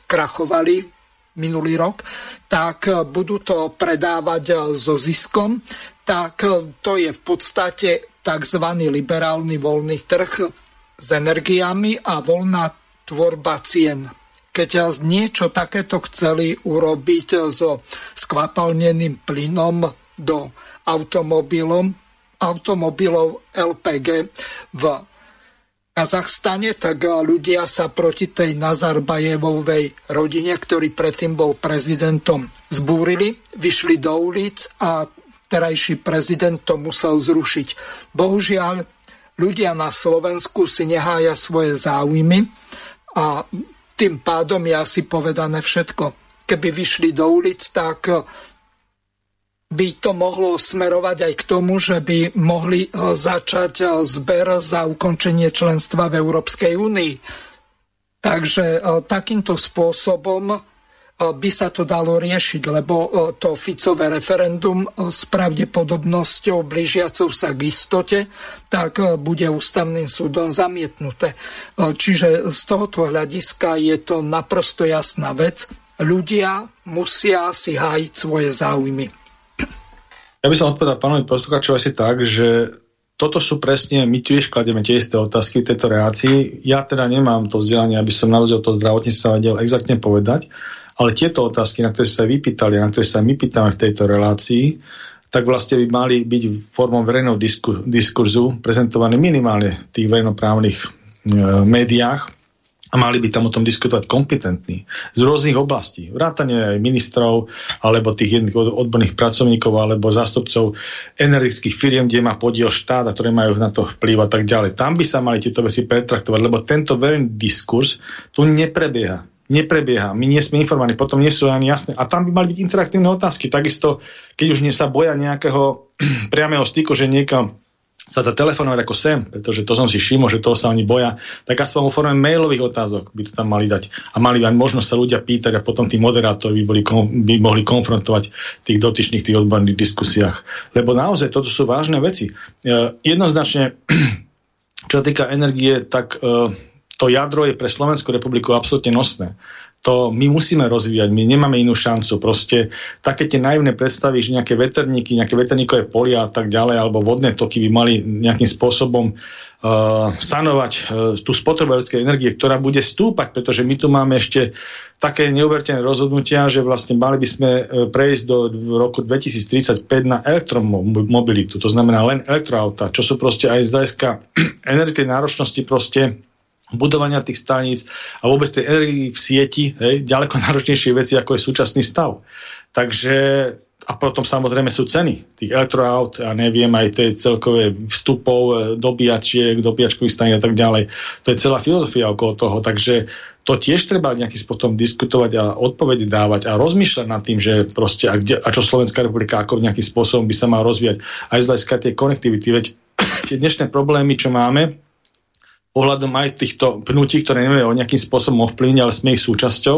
Speaker 4: krachovali minulý rok, tak budú to predávať so ziskom, tak to je v podstate tzv. liberálny voľný trh s energiami a voľná tvorba cien. Keď niečo takéto chceli urobiť so skvapalneným plynom do automobilom, automobilov LPG v Kazachstane, tak ľudia sa proti tej Nazarbajevovej rodine, ktorý predtým bol prezidentom, zbúrili, vyšli do ulic a terajší prezident to musel zrušiť. Bohužiaľ, ľudia na Slovensku si nehája svoje záujmy a tým pádom je asi povedané všetko. Keby vyšli do ulic, tak by to mohlo smerovať aj k tomu, že by mohli začať zber za ukončenie členstva v Európskej únii. Takže e, takýmto spôsobom by sa to dalo riešiť, lebo e, to Ficové referendum e, s pravdepodobnosťou blížiacou sa k istote, tak e, bude ústavným súdom zamietnuté. Čiže z tohoto hľadiska je to naprosto jasná vec. Ľudia musia si hájiť svoje záujmy.
Speaker 2: Ja by som odpovedal pánovi posluchačovi asi tak, že toto sú presne, my tiež kladieme tie isté otázky v tejto reácii. Ja teda nemám to vzdelanie, aby som naozaj to zdravotníctva vedel exaktne povedať, ale tieto otázky, na ktoré sa vypýtali, na ktoré sa my pýtame v tejto relácii, tak vlastne by mali byť formou verejného disku, diskurzu prezentované minimálne v tých verejnoprávnych e, médiách a mali by tam o tom diskutovať kompetentní z rôznych oblastí. Vrátane aj ministrov, alebo tých odborných pracovníkov, alebo zástupcov energetických firiem, kde má podiel štát a ktoré majú na to vplyv a tak ďalej. Tam by sa mali tieto veci pretraktovať, lebo tento verejný diskurs tu neprebieha neprebieha. My nie sme informovaní, potom nie sú ani jasné. A tam by mali byť interaktívne otázky. Takisto, keď už nie sa boja nejakého priamého styku, že niekam sa dá telefonovať ako sem, pretože to som si všimol, že toho sa oni boja, tak aspoň vo forme mailových otázok by to tam mali dať. A mali by možnosť sa ľudia pýtať a potom tí moderátori by, boli, by mohli konfrontovať tých dotyčných, tých odborných diskusiách. Lebo naozaj toto sú vážne veci. E, jednoznačne, čo sa týka energie, tak e, to jadro je pre Slovenskú republiku absolútne nosné. To my musíme rozvíjať, my nemáme inú šancu. Proste také tie naivné predstavy, že nejaké veterníky, nejaké veterníkové polia a tak ďalej, alebo vodné toky by mali nejakým spôsobom uh, sanovať uh, tú spotrebu elektrickej energie, ktorá bude stúpať, pretože my tu máme ešte také neuveriteľné rozhodnutia, že vlastne mali by sme uh, prejsť do roku 2035 na elektromobilitu, to znamená len elektroauta, čo sú proste aj z hľadiska energetickej náročnosti proste budovania tých staníc a vôbec tej energii v sieti, hej, ďaleko náročnejšie veci, ako je súčasný stav. Takže a potom samozrejme sú ceny tých elektroaut a neviem aj tej celkové vstupov, e, dobíjačiek, dobíjačkových staní a tak ďalej. To je celá filozofia okolo toho, takže to tiež treba nejakým spôsobom diskutovať a odpovede dávať a rozmýšľať nad tým, že proste a, kde, a čo Slovenská republika ako nejakým spôsobom by sa mal rozvíjať aj z hľadiska tej konektivity. Veď tie dnešné problémy, čo máme, ohľadom aj týchto pnutí, ktoré nevieme o nejakým spôsobom ovplyvniť, ale sme ich súčasťou,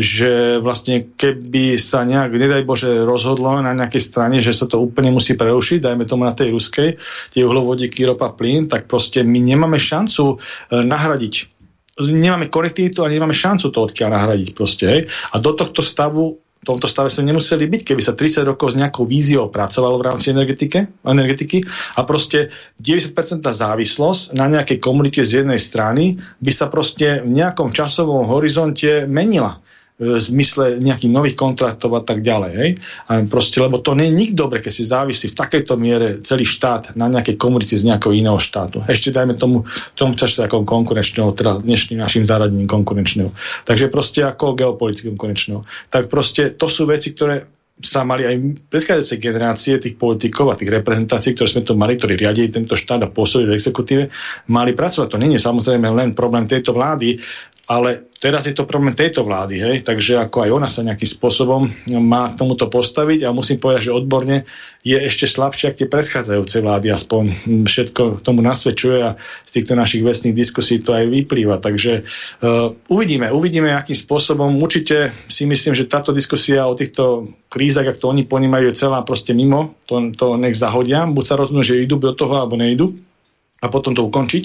Speaker 2: že vlastne keby sa nejak, nedaj Bože, rozhodlo na nejakej strane, že sa to úplne musí prerušiť, dajme tomu na tej ruskej, tie uhlovodíky, ropa, plyn, tak proste my nemáme šancu e, nahradiť nemáme konektivitu a nemáme šancu to odkiaľ nahradiť proste. Hej. A do tohto stavu tomto stave sa nemuseli byť, keby sa 30 rokov s nejakou víziou pracovalo v rámci energetiky a proste 90% závislosť na nejakej komunite z jednej strany by sa proste v nejakom časovom horizonte menila v zmysle nejakých nových kontraktov a tak ďalej. Hej? A proste, lebo to nie je nikto dobre, keď si závisí v takejto miere celý štát na nejakej komunite z nejakého iného štátu. Ešte dajme tomu, tomu času ako konkurenčného, teda dnešným našim zaradením konkurenčného. Takže proste ako geopolitickým konkurenčného. Tak proste to sú veci, ktoré sa mali aj predchádzajúce generácie tých politikov a tých reprezentácií, ktoré sme tu mali, ktorí riadili tento štát a pôsobili v exekutíve, mali pracovať. To nie je samozrejme len problém tejto vlády, ale teraz je to problém tejto vlády, hej? takže ako aj ona sa nejakým spôsobom má k tomuto postaviť a musím povedať, že odborne je ešte slabšie ako tie predchádzajúce vlády, aspoň všetko tomu nasvedčuje a z týchto našich vecných diskusí to aj vyplýva. Takže uh, uvidíme, uvidíme, akým spôsobom. Určite si myslím, že táto diskusia o týchto krízach, ak to oni ponímajú, je celá proste mimo, to, to nech zahodia, buď sa rozhodnú, že idú do toho, alebo nejdu a potom to ukončiť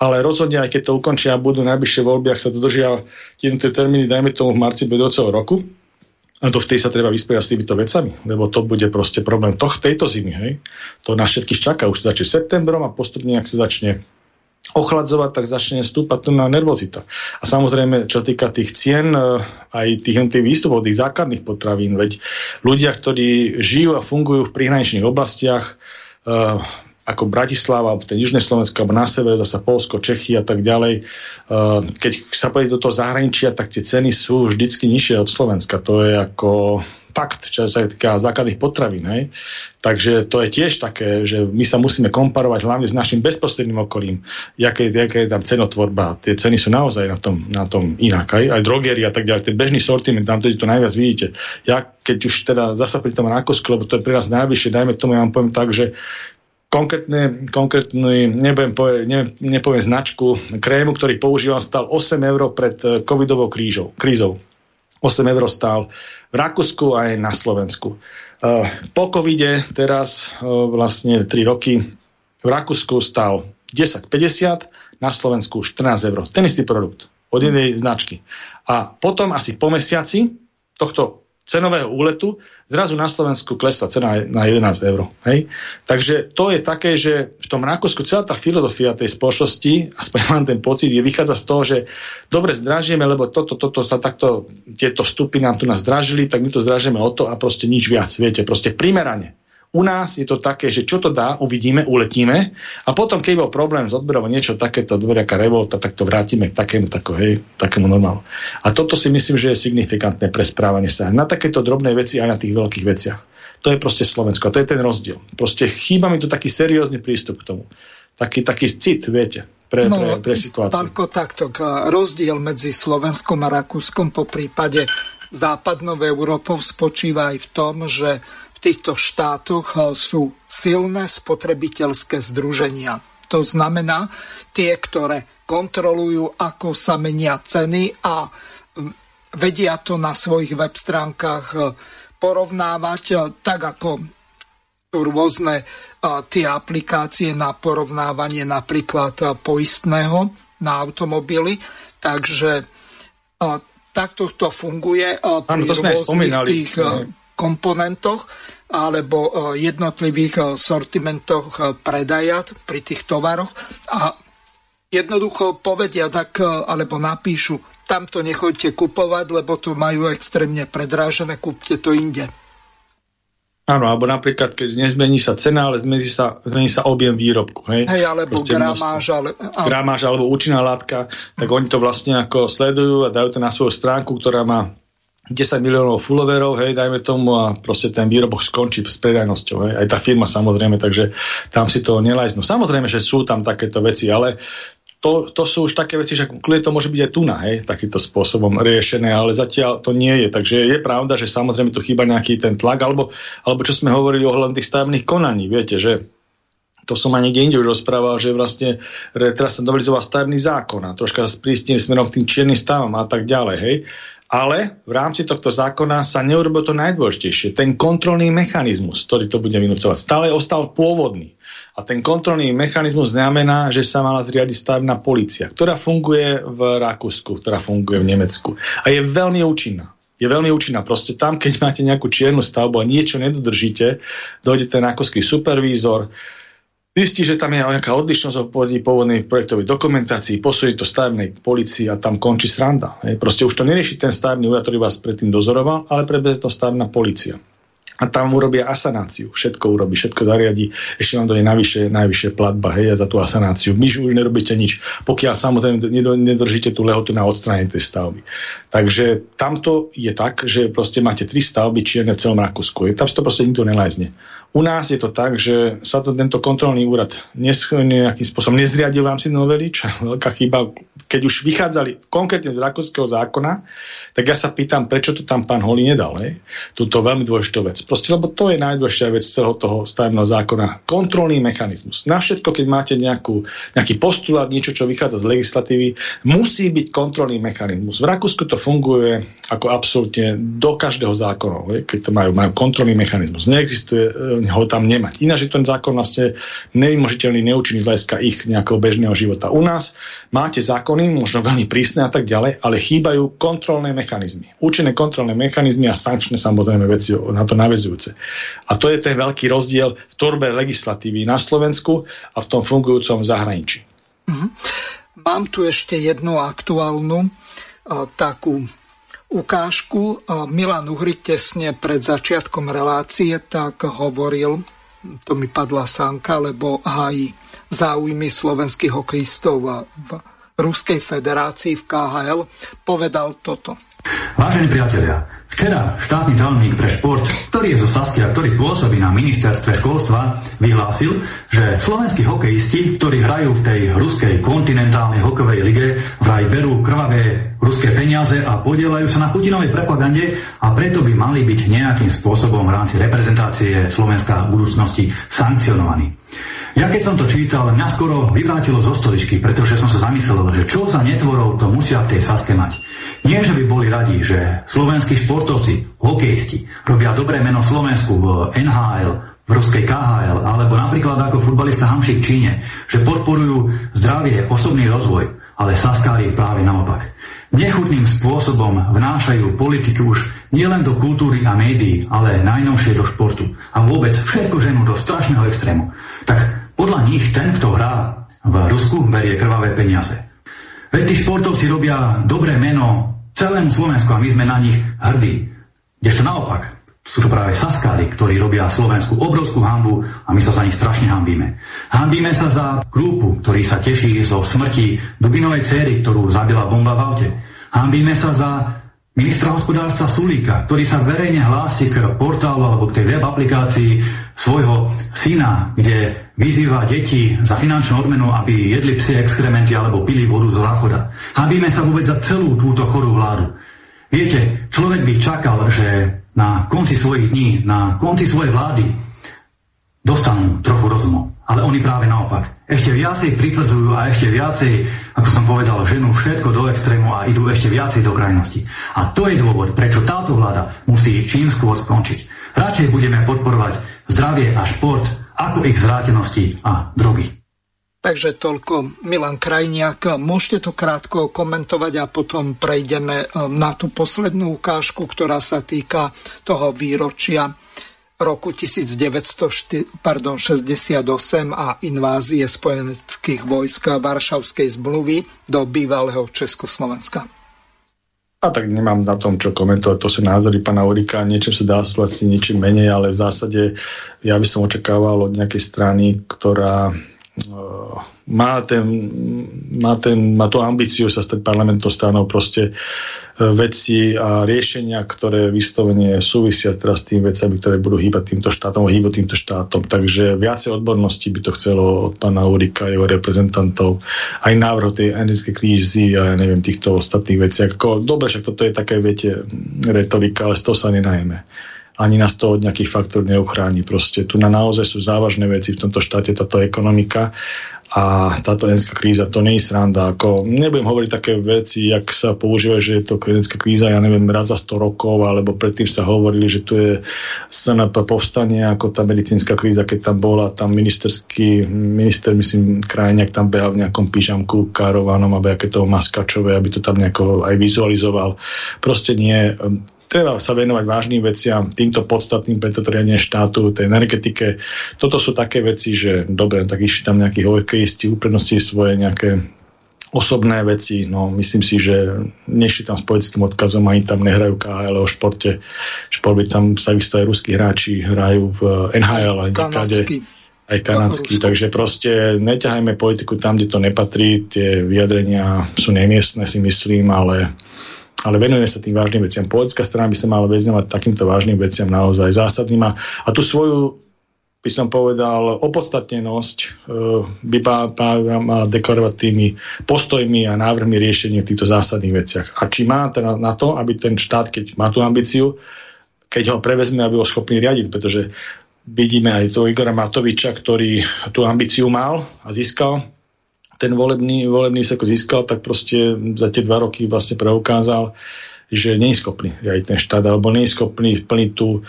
Speaker 2: ale rozhodne, aj keď to ukončia a budú najbližšie voľby, ak sa dodržia tie termíny, dajme tomu v marci budúceho roku, a to vtedy sa treba vysporiadať s týmito vecami, lebo to bude proste problém toh, tejto zimy. Hej? To nás všetkých čaká. Už to začne septembrom a postupne, ak sa začne ochladzovať, tak začne stúpať tu na nervozita. A samozrejme, čo týka tých cien, e, aj tých, tých výstupov, tých základných potravín, veď ľudia, ktorí žijú a fungujú v prihraničných oblastiach, e, ako Bratislava, alebo ten Južné Slovensko, alebo na severe, zasa Polsko, Čechy a tak ďalej. Uh, keď sa pôjde do toho zahraničia, tak tie ceny sú vždycky nižšie od Slovenska. To je ako fakt, čo sa týka základných potravín. Hej? Takže to je tiež také, že my sa musíme komparovať hlavne s našim bezprostredným okolím, jaké, jaké je tam cenotvorba. Tie ceny sú naozaj na tom, na tom inak. Aj, aj drogery a tak ďalej. Ten bežný sortiment, tam to, to najviac vidíte. Ja keď už teda zasa pri tom Rakosku, lebo to je pre nás najvyššie, dajme tomu, ja vám poviem tak, že konkrétne, konkrétny, nebudem povie, ne, nepoviem značku krému, ktorý používam, stal 8 eur pred eh, covidovou krížou, krízou. 8 eur stál v Rakúsku aj na Slovensku. Uh, po covide teraz uh, vlastne 3 roky v Rakúsku stal 10,50, na Slovensku 14 eur. Ten istý produkt od jednej značky. A potom asi po mesiaci tohto cenového úletu, zrazu na Slovensku klesla cena na 11 eur. Hej? Takže to je také, že v tom Rakúsku celá tá filozofia tej spoločnosti, aspoň mám ten pocit, je vychádza z toho, že dobre zdražíme, lebo toto, toto sa takto, tieto vstupy nám tu nás zdražili, tak my to zdražíme o to a proste nič viac. Viete, proste primerane. U nás je to také, že čo to dá, uvidíme, uletíme a potom, keď bol problém s odberom niečo takéto, dvoriaká revolta, tak to vrátime k takému, tako, hej, takému normálu. A toto si myslím, že je signifikantné pre správanie sa na takéto drobné veci aj na tých veľkých veciach. To je proste Slovensko. A to je ten rozdiel. Proste chýba mi tu taký seriózny prístup k tomu. Taký, taký cit, viete, pre, no, pre, pre situáciu.
Speaker 4: Pánko, takto, rozdiel medzi Slovenskom a Rakúskom po prípade západnou Európou spočíva aj v tom, že týchto štátoch eh, sú silné spotrebiteľské združenia. To znamená tie, ktoré kontrolujú, ako sa menia ceny a vedia to na svojich web stránkach eh, porovnávať, eh, tak ako sú rôzne tie aplikácie na porovnávanie napríklad poistného na automobily. Takže takto to funguje ano, to rôznych tých komponentoch alebo jednotlivých sortimentoch predaja pri tých tovaroch a jednoducho povedia tak, alebo napíšu, tamto nechoďte kupovať, lebo to majú extrémne predrážené, kúpte to inde.
Speaker 2: Áno, alebo napríklad, keď nezmení sa cena, ale zmení sa, zmení sa objem výrobku. Hej,
Speaker 4: hej alebo gramáž, ale,
Speaker 2: ale... gramáž alebo účinná látka, tak oni to vlastne ako sledujú a dajú to na svoju stránku, ktorá má 10 miliónov followerov, hej, dajme tomu a proste ten výrobok skončí s predajnosťou, hej, aj tá firma samozrejme, takže tam si to nelajznú. Samozrejme, že sú tam takéto veci, ale to, to sú už také veci, že kľudne to môže byť aj na, hej, takýmto spôsobom riešené, ale zatiaľ to nie je. Takže je pravda, že samozrejme tu chýba nejaký ten tlak, alebo, alebo čo sme hovorili ohľadom tých stavebných konaní, viete, že to som aj niekde inde už rozprával, že vlastne teraz sa novelizoval stavebný zákon a troška sprístnil smerom k tým čiernym stavom a tak ďalej, hej. Ale v rámci tohto zákona sa neurobil to najdôležitejšie. Ten kontrolný mechanizmus, ktorý to bude vynúcovať, stále ostal pôvodný. A ten kontrolný mechanizmus znamená, že sa mala zriadiť stavebná policia, ktorá funguje v Rakúsku, ktorá funguje v Nemecku. A je veľmi účinná. Je veľmi účinná. Proste tam, keď máte nejakú čiernu stavbu a niečo nedodržíte, dojde ten rakúsky supervízor, zistí, že tam je nejaká odlišnosť o pôvodnej projektovej dokumentácii, posunie to stavebnej policii a tam končí sranda. Proste už to nerieši ten stavebný úrad, ktorý vás predtým dozoroval, ale prebezie to stavebná policia a tam urobia asanáciu. Všetko urobí, všetko zariadi. Ešte vám dojde najvyššie, najvyššie platba hej, za tú asanáciu. Myž už nerobíte nič, pokiaľ samozrejme nedržíte tú lehotu na odstránenie tej stavby. Takže tamto je tak, že proste máte tri stavby čierne v celom Rakúsku. Tam si to proste nikto nelajzne. U nás je to tak, že sa to tento kontrolný úrad nejakým spôsobom nezriadil v rámci novely, čo je veľká chyba. Keď už vychádzali konkrétne z rakúskeho zákona, tak ja sa pýtam, prečo to tam pán Holý nedal, hej? Túto veľmi dôležitú vec. Proste, lebo to je najdôležitá vec celého toho stavebného zákona. Kontrolný mechanizmus. Na všetko, keď máte nejakú, nejaký postulát, niečo, čo vychádza z legislatívy, musí byť kontrolný mechanizmus. V Rakúsku to funguje ako absolútne do každého zákona, hej? keď to majú, majú kontrolný mechanizmus. Neexistuje e, ho tam nemať. Ináč je ten zákon vlastne nevymožiteľný, neúčinný z hľadiska ich nejakého bežného života. U nás máte zákony, možno veľmi prísne a tak ďalej, ale chýbajú kontrolné mechanizmy. Účinné kontrolné mechanizmy a sankčné samozrejme veci na to navezujúce. A to je ten veľký rozdiel v torbe legislatívy na Slovensku a v tom fungujúcom zahraničí. Mm-hmm.
Speaker 4: Mám tu ešte jednu aktuálnu uh, takú ukážku. Uh, Milan Uhry tesne pred začiatkom relácie tak hovoril, to mi padla sánka, lebo aj záujmy slovenských hokejistov v Ruskej federácii v KHL, povedal toto.
Speaker 15: Vážení priatelia, včera štátny tajomník pre šport, ktorý je zo Saskia, ktorý pôsobí na ministerstve školstva, vyhlásil, že slovenskí hokejisti, ktorí hrajú v tej ruskej kontinentálnej hokejovej lige, vraj berú krvavé ruské peniaze a podielajú sa na Putinovej propagande a preto by mali byť nejakým spôsobom v rámci reprezentácie Slovenska v budúcnosti sankcionovaní. Ja keď som to čítal, mňa skoro vyvrátilo zo stoličky, pretože som sa zamyslel, že čo za netvorov to musia v tej Saske mať. Nie, že by boli radi, že slovenskí športovci, hokejisti robia dobré meno Slovensku v NHL, v ruskej KHL, alebo napríklad ako futbalista Hamšik v Číne, že podporujú zdravie, osobný rozvoj, ale Saskári práve naopak. Nechutným spôsobom vnášajú politiku už nielen do kultúry a médií, ale najnovšie do športu. A vôbec všetko ženu do strašného extrému. Tak podľa nich ten, kto hrá v Rusku, berie krvavé peniaze. Veď tí športovci robia dobré meno celému Slovensku a my sme na nich hrdí. Kdežto naopak, sú to práve Saskári, ktorí robia Slovensku obrovskú hambu a my sa za nich strašne hambíme. Hambíme sa za Krúpu, ktorý sa teší zo smrti Dubinovej céry, ktorú zabila bomba v aute. Hambíme sa za ministra hospodárstva Sulíka, ktorý sa verejne hlási k portálu alebo k tej web aplikácii svojho syna, kde vyzýva deti za finančnú odmenu, aby jedli psie exkrementy alebo pili vodu z záchoda. Hambíme sa vôbec za celú túto chorú vládu. Viete, človek by čakal, že na konci svojich dní, na konci svojej vlády dostanú trochu rozumu. Ale oni práve naopak. Ešte viacej pritvrdzujú a ešte viacej, ako som povedal, ženú všetko do extrému a idú ešte viacej do krajnosti. A to je dôvod, prečo táto vláda musí čím skôr skončiť. Radšej budeme podporovať zdravie a šport ako ich zrátenosti a drogy.
Speaker 4: Takže toľko Milan Krajniak. Môžete to krátko komentovať a potom prejdeme na tú poslednú ukážku, ktorá sa týka toho výročia roku 1968 a invázie spojeneckých vojsk Varšavskej zmluvy do bývalého Československa.
Speaker 2: A tak nemám na tom, čo komentovať. To sú názory pána Urika. Niečo sa dá súhlasiť, niečím menej, ale v zásade ja by som očakával od nejakej strany, ktorá má, ten, má, ten, má tú ambíciu sa stať parlamentom stranou proste e, veci a riešenia, ktoré vyslovene súvisia teraz s tým vecami, ktoré budú hýbať týmto štátom, hýbať týmto štátom. Takže viacej odbornosti by to chcelo od pána Urika, jeho reprezentantov, aj návrh tej energetickej krízy a ja neviem, týchto ostatných vecí. Ako, dobre, však toto je také, viete, retorika, ale z toho sa nenajme ani nás to od nejakých faktorov neuchráni. Proste tu na naozaj sú závažné veci v tomto štáte, táto ekonomika a táto energetická kríza, to nie je sranda. Ako, nebudem hovoriť také veci, jak sa používa, že je to klinická kríza, ja neviem, raz za 100 rokov, alebo predtým sa hovorili, že tu je SNP povstanie, ako tá medicínska kríza, keď tam bola, tam ministerský, minister, myslím, krajňak tam behal v nejakom pyžamku karovanom, aby aké to maskačové, aby to tam nejako aj vizualizoval. Proste nie treba sa venovať vážnym veciam, týmto podstatným pre toto riadenie štátu, tej energetike. Toto sú také veci, že dobre, tak išli tam nejakí hokejisti, uprednosti svoje nejaké osobné veci, no myslím si, že nešli tam s politickým odkazom, ani tam nehrajú KHL o športe. Šport by tam takisto aj ruskí hráči hrajú v NHL aj niekade. Aj kanadský, takže proste neťahajme politiku tam, kde to nepatrí, tie vyjadrenia sú nemiestne si myslím, ale ale venujeme sa tým vážnym veciam. Politická strana by sa mala venovať takýmto vážnym veciam naozaj zásadným a, a tú svoju by som povedal, opodstatnenosť e, by mala deklarovať tými postojmi a návrhmi riešenia v týchto zásadných veciach. A či má teda na to, aby ten štát, keď má tú ambíciu, keď ho prevezme, aby ho schopný riadiť, pretože vidíme aj toho Igora Matoviča, ktorý tú ambíciu mal a získal, ten volebný, volebný sa získal, tak proste za tie dva roky vlastne preukázal, že nie je schopný riadiť ten štát, alebo nie je schopný plniť tú,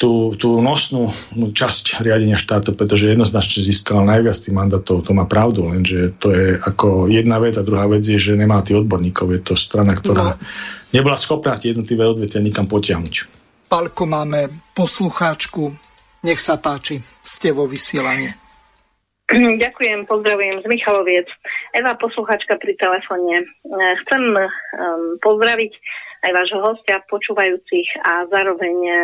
Speaker 2: tú, tú nosnú časť riadenia štátu, pretože jednoznačne získal najviac tých mandátov, to má pravdu, lenže to je ako jedna vec a druhá vec je, že nemá tých odborníkov. Je to strana, ktorá no. nebola schopná tie jednotlivé odvetia nikam potiahnuť.
Speaker 4: Palko, máme poslucháčku. Nech sa páči, ste vo vysielanie.
Speaker 16: Ďakujem, pozdravujem z Michaloviec. Eva, posluchačka pri telefóne. E, chcem um, pozdraviť aj vášho hostia, počúvajúcich a zároveň um,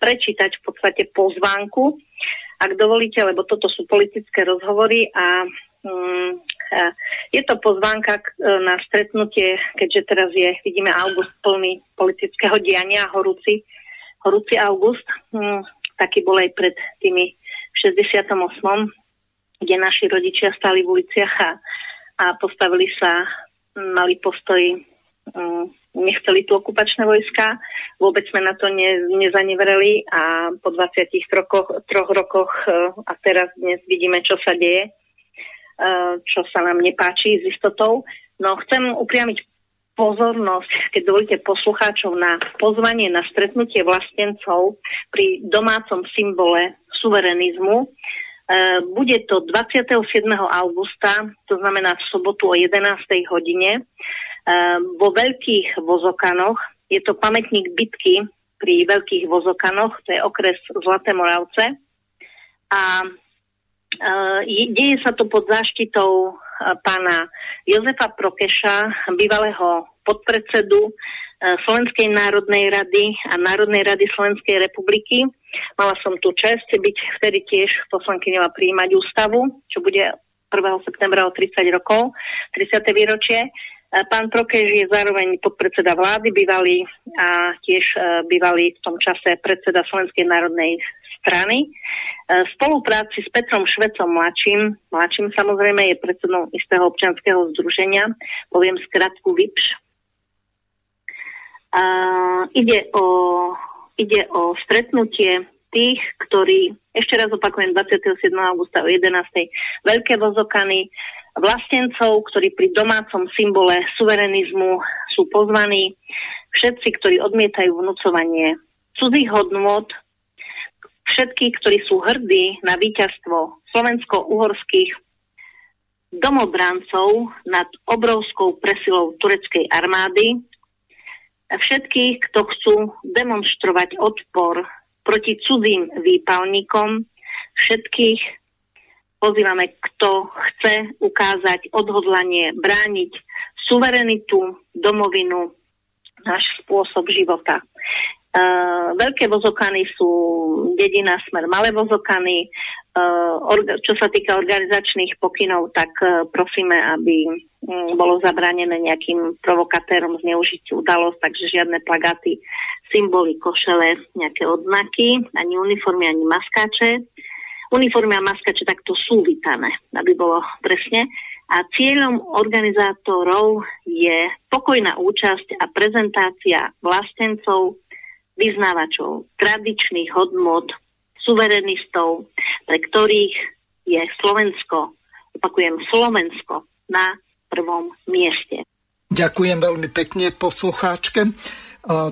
Speaker 16: prečítať v podstate pozvánku, ak dovolíte, lebo toto sú politické rozhovory a um, je to pozvánka na stretnutie, keďže teraz je, vidíme, august plný politického diania, horúci, horúci august, um, taký bol aj pred tými 68 kde naši rodičia stali v uliciach a, a postavili sa, mali postoj, um, nechceli tu okupačné vojska, vôbec sme na to ne, nezanevereli a po 23 rokoch, troch rokoch uh, a teraz dnes vidíme, čo sa deje, uh, čo sa nám nepáči s istotou. No chcem upriamiť pozornosť, keď dovolíte poslucháčov, na pozvanie na stretnutie vlastencov pri domácom symbole suverenizmu, bude to 27. augusta, to znamená v sobotu o 11. hodine, eh, vo Veľkých Vozokanoch. Je to pamätník bitky pri Veľkých Vozokanoch, to je okres Zlaté Moravce. A eh, deje sa to pod záštitou pána Jozefa Prokeša, bývalého podpredsedu Slovenskej národnej rady a Národnej rady Slovenskej republiky Mala som tu čest byť vtedy tiež poslankyňová príjmať ústavu, čo bude 1. septembra o 30 rokov, 30. výročie. Pán Prokeš je zároveň podpredseda vlády bývalý a tiež e, bývalý v tom čase predseda Slovenskej národnej strany. V spolupráci s Petrom Švecom mladším, mladším samozrejme je predsedom istého občanského združenia, poviem skratku VIPŠ. Uh, ide o Ide o stretnutie tých, ktorí, ešte raz opakujem, 27. augusta o 11. veľké vozokany, vlastencov, ktorí pri domácom symbole suverenizmu sú pozvaní, všetci, ktorí odmietajú vnúcovanie cudzích hodnôt, všetky, ktorí sú hrdí na víťazstvo slovensko-uhorských domobrancov nad obrovskou presilou tureckej armády. Všetkých, kto chcú demonstrovať odpor proti cudzím výpalníkom, všetkých pozývame, kto chce ukázať odhodlanie brániť suverenitu, domovinu, náš spôsob života. Uh, veľké vozokany sú dedina smer malé vozokany. Uh, čo sa týka organizačných pokynov, tak uh, prosíme, aby bolo zabranené nejakým provokatérom zneužiť udalosť, takže žiadne plagáty, symboly, košele, nejaké odznaky, ani uniformy, ani maskáče. Uniformy a maskače takto sú vítané, aby bolo presne a cieľom organizátorov je pokojná účasť a prezentácia vlastencov, vyznávačov tradičných hodnot, suverenistov, pre ktorých je Slovensko, opakujem Slovensko, na prvom mieste.
Speaker 4: Ďakujem veľmi pekne poslucháčke.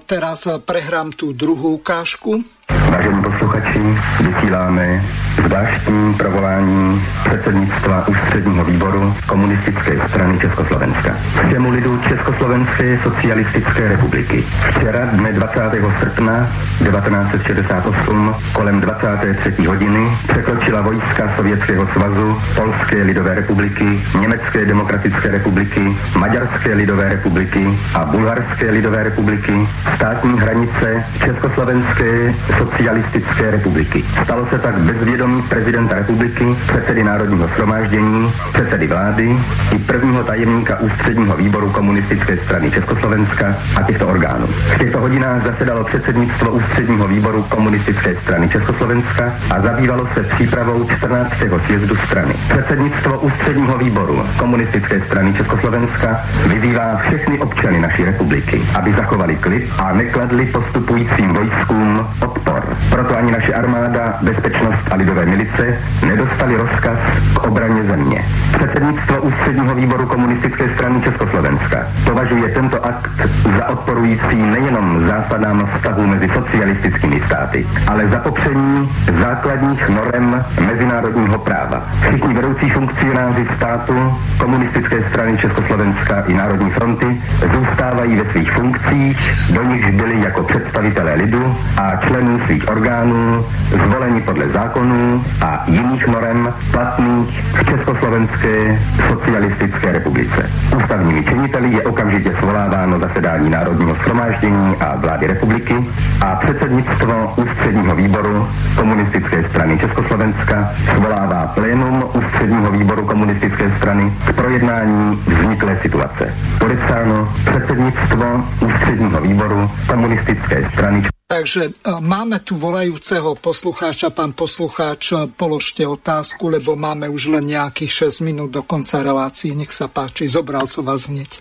Speaker 4: Teraz prehrám tú druhú ukážku.
Speaker 17: Vážení posluchači, vysíláme zvláštní provolání předsednictva ústředního výboru komunistické strany Československa. Všemu lidu Československé socialistické republiky. Včera dne 20. srpna 1968 kolem 23. hodiny překročila vojska Sovětského svazu, Polské lidové republiky, Německé demokratické republiky, Maďarské lidové republiky a Bulharské lidové republiky státní hranice Československé socialistické republiky. Stalo se tak bez vědomí prezidenta republiky, předsedy Národního shromáždění, předsedy vlády i prvního tajemníka ústředního výboru komunistické strany Československa a těchto orgánů. V těchto hodinách zasedalo předsednictvo ústředního výboru komunistické strany Československa a zabývalo se přípravou 14. sjezdu strany. Předsednictvo ústředního výboru komunistické strany Československa vyzývá všechny občany naší republiky, aby zachovali klid a nekladli postupujícím vojskům odpor. Proto ani naše armáda, bezpečnost a lidové milice nedostali rozkaz k obraně země. Předsednictvo ústředního výboru komunistické strany Československa považuje tento akt za odporující nejenom zásadám vztahu mezi socialistickými státy, ale za popření základních norem mezinárodního práva. Všichni vedoucí funkcionáři státu, komunistické strany Československa i Národní fronty zůstávají ve svých funkcích, do nichž byli jako představitelé lidu a členů svých orgánů zvoleni podle zákonů a jiných norem platných v Československé socialistické republice. Ústavními činiteli je okamžitě svoláváno zasedání Národního shromáždění a vlády republiky a předsednictvo ústředního výboru komunistické strany Československa svolává plénum ústředního výboru komunistické strany k projednání vzniklé situace. Podepsáno předsednictvo ústředního výboru komunistické strany
Speaker 4: Takže e, máme tu volajúceho poslucháča. Pán poslucháč, e, položte otázku, lebo máme už len nejakých 6 minút do konca relácie. Nech sa páči, zobral som vás hneď.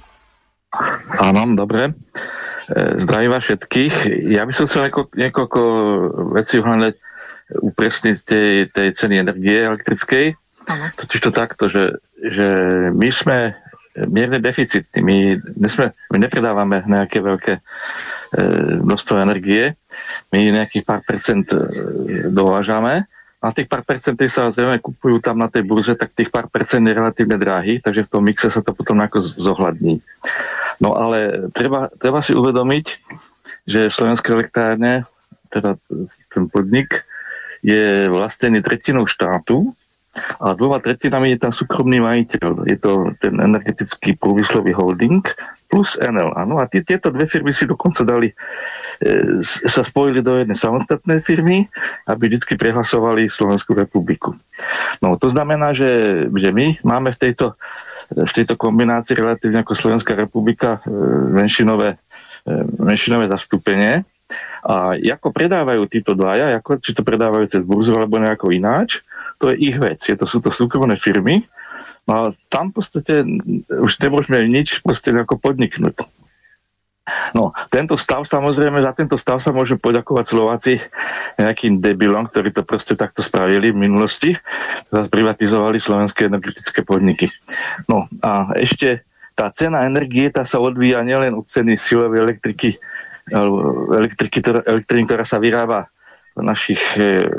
Speaker 18: Áno, dobre. E, zdravím vás všetkých. Ja by som chcel niekoľko, niekoľko vecí hľadať upresniť tej, tej ceny energie elektrickej. Totiž to takto, že, že my sme mierne deficitní. My, nesme, my nepredávame nejaké veľké E, množstvo energie. My nejakých pár percent e, dovážame a tých pár percent, sa zrejme kupujú tam na tej burze, tak tých pár percent je relatívne drahý, takže v tom mixe sa to potom ako zohľadní. No ale treba, treba si uvedomiť, že Slovenské elektrárne, teda ten podnik, je vlastnený tretinou štátu a dvoma tretinami je tam súkromný majiteľ. Je to ten energetický prúmyslový holding, plus NL. Áno, a tieto dve firmy si dokonca dali, e, sa spojili do jednej samostatnej firmy, aby vždy prehlasovali Slovenskú republiku. No to znamená, že, že my máme v tejto, v tejto kombinácii relatívne ako Slovenská republika e, menšinové, e, menšinové zastúpenie. A ako predávajú títo dvaja, ako, či to predávajú cez burzu alebo nejako ináč, to je ich vec. Je to, sú to súkromné firmy, No a tam v podstate už nemôžeme nič proste ako podniknúť. No, tento stav samozrejme, za tento stav sa môžu poďakovať Slováci nejakým debilom, ktorí to proste takto spravili v minulosti, zase privatizovali slovenské energetické podniky. No a ešte tá cena energie, tá sa odvíja nielen od ceny silovej elektriky, elektriky, elektriky, ktorá sa vyrába našich, e,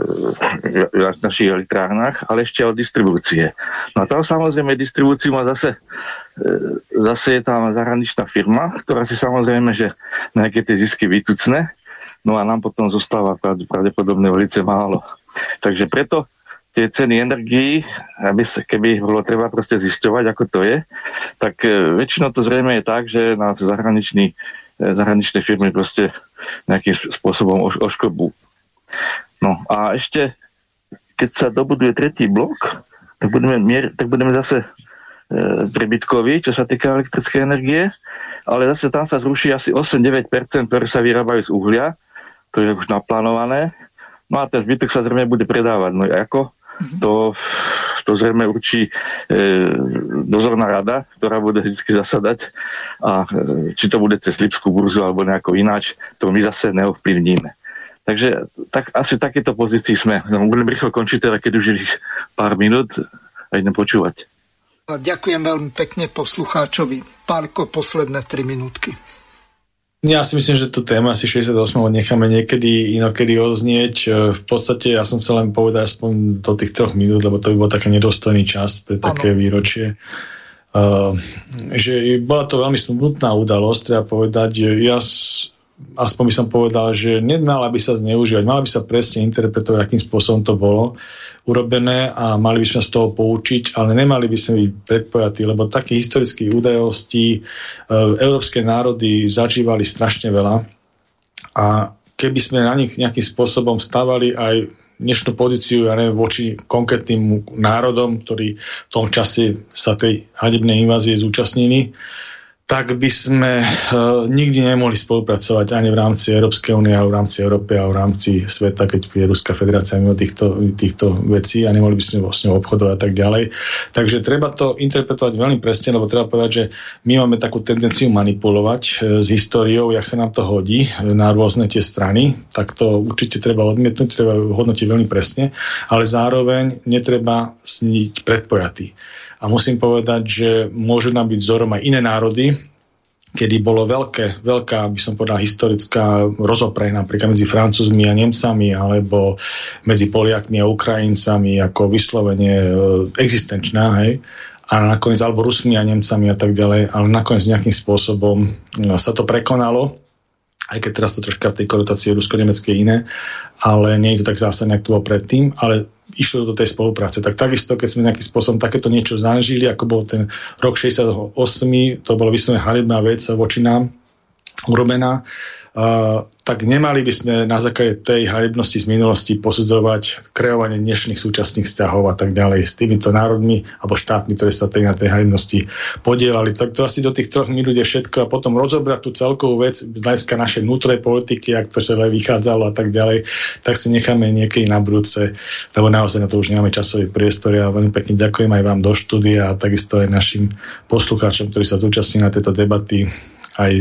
Speaker 18: v našich elektrárnach, ale ešte od distribúcie. No a tam samozrejme distribúciu má zase, e, zase je tam zahraničná firma, ktorá si samozrejme, že nejaké tie zisky vytucne, no a nám potom zostáva pravdepodobne velice málo. Takže preto tie ceny energií, aby sa, keby bolo treba proste zisťovať, ako to je, tak e, väčšinou to zrejme je tak, že nás zahraniční, zahraničné firmy proste nejakým spôsobom oškobu No a ešte, keď sa dobuduje tretí blok, tak budeme, mier, tak budeme zase e, prebytkoví, čo sa týka elektrickej energie, ale zase tam sa zruší asi 8-9%, ktoré sa vyrábajú z uhlia, to je už naplánované, no a ten zbytok sa zrejme bude predávať. No ako? Mm-hmm. To, to zrejme určí e, dozorná rada, ktorá bude vždy zasadať a e, či to bude cez Lipskú burzu alebo nejako ináč, to my zase neovplyvníme. Takže tak, asi takéto pozícii sme. No, budem rýchlo končiť teda, keď už je pár minút a idem počúvať.
Speaker 4: Ďakujem veľmi pekne poslucháčovi. Pálko, posledné 3 minútky.
Speaker 2: Ja si myslím, že tú tému asi 68 necháme niekedy inokedy oznieť. V podstate ja som chcel len povedať aspoň do tých troch minút, lebo to by bol taký nedostojný čas pre také ano. výročie. Uh, že bola to veľmi smutná udalosť, treba povedať. Ja aspoň by som povedal, že nemala by sa zneužívať, mala by sa presne interpretovať, akým spôsobom to bolo urobené a mali by sme z toho poučiť, ale nemali by sme byť predpojatí, lebo takých historických udajostí e, európske národy zažívali strašne veľa. A keby sme na nich nejakým spôsobom stavali aj dnešnú pozíciu, ja neviem, voči konkrétnym národom, ktorí v tom čase sa tej hadebnej invázie zúčastnili, tak by sme uh, nikdy nemohli spolupracovať ani v rámci Európskej únie, a v rámci Európy a v rámci sveta, keď je Ruská federácia mimo týchto, týchto vecí a nemohli by sme vlastne obchodovať a tak ďalej. Takže treba to interpretovať veľmi presne, lebo treba povedať, že my máme takú tendenciu manipulovať uh, s históriou, jak sa nám to hodí uh, na rôzne tie strany, tak to určite treba odmietnúť, treba hodnotiť veľmi presne, ale zároveň netreba sniť predpojatý. A musím povedať, že môžu nám byť vzorom aj iné národy, kedy bolo veľké, veľká, by som povedal, historická rozopre napríklad medzi Francúzmi a Nemcami alebo medzi Poliakmi a Ukrajincami ako vyslovene e, existenčná, hej, a nakoniec alebo Rusmi a Nemcami a tak ďalej, ale nakoniec nejakým spôsobom e, sa to prekonalo aj keď teraz to troška v tej konotácii rusko-nemeckej iné, ale nie je to tak zásadne, ako to bolo predtým, ale išlo do tej spolupráce. Tak takisto, keď sme nejakým spôsobom takéto niečo zažili, ako bol ten rok 68, to bolo vyslovene halibná vec voči nám urobená, tak nemali by sme na základe tej halibnosti z minulosti posudzovať kreovanie dnešných súčasných vzťahov a tak ďalej s týmito národmi alebo štátmi, ktoré sa tej, na tej halibnosti podielali. Tak to asi do tých troch minút je všetko a potom rozobrať tú celkovú vec z hľadiska našej vnútrej politiky, ak to celé vychádzalo a tak ďalej, tak si necháme niekedy na budúce, lebo naozaj na to už nemáme časový priestor. Ja veľmi pekne ďakujem aj vám do štúdia a takisto aj našim poslucháčom, ktorí sa zúčastní na tejto debaty aj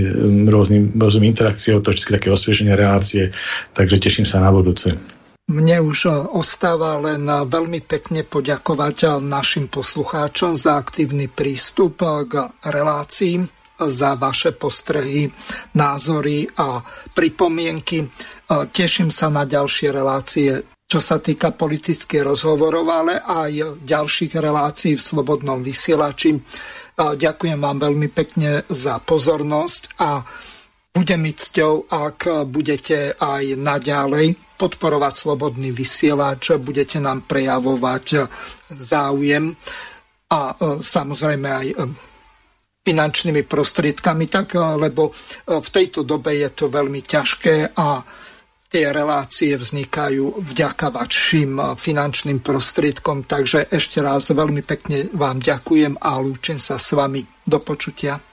Speaker 2: rôznym, rôznym interakciou, to je také osvieženie relácie, takže teším sa na budúce.
Speaker 4: Mne už e, ostáva len e, veľmi pekne poďakovať e, našim poslucháčom za aktívny prístup k relácii, za vaše postrehy, názory a pripomienky. Teším sa na ďalšie relácie, čo sa týka politických rozhovorov, ale aj ďalších relácií v Slobodnom vysielači. Ďakujem vám veľmi pekne za pozornosť a bude mi cťou, ak budete aj naďalej podporovať slobodný vysielač, budete nám prejavovať záujem a e, samozrejme aj e, finančnými prostriedkami, tak, e, lebo v tejto dobe je to veľmi ťažké a tie relácie vznikajú vďaka vašim finančným prostriedkom. Takže ešte raz veľmi pekne vám ďakujem a lúčim sa s vami. Do počutia.